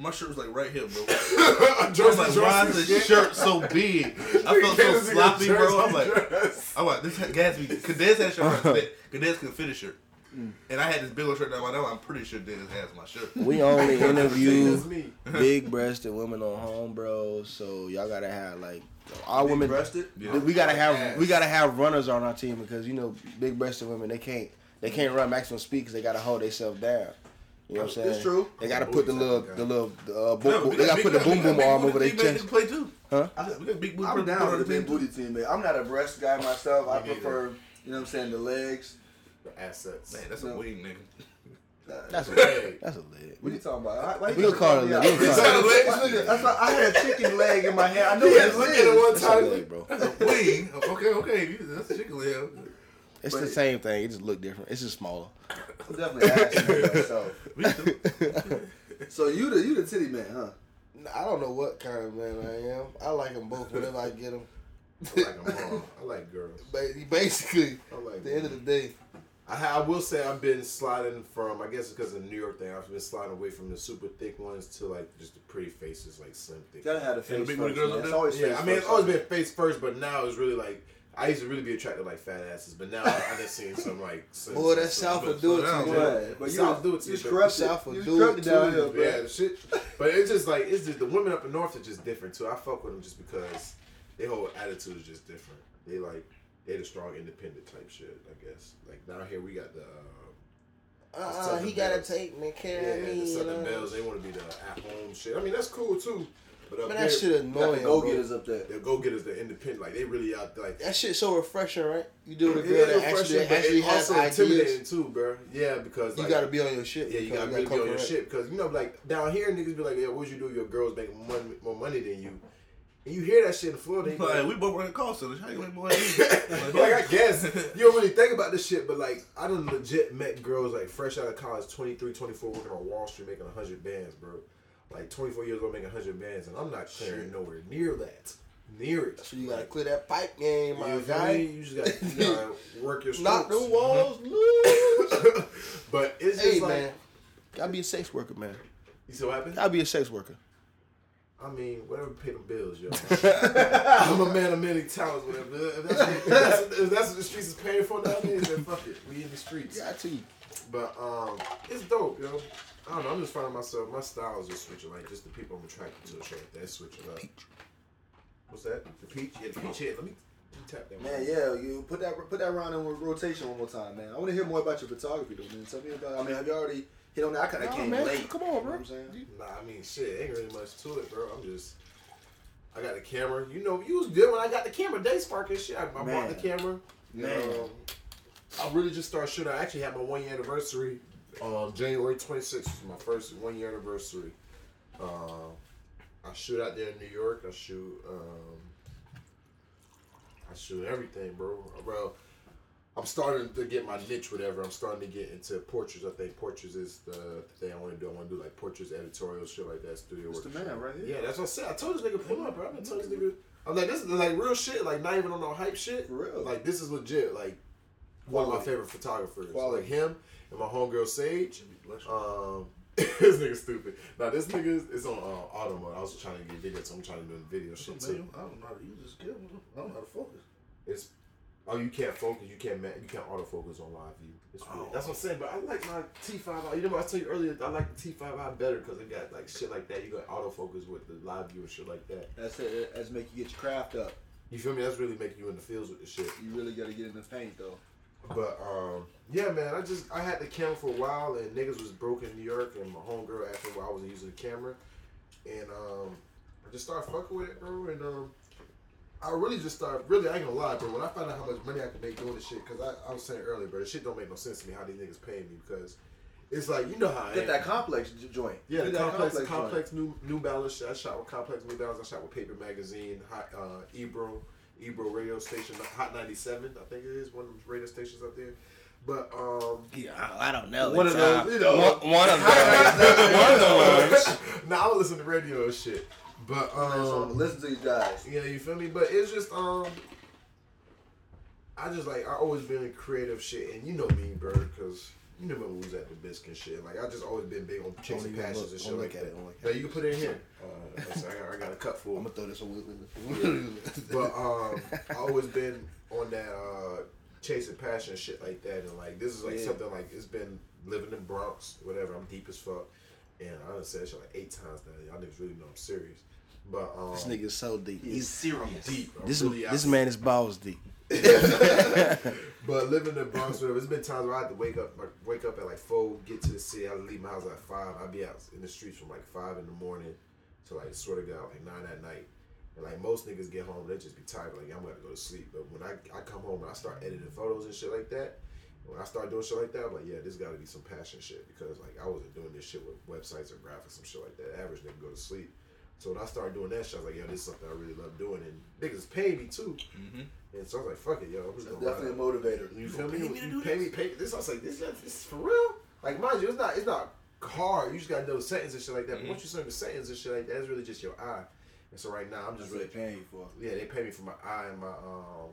My shirt was like right here, bro. I I was like, why is the shirt so big? I felt so sloppy, bro. I'm like, I'm like, this Gatsby. Kadesh had a shirt. Right Kadesh uh-huh. could fit a shirt. And I had this big old shirt down my nose. I'm pretty sure Dennis has my shirt. We only That's interview big breasted women on home bro. so y'all gotta have like our women. breasted. Yeah. We gotta have Ass. we gotta have runners on our team because you know big breasted women they can't they can't run maximum speed because they gotta hold themselves down. You know what I'm saying? It's true. They gotta put the little the little uh, boom, No, boom, they got gotta put the boom boom arm over their team, man, chest. play too. Huh? I said, we got big booty. I'm down on with the the big team, booty team, man. I'm not a breast guy myself. I prefer, you know what I'm saying, the legs. The assets. Man, that's a wing, nigga. That's a Hey. that's a lid. What are you talking about? Why, why We you gonna call it a me leg. out? We gonna call it a leg. Look That's why I had a chicken leg in my hand. I know Yeah, what look it at it is. one That's a time. leg, bro. That's a wing. Okay, okay. That's a chicken leg. It's But- the same thing. It just look different. It's just smaller. I'm definitely asking myself. Me too. So you the you the titty man, huh? I don't know what kind of man I am. I like them both whenever I get them. I like them all. I like girls. Basically, I like at the end of the day, I, ha- I will say I've been sliding from I guess it's because of the New York thing. I've been sliding away from the super thick ones to like just the pretty faces, like slim thick. You gotta have the face the big first. booty girls man. up It's there? always Yeah, face I mean it's always been face first, but now it's really like I used to really be attracted to like fat asses, but now I, I just seen some like slim, boy, that South will do it to you. But you South do it to you you, corrupted. South will do it to you, bro. Yeah, shit. But it's just like it's just the women up in north are just different too. I fuck with them just because their whole attitude is just different. They like they the strong independent type shit. I guess like down here we got the. Uh, Uh, he gotta take me yeah, care of me. the you Southern know? Belles, they want to be the at home shit. I mean, that's cool too. But up Man, there, that shit Got the annoying. Go getters up there. the go getters, the independent, like they really out there, like That shit's so refreshing, right? You do with a It girl is that actually, refreshing, but actually it's has also ideas. intimidating too, bro. Yeah, because You like, gotta be on your shit. Yeah, you because gotta really be come on your correct. shit because you know, like down here, niggas be like, "Yeah, what you do? Your girls making more money, more money than you." And you hear that shit in Florida, they be Like, like, we both work at call centers. How you make more than me? like I guess you don't really think about this shit, but like I done legit met girls like fresh out of college, 23, 24, working on Wall Street making hundred bands, bro. Like twenty four years old making hundred bands, and I'm not clearing nowhere near that, near it. So you gotta clear that pipe game, my You guy. You just gotta, you gotta work your Knock strokes. them mm-hmm. walls loose. but it's just hey like man, gotta be a sex worker, man. you see what happened? Gotta be a sex worker. I mean, whatever pay them bills, yo. I'm a man of many talents, whatever. If that's, if that's, if that's what the streets is paying for nowadays, then fuck it. We in the streets. Yeah, Got to. But um, it's dope, yo. I don't know. I'm just finding myself. My styles is just switching. Like just the people I'm attracted to, and shit like that. Switching up. What's that? The peach? Yeah, the peach head. Let me, let me tap that. Man, yeah, you put that put that round in rotation one more time, man. I want to hear more about your photography, though, man. Tell me about. I mean, have you already hit on that? I kind of Nah, came man, late. come on, you know bro. what I'm saying? Nah, I mean, shit, ain't really much to it, bro. I'm just, I got the camera. You know, you was good when I got the camera. Day Spark and shit. I, I bought the camera. Man. Um, I really just started shooting. I actually had my one year anniversary. Um, January 26th was my first one year anniversary. Um, I shoot out there in New York. I shoot. Um, I shoot everything, bro. Bro, I'm starting to get my niche, whatever. I'm starting to get into portraits. I think portraits is the thing I want to do. I want to do like portraits, editorial, shit like that, studio It's work. the man right here. Yeah, that's what I said. I told this nigga pull up, bro. I've been telling this nigga. I'm like, this is like real shit. Like not even on no hype shit. For real. Like this is legit. Like one of my favorite photographers. Quality. Like him and my homegirl Sage. Um, this nigga stupid. Now this nigga is, is on uh, auto mode. I was trying to get video, so I'm trying to do the video shit too. I don't know how to use this camera. I don't know how to focus. It's oh you can't focus, you can't you can't autofocus on live view. It's weird. Oh. That's what I'm saying. But I like my T5i. You know what I told you earlier? I like the T5i better because it got like shit like that. You got autofocus with the live view and shit like that. That's it. That's make you get your craft up. You feel me? That's really making you in the fields with the shit. You really got to get in the paint, though. But um, yeah, man, I just I had the camera for a while, and niggas was broke in New York, and my homegirl asked me why I wasn't using the camera, and um, I just started fucking with it, bro, and um, I really just started. Really, I ain't gonna lie, bro. When I found out how much money I could make doing this shit, because I, I was saying earlier, bro, this shit don't make no sense to me how these niggas paying me because it's like you know how I Get am. that complex joint. Yeah, the Get complex, joint. complex, new New Balance. shit. I shot with complex New Balance. I shot with Paper Magazine, Hot, uh, Ebro, Ebro radio station, Hot ninety seven. I think it is one of the radio stations up there. But um, Yeah, I, I don't know. One It's, of those, uh, you know. one, one of those. one of the ones. nah, I listen to radio and shit. But um, listen to these guys. yeah, you feel me? But it's just um, I just like I always been in creative shit, and you know me, bro, because you know when we was at the biscuit shit. Like I just always been big on chasing passions look- and shit like that. it, don't look at you can put it in here. Uh, I, got, I got a cup full. I'm gonna throw this away. But um, I always been on that uh, chasing passion shit like that, and like this is like Yeah. something like it's been living in Bronx, whatever. I'm deep as fuck, and I done said shit like eight times now. Y'all niggas really know I'm serious. But um, this nigga's so deep. He's He's, serious. deep. I'm this really this man is balls deep. But living in Bronx, whatever. It's been times where I had to wake up, like wake up at like four, get to the city. I leave my house at five. I'd be out in the streets from like five in the morning to like swear to God, like nine at night. And like most niggas get home, they just be tired. Like I'm gonna go to sleep. But when I, I come home and I start editing photos and shit like that, when I start doing shit like that, I'm like, yeah, this got to be some passion shit because like I wasn't doing this shit with websites or graphics, some shit like that. Average nigga go to sleep. So when I started doing that shit, I was like, yo, this is something I really love doing, and niggas pay me too. And so I was like, fuck it, yo, I'm just That's gonna definitely a motivator. You feel me? pay me to You do pay me, pay this. I was like, this, this is for real. Like, mind you, it's not, it's not hard. You just gotta know the settings and shit like that. But once you learn the settings and shit like that, it's really just your eye. And so right now, I'm just what really, paying you for. yeah, they pay me for my eye and my um,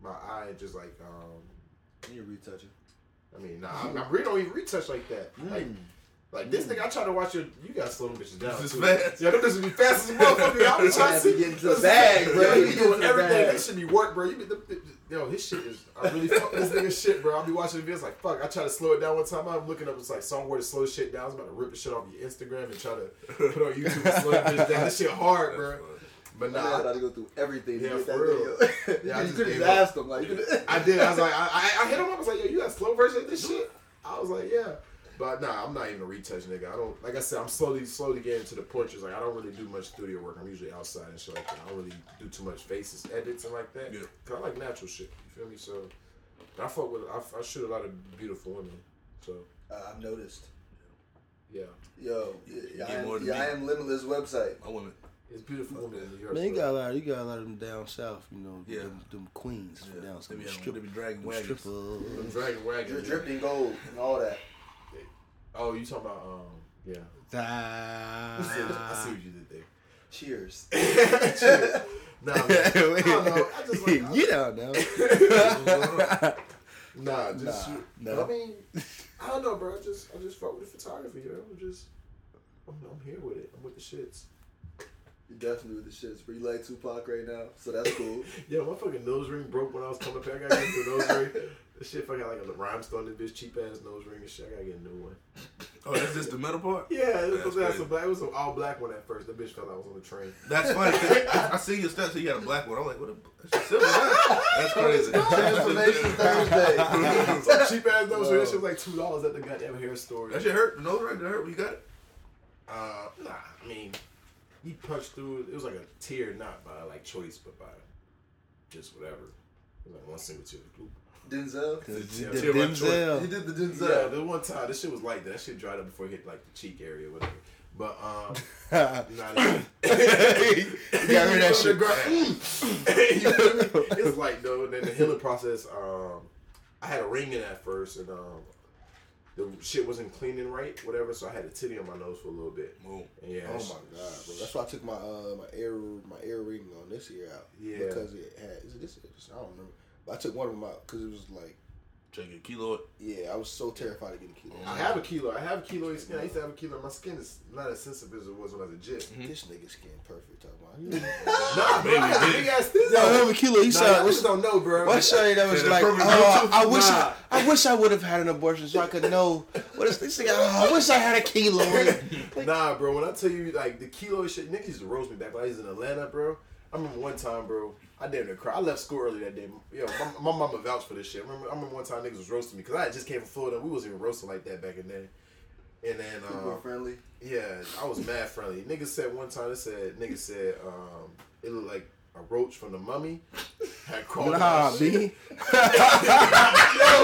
my eye and just like um, You retouch it. I mean, nah, I, I really don't even retouch like that. Like, like this nigga, I try to watch your. You gotta slow them bitches down. This is fast. Yeah, them bitches be fast as a motherfucker. I be trying to have to see. get into the bag, bro. You you get doing everything. bag. That should be work, bro. You be, the, the, yo, his shit is. I really fuck this nigga shit, bro. I'll be watching the videos like fuck. I try to slow it down one time. I'm looking up. It's like somewhere to slow shit down. I was about to rip the shit off your Instagram and try to put on YouTube and slow the bitch down. This shit hard, bro. But Nah, I had to go through everything to Yeah, get that for real. video. Yeah, I you could gave have up. asked him, like, I did. I was like, I, I, I hit him up. I was like, yo, you got slow version of this shit? I was like, yeah. But nah, I'm not even a retouch nigga. I don't like I said. I'm slowly, slowly getting to the portraits. Like I don't really do much studio work. I'm usually outside and shit like that. I don't really do too much faces edits and like that. Yeah. Cause I like natural shit. You feel me? So I fuck with. I, I shoot a lot of beautiful women. So Uh, I've noticed. yeah, Yo, yeah, get I more am, than yeah, I am limitless website. My woman. it's beautiful women in New York. Man, you got a lot. You got a lot of them down south. You know, Yeah. them, them queens from Yeah, down they be, them strip- they be dragging them wagons. strippers. Them dragon Dri- wagon. dripping gold and all that. Oh, you talking about um yeah. I see, I see what you did there. Cheers. Nah, man. I don't know. I just like, you don't know. Nah, just Nah, no. I mean, I don't know, bro. I just I just fuck with the photography, you know. I'm just I'm, I'm here with it. I'm with the shits. You definitely with the shits, but you like Tupac right now, so that's cool. Yeah, my fucking nose ring broke when I was coming back. I gotta get the nose ring. This shit fucking like a rhinestone, in this bitch cheap ass nose ring and shit. I gotta get a new one. Oh, that's just the metal part. Yeah, it was, that's a black, it was an all black one at first. The bitch felt like I was on the train. That's funny. I, I see your stuff, So you got a black one. I'm like, what? A, that's silver. Huh? That's crazy. Transformation Thursday. Some cheap ass nose ring. That shit was like two dollars at the goddamn hair store. That shit hurt. The nose ring did hurt when you got it. Uh, nah, I mean, he punched through. it. It was like a tear, not by like choice, but by just whatever. It was like one single tear. Denzel. The, Yeah, the tear by He did the Denzel. Yeah, the one time this shit was like that. That shit dried up before it hit like the cheek area, or whatever. But um, you nah, that- gotta hear that On the shit. ground. You feel it's like though, and then the healing process. Um, I had a ring in at first, and um, the shit wasn't cleaning right, whatever. So I had a titty on my nose for a little bit. Boom. Yeah, Oh my god, bro! That's why I took my uh my air my air ring on this year out. Yeah. Because it had is it this year? I don't remember. But I took one of them out because it was like Check your kilo. yeah I was so terrified of getting kilo. I have a kilo. I have a keloid skin. I used to have a kilo. My skin is not as sensitive as it was when I was a jit. This nigga skin perfect. Talking about. Nah, bro. I had a big ass thin No, though. have a kilo. He Nah, said, y'all don't know, bro. "What shawty that was Yeah, like? Oh, I Bluetooth. wish Nah. I, I wish I would have had an abortion so I could know what is this thing? Oh, I wish I had a kilo. Nah, bro. When I tell you like the kilo shit, Nick used to roast me back when I was in Atlanta, bro. I remember one time, bro. I damn near cried. I left school early that day. Yo, my, my mama vouched for this shit. I remember, I remember one time niggas was roasting me because I just came from Florida. We wasn't even roasting like that back in then. And then, um, friendly. yeah, I was mad friendly. Niggas said one time, they said, niggas said, um, it looked like a roach from the mummy had crawled Nah, out. shit. B. Yo,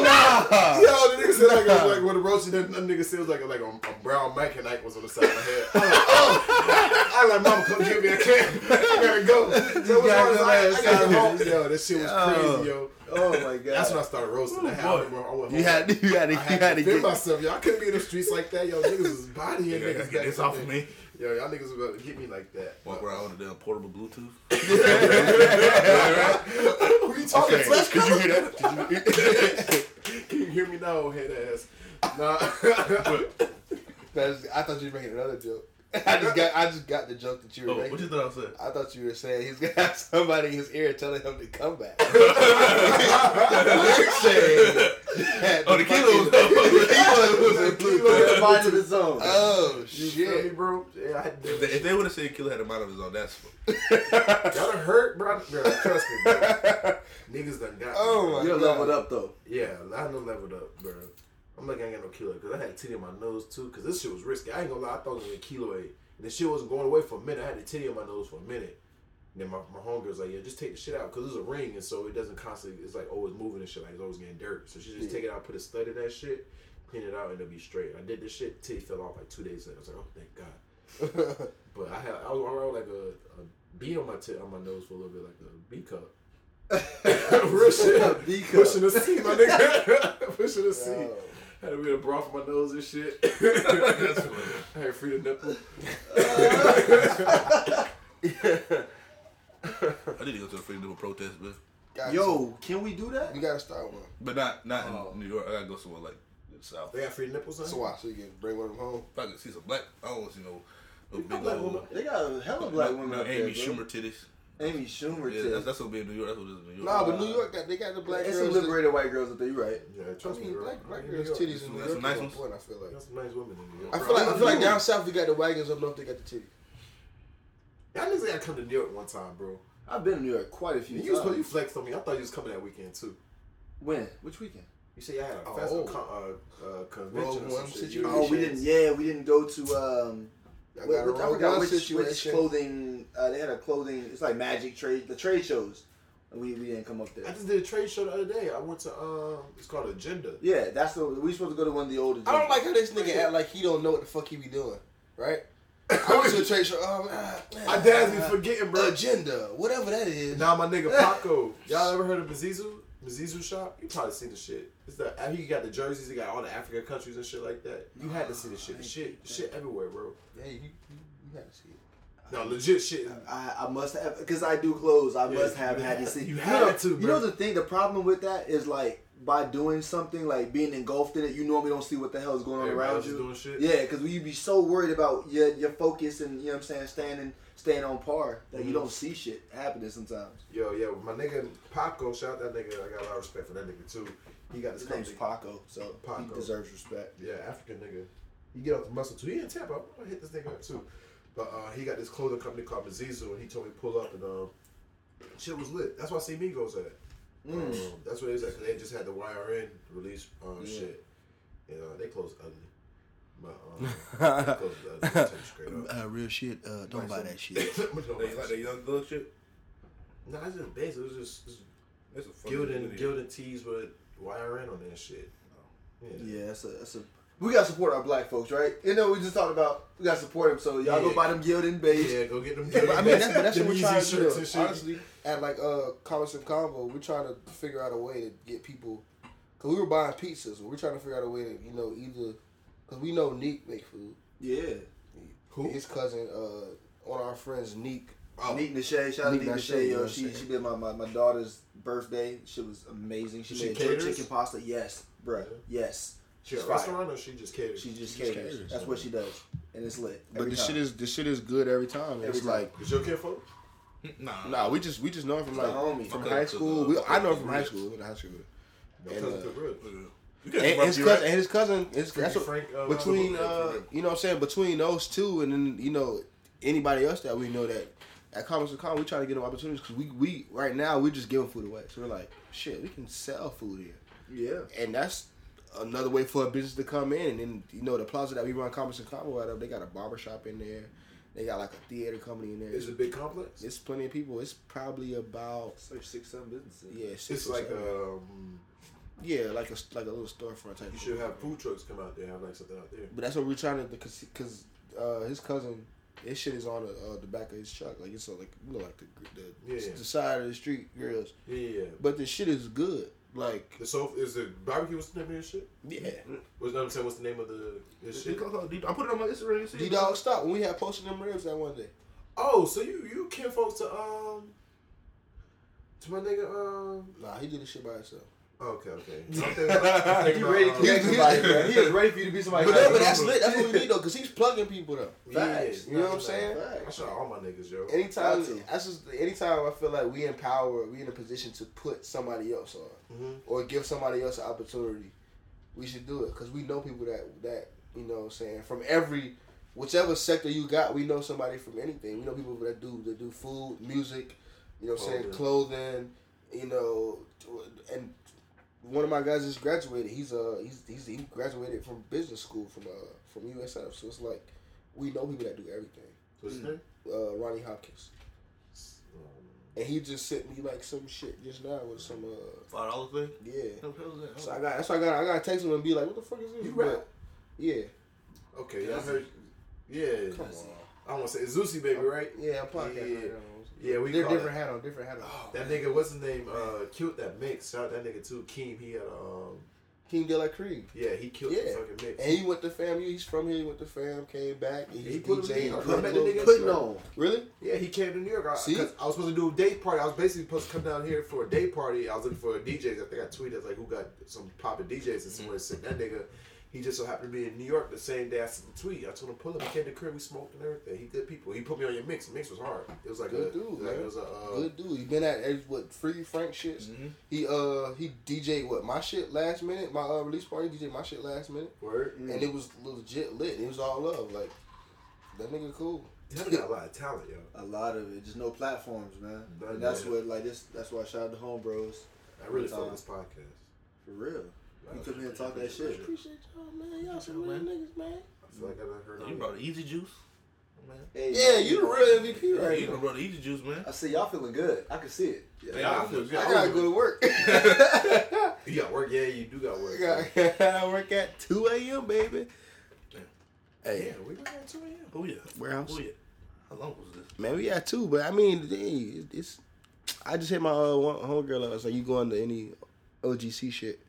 nah. Yo, the nigga said like, a, like when the roach, then the nigga said it was like a, like a, a brown mechanite was on the side of my head. I'm like, oh. I like, mama, come give me. a can't. I gotta go. So what's gotta wrong? go I, I gotta get home. Yo, this shit was Yo. crazy, yo. Oh my god. That's when I started roasting the oh, hell. I went home. You had you had to I you had had to to defend get. myself, yo. I couldn't be in the streets like that, yo. Niggas was bodying You niggas. get this off of me. Yo, y'all niggas about to get me like that. Walk around with a damn portable Bluetooth. Who you talking Okay, to? could you hear that? Can you hear me now, head ass? Nah. I thought you were making another joke. I just got I just got the joke that you were Oh, making. what you thought I said? I thought you were saying he's gonna have somebody in his ear telling him to come back. You're saying that Oh, the kilo was the kilo was Kilo had mind of his own. Oh You feel me, shit! bro? Yeah, I If they, if they would have said Killer had a mind of his own, that's Y'all done hurt, bro. bro. Trust me, bro. Niggas done got me, Oh bro. my You're God. leveled up though. Yeah, I done leveled up, bro. I'm like, I ain't got no kilo because I had a titty on my nose too. Because this shit was risky. I ain't gonna lie, I thought it was a keloid, and the shit wasn't going away for a minute. I had a titty on my nose for a minute. And then my, my homegirl's like, yeah, just take the shit out because it's a ring, and so it doesn't constantly. It's like always moving and shit. Like it's always getting dirt. So she just Yeah. take it out, put a stud in that shit, clean it out, and it'll be straight. I did this shit, titty fell off like two days later. I was like, oh thank God. But I had I was around like a, a B on my tit on my nose for a little bit, like a B cup. Real shit. B cup. Pushing the C, my nigga. Pushing the C. Yo. Had a bit of broth on my nose and shit. That's funny. I had free the nipple. I need to go to the freedom of protest, but Got Yo, can we do that? to. we gotta start one. but not not Oh. in New York. I gotta go somewhere like the South. They got free nipples. So why? So you can bring one of them home. If I could see some black, I don't want to see no, no big black old woman. They got a hell of black women no Amy there, bro. Schumer titties. Amy Schumer. Yeah, that's, that's gonna be in New York. That's what it is in New York. Nah, but New York got they got the black There's girls. some that- liberated white girls up there. You right. Yeah, I trust me, mean, bro. black, black New girls' York. titties in New Got York. some nice at one ones. point, I feel like. Got some nice women in New York. I feel like I feel like down south we got the wagons up north they got the titties. Y'all niggas gotta come to New York one time, bro. I've been to New York quite a few You, was, you flexed on me. I thought you was coming that weekend too. When? Which weekend? You say you had a Oh. festival con- uh, uh, convention Rogue or some One shit. Oh, we didn't. Yeah, we didn't go to. Um, I what- got a what- I Rogue forgot One which, which clothing. Uh, they had a clothing. It's like magic trade. The trade shows. We, we didn't come up there. I just did a trade show the other day. I went to um, it's called Agenda. Yeah, that's the. We supposed to go to one of the older. I don't like how this nigga act like he don't know what the fuck he be doing, right? I went to a trade show. Oh, man, My dad's be forgetting, bro. agenda, whatever that is. Now my nigga Paco. Y'all ever heard of Mazizu? Mazizu shop? You probably seen the shit. It's the uh, he got the jerseys. He got all the African countries and shit like that. You had to see the shit. The shit, the shit everywhere, bro. Yeah, you, you, you gotta see it. No, legit shit. I, I must have because I do clothes. I Yeah, must have had to had- see. you had to, You know the thing. The problem with that is like by doing something like being engulfed in it, you normally don't see what the hell is going on Everybody around you. Yeah, because you be so worried about your your focus and you know what I'm saying, standing staying on par that you Mhm. don't see shit happening sometimes. Yo, yo, my nigga Paco, shout out that nigga. I got a lot of respect for that nigga too. He got this His name's. Paco, so Paco. he deserves respect. Yeah, African nigga. He get off the muscle too. He in Tampa. I'm gonna hit this nigga up too. But uh, he got this clothing company called Mazizu, and he told me to pull up and um, shit was lit. That's why I See Migos at. Um, that's what it was at. Cause they just had the YRN release um, Yeah. shit. And uh, they closed ugly. But um, they closed ugly. I'll tell you straight up. Uh, real shit. Uh, don't buy that shit. But no, They like that young thug shit. Nah, it's just basic. It was just, just That's a funny Gildan, video. Gildan tees with YRN on that shit. Yeah. Yeah, that's a that's a. We gotta support our black folks, right? You know, we just talked about we gotta support them. So y'all Yeah. go buy them Gildan beige. Yeah, go get them. But I mean, that's, but that's what we're trying to do. Honestly, at like uh, Commerce and Combo, we're trying to figure out a way to get people. Cause we were buying pizzas, we're trying to figure out a way to, you know, either. Cause we know Neek make food. Yeah. Who? His cousin, uh, one of our friends, Neek. Oh. Neat Nashay, shout out to Neat Neat Nashay, Nashay, you know yo. She she did my, my, my daughter's birthday. She was amazing. She, She made caters? chicken pasta. Yes, bruh. Yes. She a restaurant or she just caters? She just She just caters. caters. That's what she does, and it's lit. But the shit is the shit is good every time. Every it's time. like Is your kid folk? Nah, nah, we just we just know him from like homie. from high school. the- We, okay, I know him from high school. High school. No, And, uh, cook ribs. You can't And, his cousin, and his cousin, his, Frankie that's what, Frank, uh, between uh, you know what I'm saying between those two and then you know anybody else that we know that at Comics and Con we try to get them opportunities because we we right now we're just giving food away so we're like shit we can sell food here Yeah. and that's another way for a business to come in and then you know the plaza that we run Comics and Combo out of they got a barber shop in there they got like a theater company in there. It's a big complex? it's plenty of people it's probably about It's like six, seven businesses. yeah six It's like seven. um, yeah like a like a little storefront type you should have food trucks come out there, have like something out there. But that's what we're trying to because because uh, his cousin, his shit is on the, uh, the back of his truck. Like it's uh, like you know like the the, Yeah. the side of the street grills. Yeah, yeah. But the shit is good. Like The so is the barbecue? What's the name of your shit? yeah, What's what I'm saying? What's the name of the this Shit, shit? call- call- I put it on my Instagram. you see D? Dog stop when we had posted them ribs that one day. Oh, so you you kin folks to um to my nigga um. Nah, he did this shit by himself. Okay, okay. I'm thinking about- I'm He ready to about, connect um, somebody, bro. He is ready for you to be somebody. But, no, but that's lit. That's what we need though, because he's plugging people though. Facts. You know what I'm saying? I shout all my niggas, yo. Anytime, to. that's just anytime I feel like we empower, we in a position to put somebody else on. Mhm. or give somebody else an opportunity, we should do it because we know people that that you know what I'm saying from every whichever sector you got, we know somebody from anything. We know people that do that do food, music, you know what I'm saying, clothing, you know, and one of my guys just graduated. He's uh he's, he's he graduated from business school from uh from USF. So it's like we know people that do everything. What's his name? Uh, Ronnie Hopkins, and he just sent me like some shit just now with some uh Five dollars thing. yeah. What the hell is that? So I got that's why I got I gotta text him and be like, what the fuck is this? You But. Yeah. Okay, I heard. Yeah, Come on. I want to say it's Zusi baby, right? Yeah, I'm podcasting. Yeah. right now. Yeah, we They're different it- hat on, different hat on. That nigga, what's his name? Uh, killed that mix. Shout out that nigga too, Keem. He had um, King De La Cree. yeah, he killed Yeah. fucking mix. And he went to fam. He's from here. He went to fam. Came back. And He he's put him DJing. I met the nigga. Putting on. Really? Yeah, he came to New York. I, See? I was supposed to do a day party. I was basically supposed to come down here for a day party. I was looking for DJs. I think I tweeted like who got some popping DJs and somewhere sent that nigga. He just so happened to be in New York the same day I sent the tweet. I told him pull up. He came to the crib. We smoked and everything. He good people. He put me on your mix. The mix was hard. It was like Good a dude, like, man. It was a uh, Good dude. He been at what Free Frank shits. Mhm. He uh he DJ what my shit last minute. My uh, release party DJ my shit last minute, word. and it was legit lit. It was all love. Like that nigga cool. That got a lot of talent, yo. A lot of it, just no platforms, man. But And that's what like this. That's why I shout out to Home Bros I really Time. fuck this podcast. for real. You come here and talk that shit. Appreciate y'all, man. Y'all some real Man. niggas, man. I feel like I done heard. You brought the easy juice, man. Hey, Yeah, you the real MVP right you now. done brought the easy juice, man. I see y'all feeling good. I can see it. Yeah, I feel good. I gotta go to work. You got work? Yeah, you do got work. I gotta work at 2 a.m., baby. Yeah. Hey, Yeah, we got two a.m. Oh yeah. Warehouse. Oh yeah. How long was this? man, we at 2, but I mean, hey, it's. I just hit my uh, one homegirl up. I was like, you going to any OGC shit?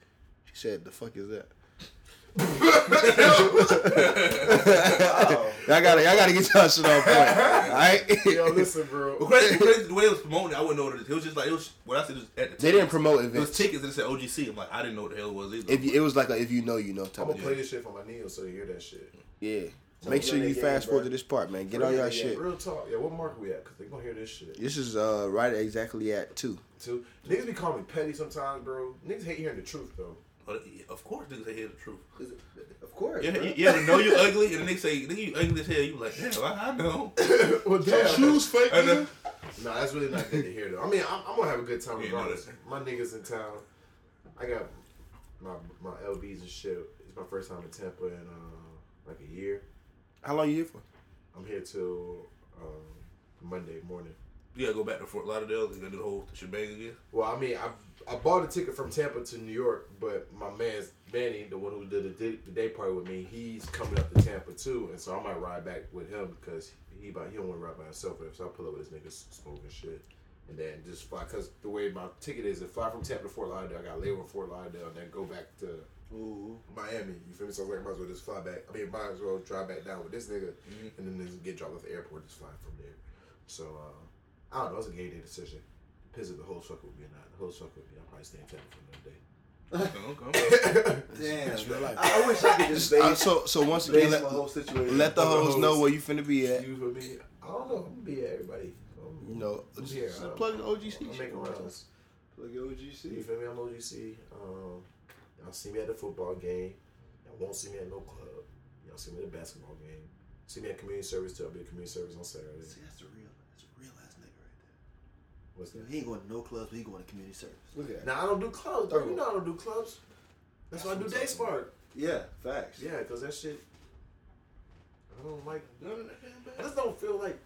She said, the fuck is that? Y'all gotta, y'all gotta get y'all shit on point. Alright? Yo, listen, bro. Well, crazy, crazy, the way it was promoting, I wouldn't know what it is. It was just like it was. What I said was at the They didn't promote It was tickets and it said OGC. I'm like, I didn't know what the hell it was either. If you, it was like a if you know, you know I'm gonna of play this shit for my Neo so they hear that shit. Yeah. So Make sure you that fast game, forward to this part, man. Get Real- all y'all yeah, shit. Real talk. Yeah, what mark we at? Cause they gonna hear this shit. This is uh right exactly at two. Two. Niggas be calling me petty sometimes, bro. Niggas hate hearing the truth though. But, of course, niggas say hear the truth. Of course. Yeah, bro. you, you ever know you ugly and the niggas say, nigga, you ugly as hell. You like, hell, I, I know. well, damn. fake. I know. No, that's really not good to hear though. I mean, I'm, I'm gonna have a good time Yeah, regardless. no, my niggas in town. I got my my LBs and shit. It's my first time in Tampa in uh, like a year. How long you here for? I'm here till um, Monday morning. You gotta go back to Fort Lauderdale and gotta do the whole shebang again. Well, I mean, I I bought a ticket from Tampa to New York, but my man's Manny, the one who did the day, the day party with me, he's coming up to Tampa too, and so I might ride back with him because he about he don't want to ride by himself. So I'll pull up with this nigga smoking shit, and then just fly because the way my ticket is, if fly from Tampa to Fort Lauderdale, I got to lay over in Fort Lauderdale, and then go back to Ooh. Miami. You feel me? So I was like, might as well just fly back. I mean, might as well drive back down with this nigga, and then just get dropped off at the airport, just fly from there. So uh, I don't know. It's a game day decision. Depends if the host fuck with me or not. The host fuck with me. I'm probably staying in Tampa for another day. Okay. Damn. That's real life. I, I wish I could just Uh, base, so so once again, let, my whole situation. let the Let the hoes know where you finna be at. You feel me? I don't know. I'm gonna be at everybody. You know, I'm just, here. just uh, plug the OGC. I'm shit. making rounds. Look at You OGC. feel me? I'm OGC. Um, y'all see me at the football game. Y'all won't see me at no club. Y'all see me at the basketball game. See me at community service too. I'll be at community service on Saturday. See, that's the real, that's a real ass nigga right What's that? He ain't going to no clubs, but he going to community service. Look at that. Now I don't do clubs. Bro. You know I don't do clubs. That's, why I do day spark. Yeah, facts. Yeah, cause that shit. I don't like. I just don't feel like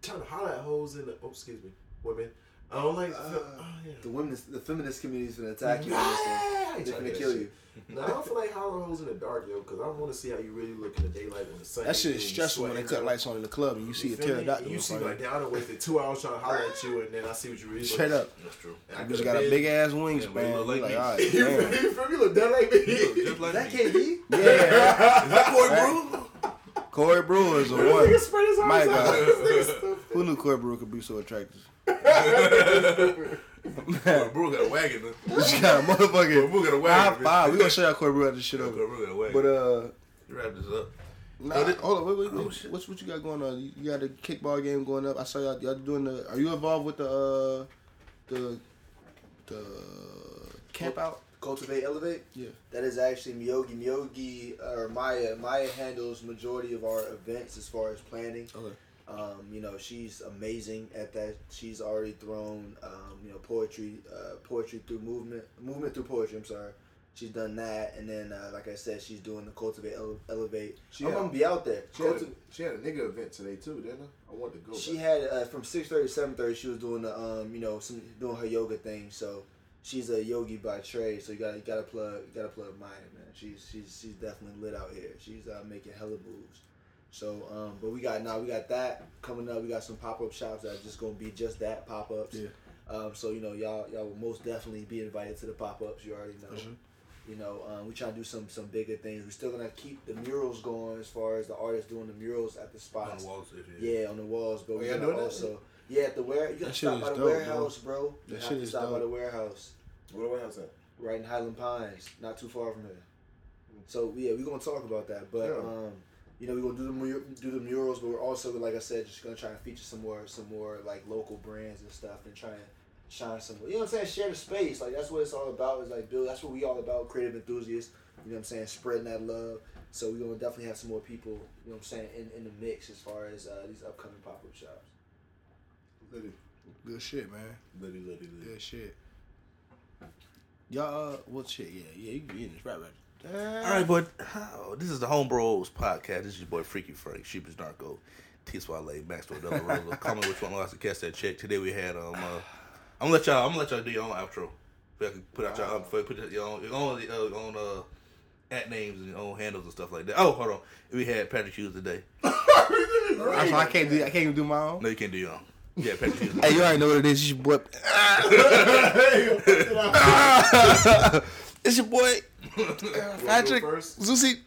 trying to holler at hoes in the. Oh, excuse me, women. I don't like. Uh, feel, oh yeah. The women, the feminist community is gonna attack you. Yeah, on I this one. ain't They're gonna kill that you. Shit. No, I don't feel like hollering hoes in the dark, yo, because I want to see how you really look in the daylight when the sun. That shit is stressful when they cut lights on in the club and you see a feel me? pterodactyl. You in see, like, down I done wasted two hours trying to holler at you, and then I see what you really you. look Straight up. That's true. And I You could've just got a big ass wingspan. Yeah, but you look like like, me. all right, You feel me? You feel me? You look that like me. Just like Is that me. KD? Yeah. Is that Corey Brew? Corey Brewer is a This one. nigga spread his arms My out. God. This nigga stupid. Who knew Corey Brewer could be so attractive? Corey Brew got a wagon. though. This guy, Corey motherfucker. Brew got a High wagon. five. We gonna show y'all Corey Brewer after this shit Corey over. Brew got a wagon. But uh, you wrap this up. nah, Oh, this- hold on. Wait, wait, wait. Oh, shit. What's what you got going on? You, you got a kickball game going up. I saw y'all. Y'all doing the. Are you involved with the uh, the the camp out? Cultivate, elevate. Yeah. That is actually Miyogi. Miyogi or Maya. Maya handles majority of our events as far as planning. Okay. Um, you know, she's amazing at that. She's already thrown, um, you know, poetry, uh, poetry through movement, movement through poetry. I'm sorry. She's done that, and then, uh, like I said, she's doing the cultivate, ele- elevate. She I'm had- gonna be out there. She had, a, she had a nigga event today too, didn't I? I wanted to go. she but- had uh, from six thirty to seven thirty. She was doing the, um, you know, some doing her yoga thing. So she's a yogi by trade. So you got to you got to plug you got to plug Maya, man. She's she's she's definitely lit out here. She's uh, making hella moves. So, um, but we got now we got that coming up. We got some pop up shops that are just gonna be just that pop ups. Yeah. Um, so you know y'all y'all will most definitely be invited to the pop ups. You already know. For sure. You know, um, we try to do some some bigger things. We're still gonna keep the murals going as far as the artists doing the murals at the spots. On the walls. if you- Yeah, on the walls, but Oh, we're y'all gonna doing that? also yeah at the ware. You gotta That shit stop by the dope, warehouse, bro. You That have shit to is stop by the warehouse Where the warehouse at? right in Highland Pines, not too far from here. So yeah, we're gonna talk about that. But Yeah. um, you know, we're gonna do the mur- do the murals, but we're also like I said, just gonna try and feature some more some more like local brands and stuff, and try and shine some. You know what I'm saying? Share the space. Like that's what it's all about. Is like build. That's what we all about. Creative enthusiasts. You know what I'm saying? Spreading that love. So we're gonna definitely have some more people. You know what I'm saying? In, in the mix as far as uh, these upcoming pop up shops. Liddy. Good shit, man. Liddy, liddy, liddy. Good shit. Y'all, uh, well, shit, yeah, yeah, you can be in this, right, right. All right, but how? This is the Home Bros podcast. This is your boy Freaky Frank, Sheepish Narco, T Swale, Maxwell Della Rosa. Call me which one wants to catch that check. Today we had um. Uh, I'm gonna let y'all. I'm gonna let y'all do your own outro. If I can put out y'all um, put your own your own uh, own uh at names and your own handles and stuff like that. Oh, hold on. We had Patrick Hughes today. I'm I can't do. I can't even do my own. No, you can't do your own. Yeah, Patrick Hughes. Hey, you already know what it is. It's your boy. it's your boy Patrick first? Zusi.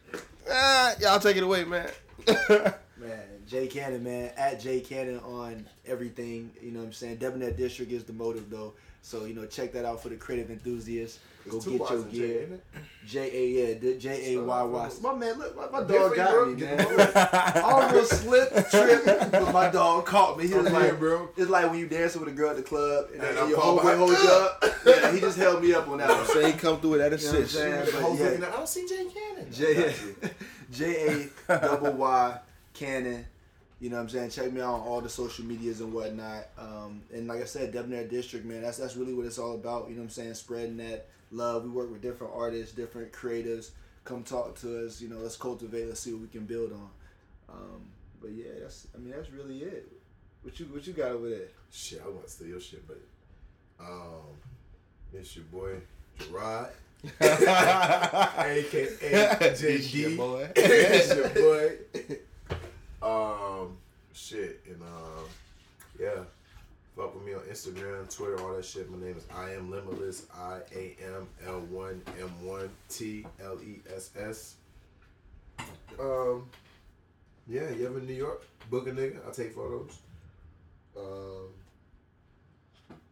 Ah, y'all take it away, man. Man, Jay Cannon, man, at Jay Cannon on everything. You know what I'm saying? Debonair District is the motive, though. So, you know, check that out for the creative enthusiasts. Go two get your gear. ain't? J A, yeah, the J A Y Y. My man, look, my, my My dog dog got got me, me, man. man. I almost slipped, tripped, but my dog caught me. He was like, bro. it's like when you dancing with a girl at the club and, And then your fall homeboy holds you up. Yeah, he just held me up on that one. So he come through with that You know what I'm assist. saying? The But whole yeah. I don't see Jay Cannon. J J A double Y Cannon. You know what I'm saying? Check me out on all the social medias and whatnot. Um, and like I said, Debonair District, man, that's that's really what it's all about. You know what I'm saying? Spreading that love. We work with different artists, different creatives. Come talk to us. You know, let's cultivate. Let's see what we can build on. Um, but yeah, that's I mean that's really it. What you what you got over there? Shit, I want to steal your shit, but um, it's your boy Gerard, aka It's your JD. boy. it's your boy. Um, shit, and uh, yeah, fuck with me on Instagram, Twitter, all that shit. My name is I am Limitless. I A M L one M one T L E S S. Um, yeah, you ever in New York? Book a nigga. I take photos. Um,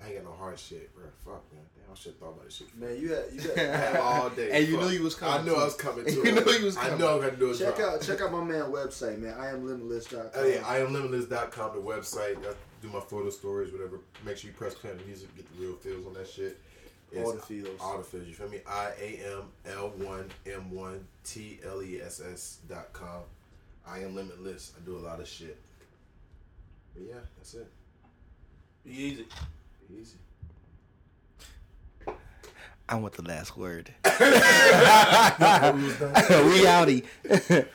I ain't got no hard shit, bro. Fuck man, damn, I should have thought about this shit. Man, you had you I had all day. And you Fuck. knew you was coming I knew too. I was coming to You it. knew you was coming. I know I'm gonna do a check drop. out check out my man website, man. I am limitless.com. Oh yeah, I am limitless.com, the website. I do my photo stories, whatever. Make sure you press play on the music, get the real feels on that shit. All the feels. All the feels. You feel me? I A M L one M one T L E S S dot com. I am limitless. I do a lot of shit. But yeah, that's it. Be easy. Be easy. I want the last word. Who's we outie.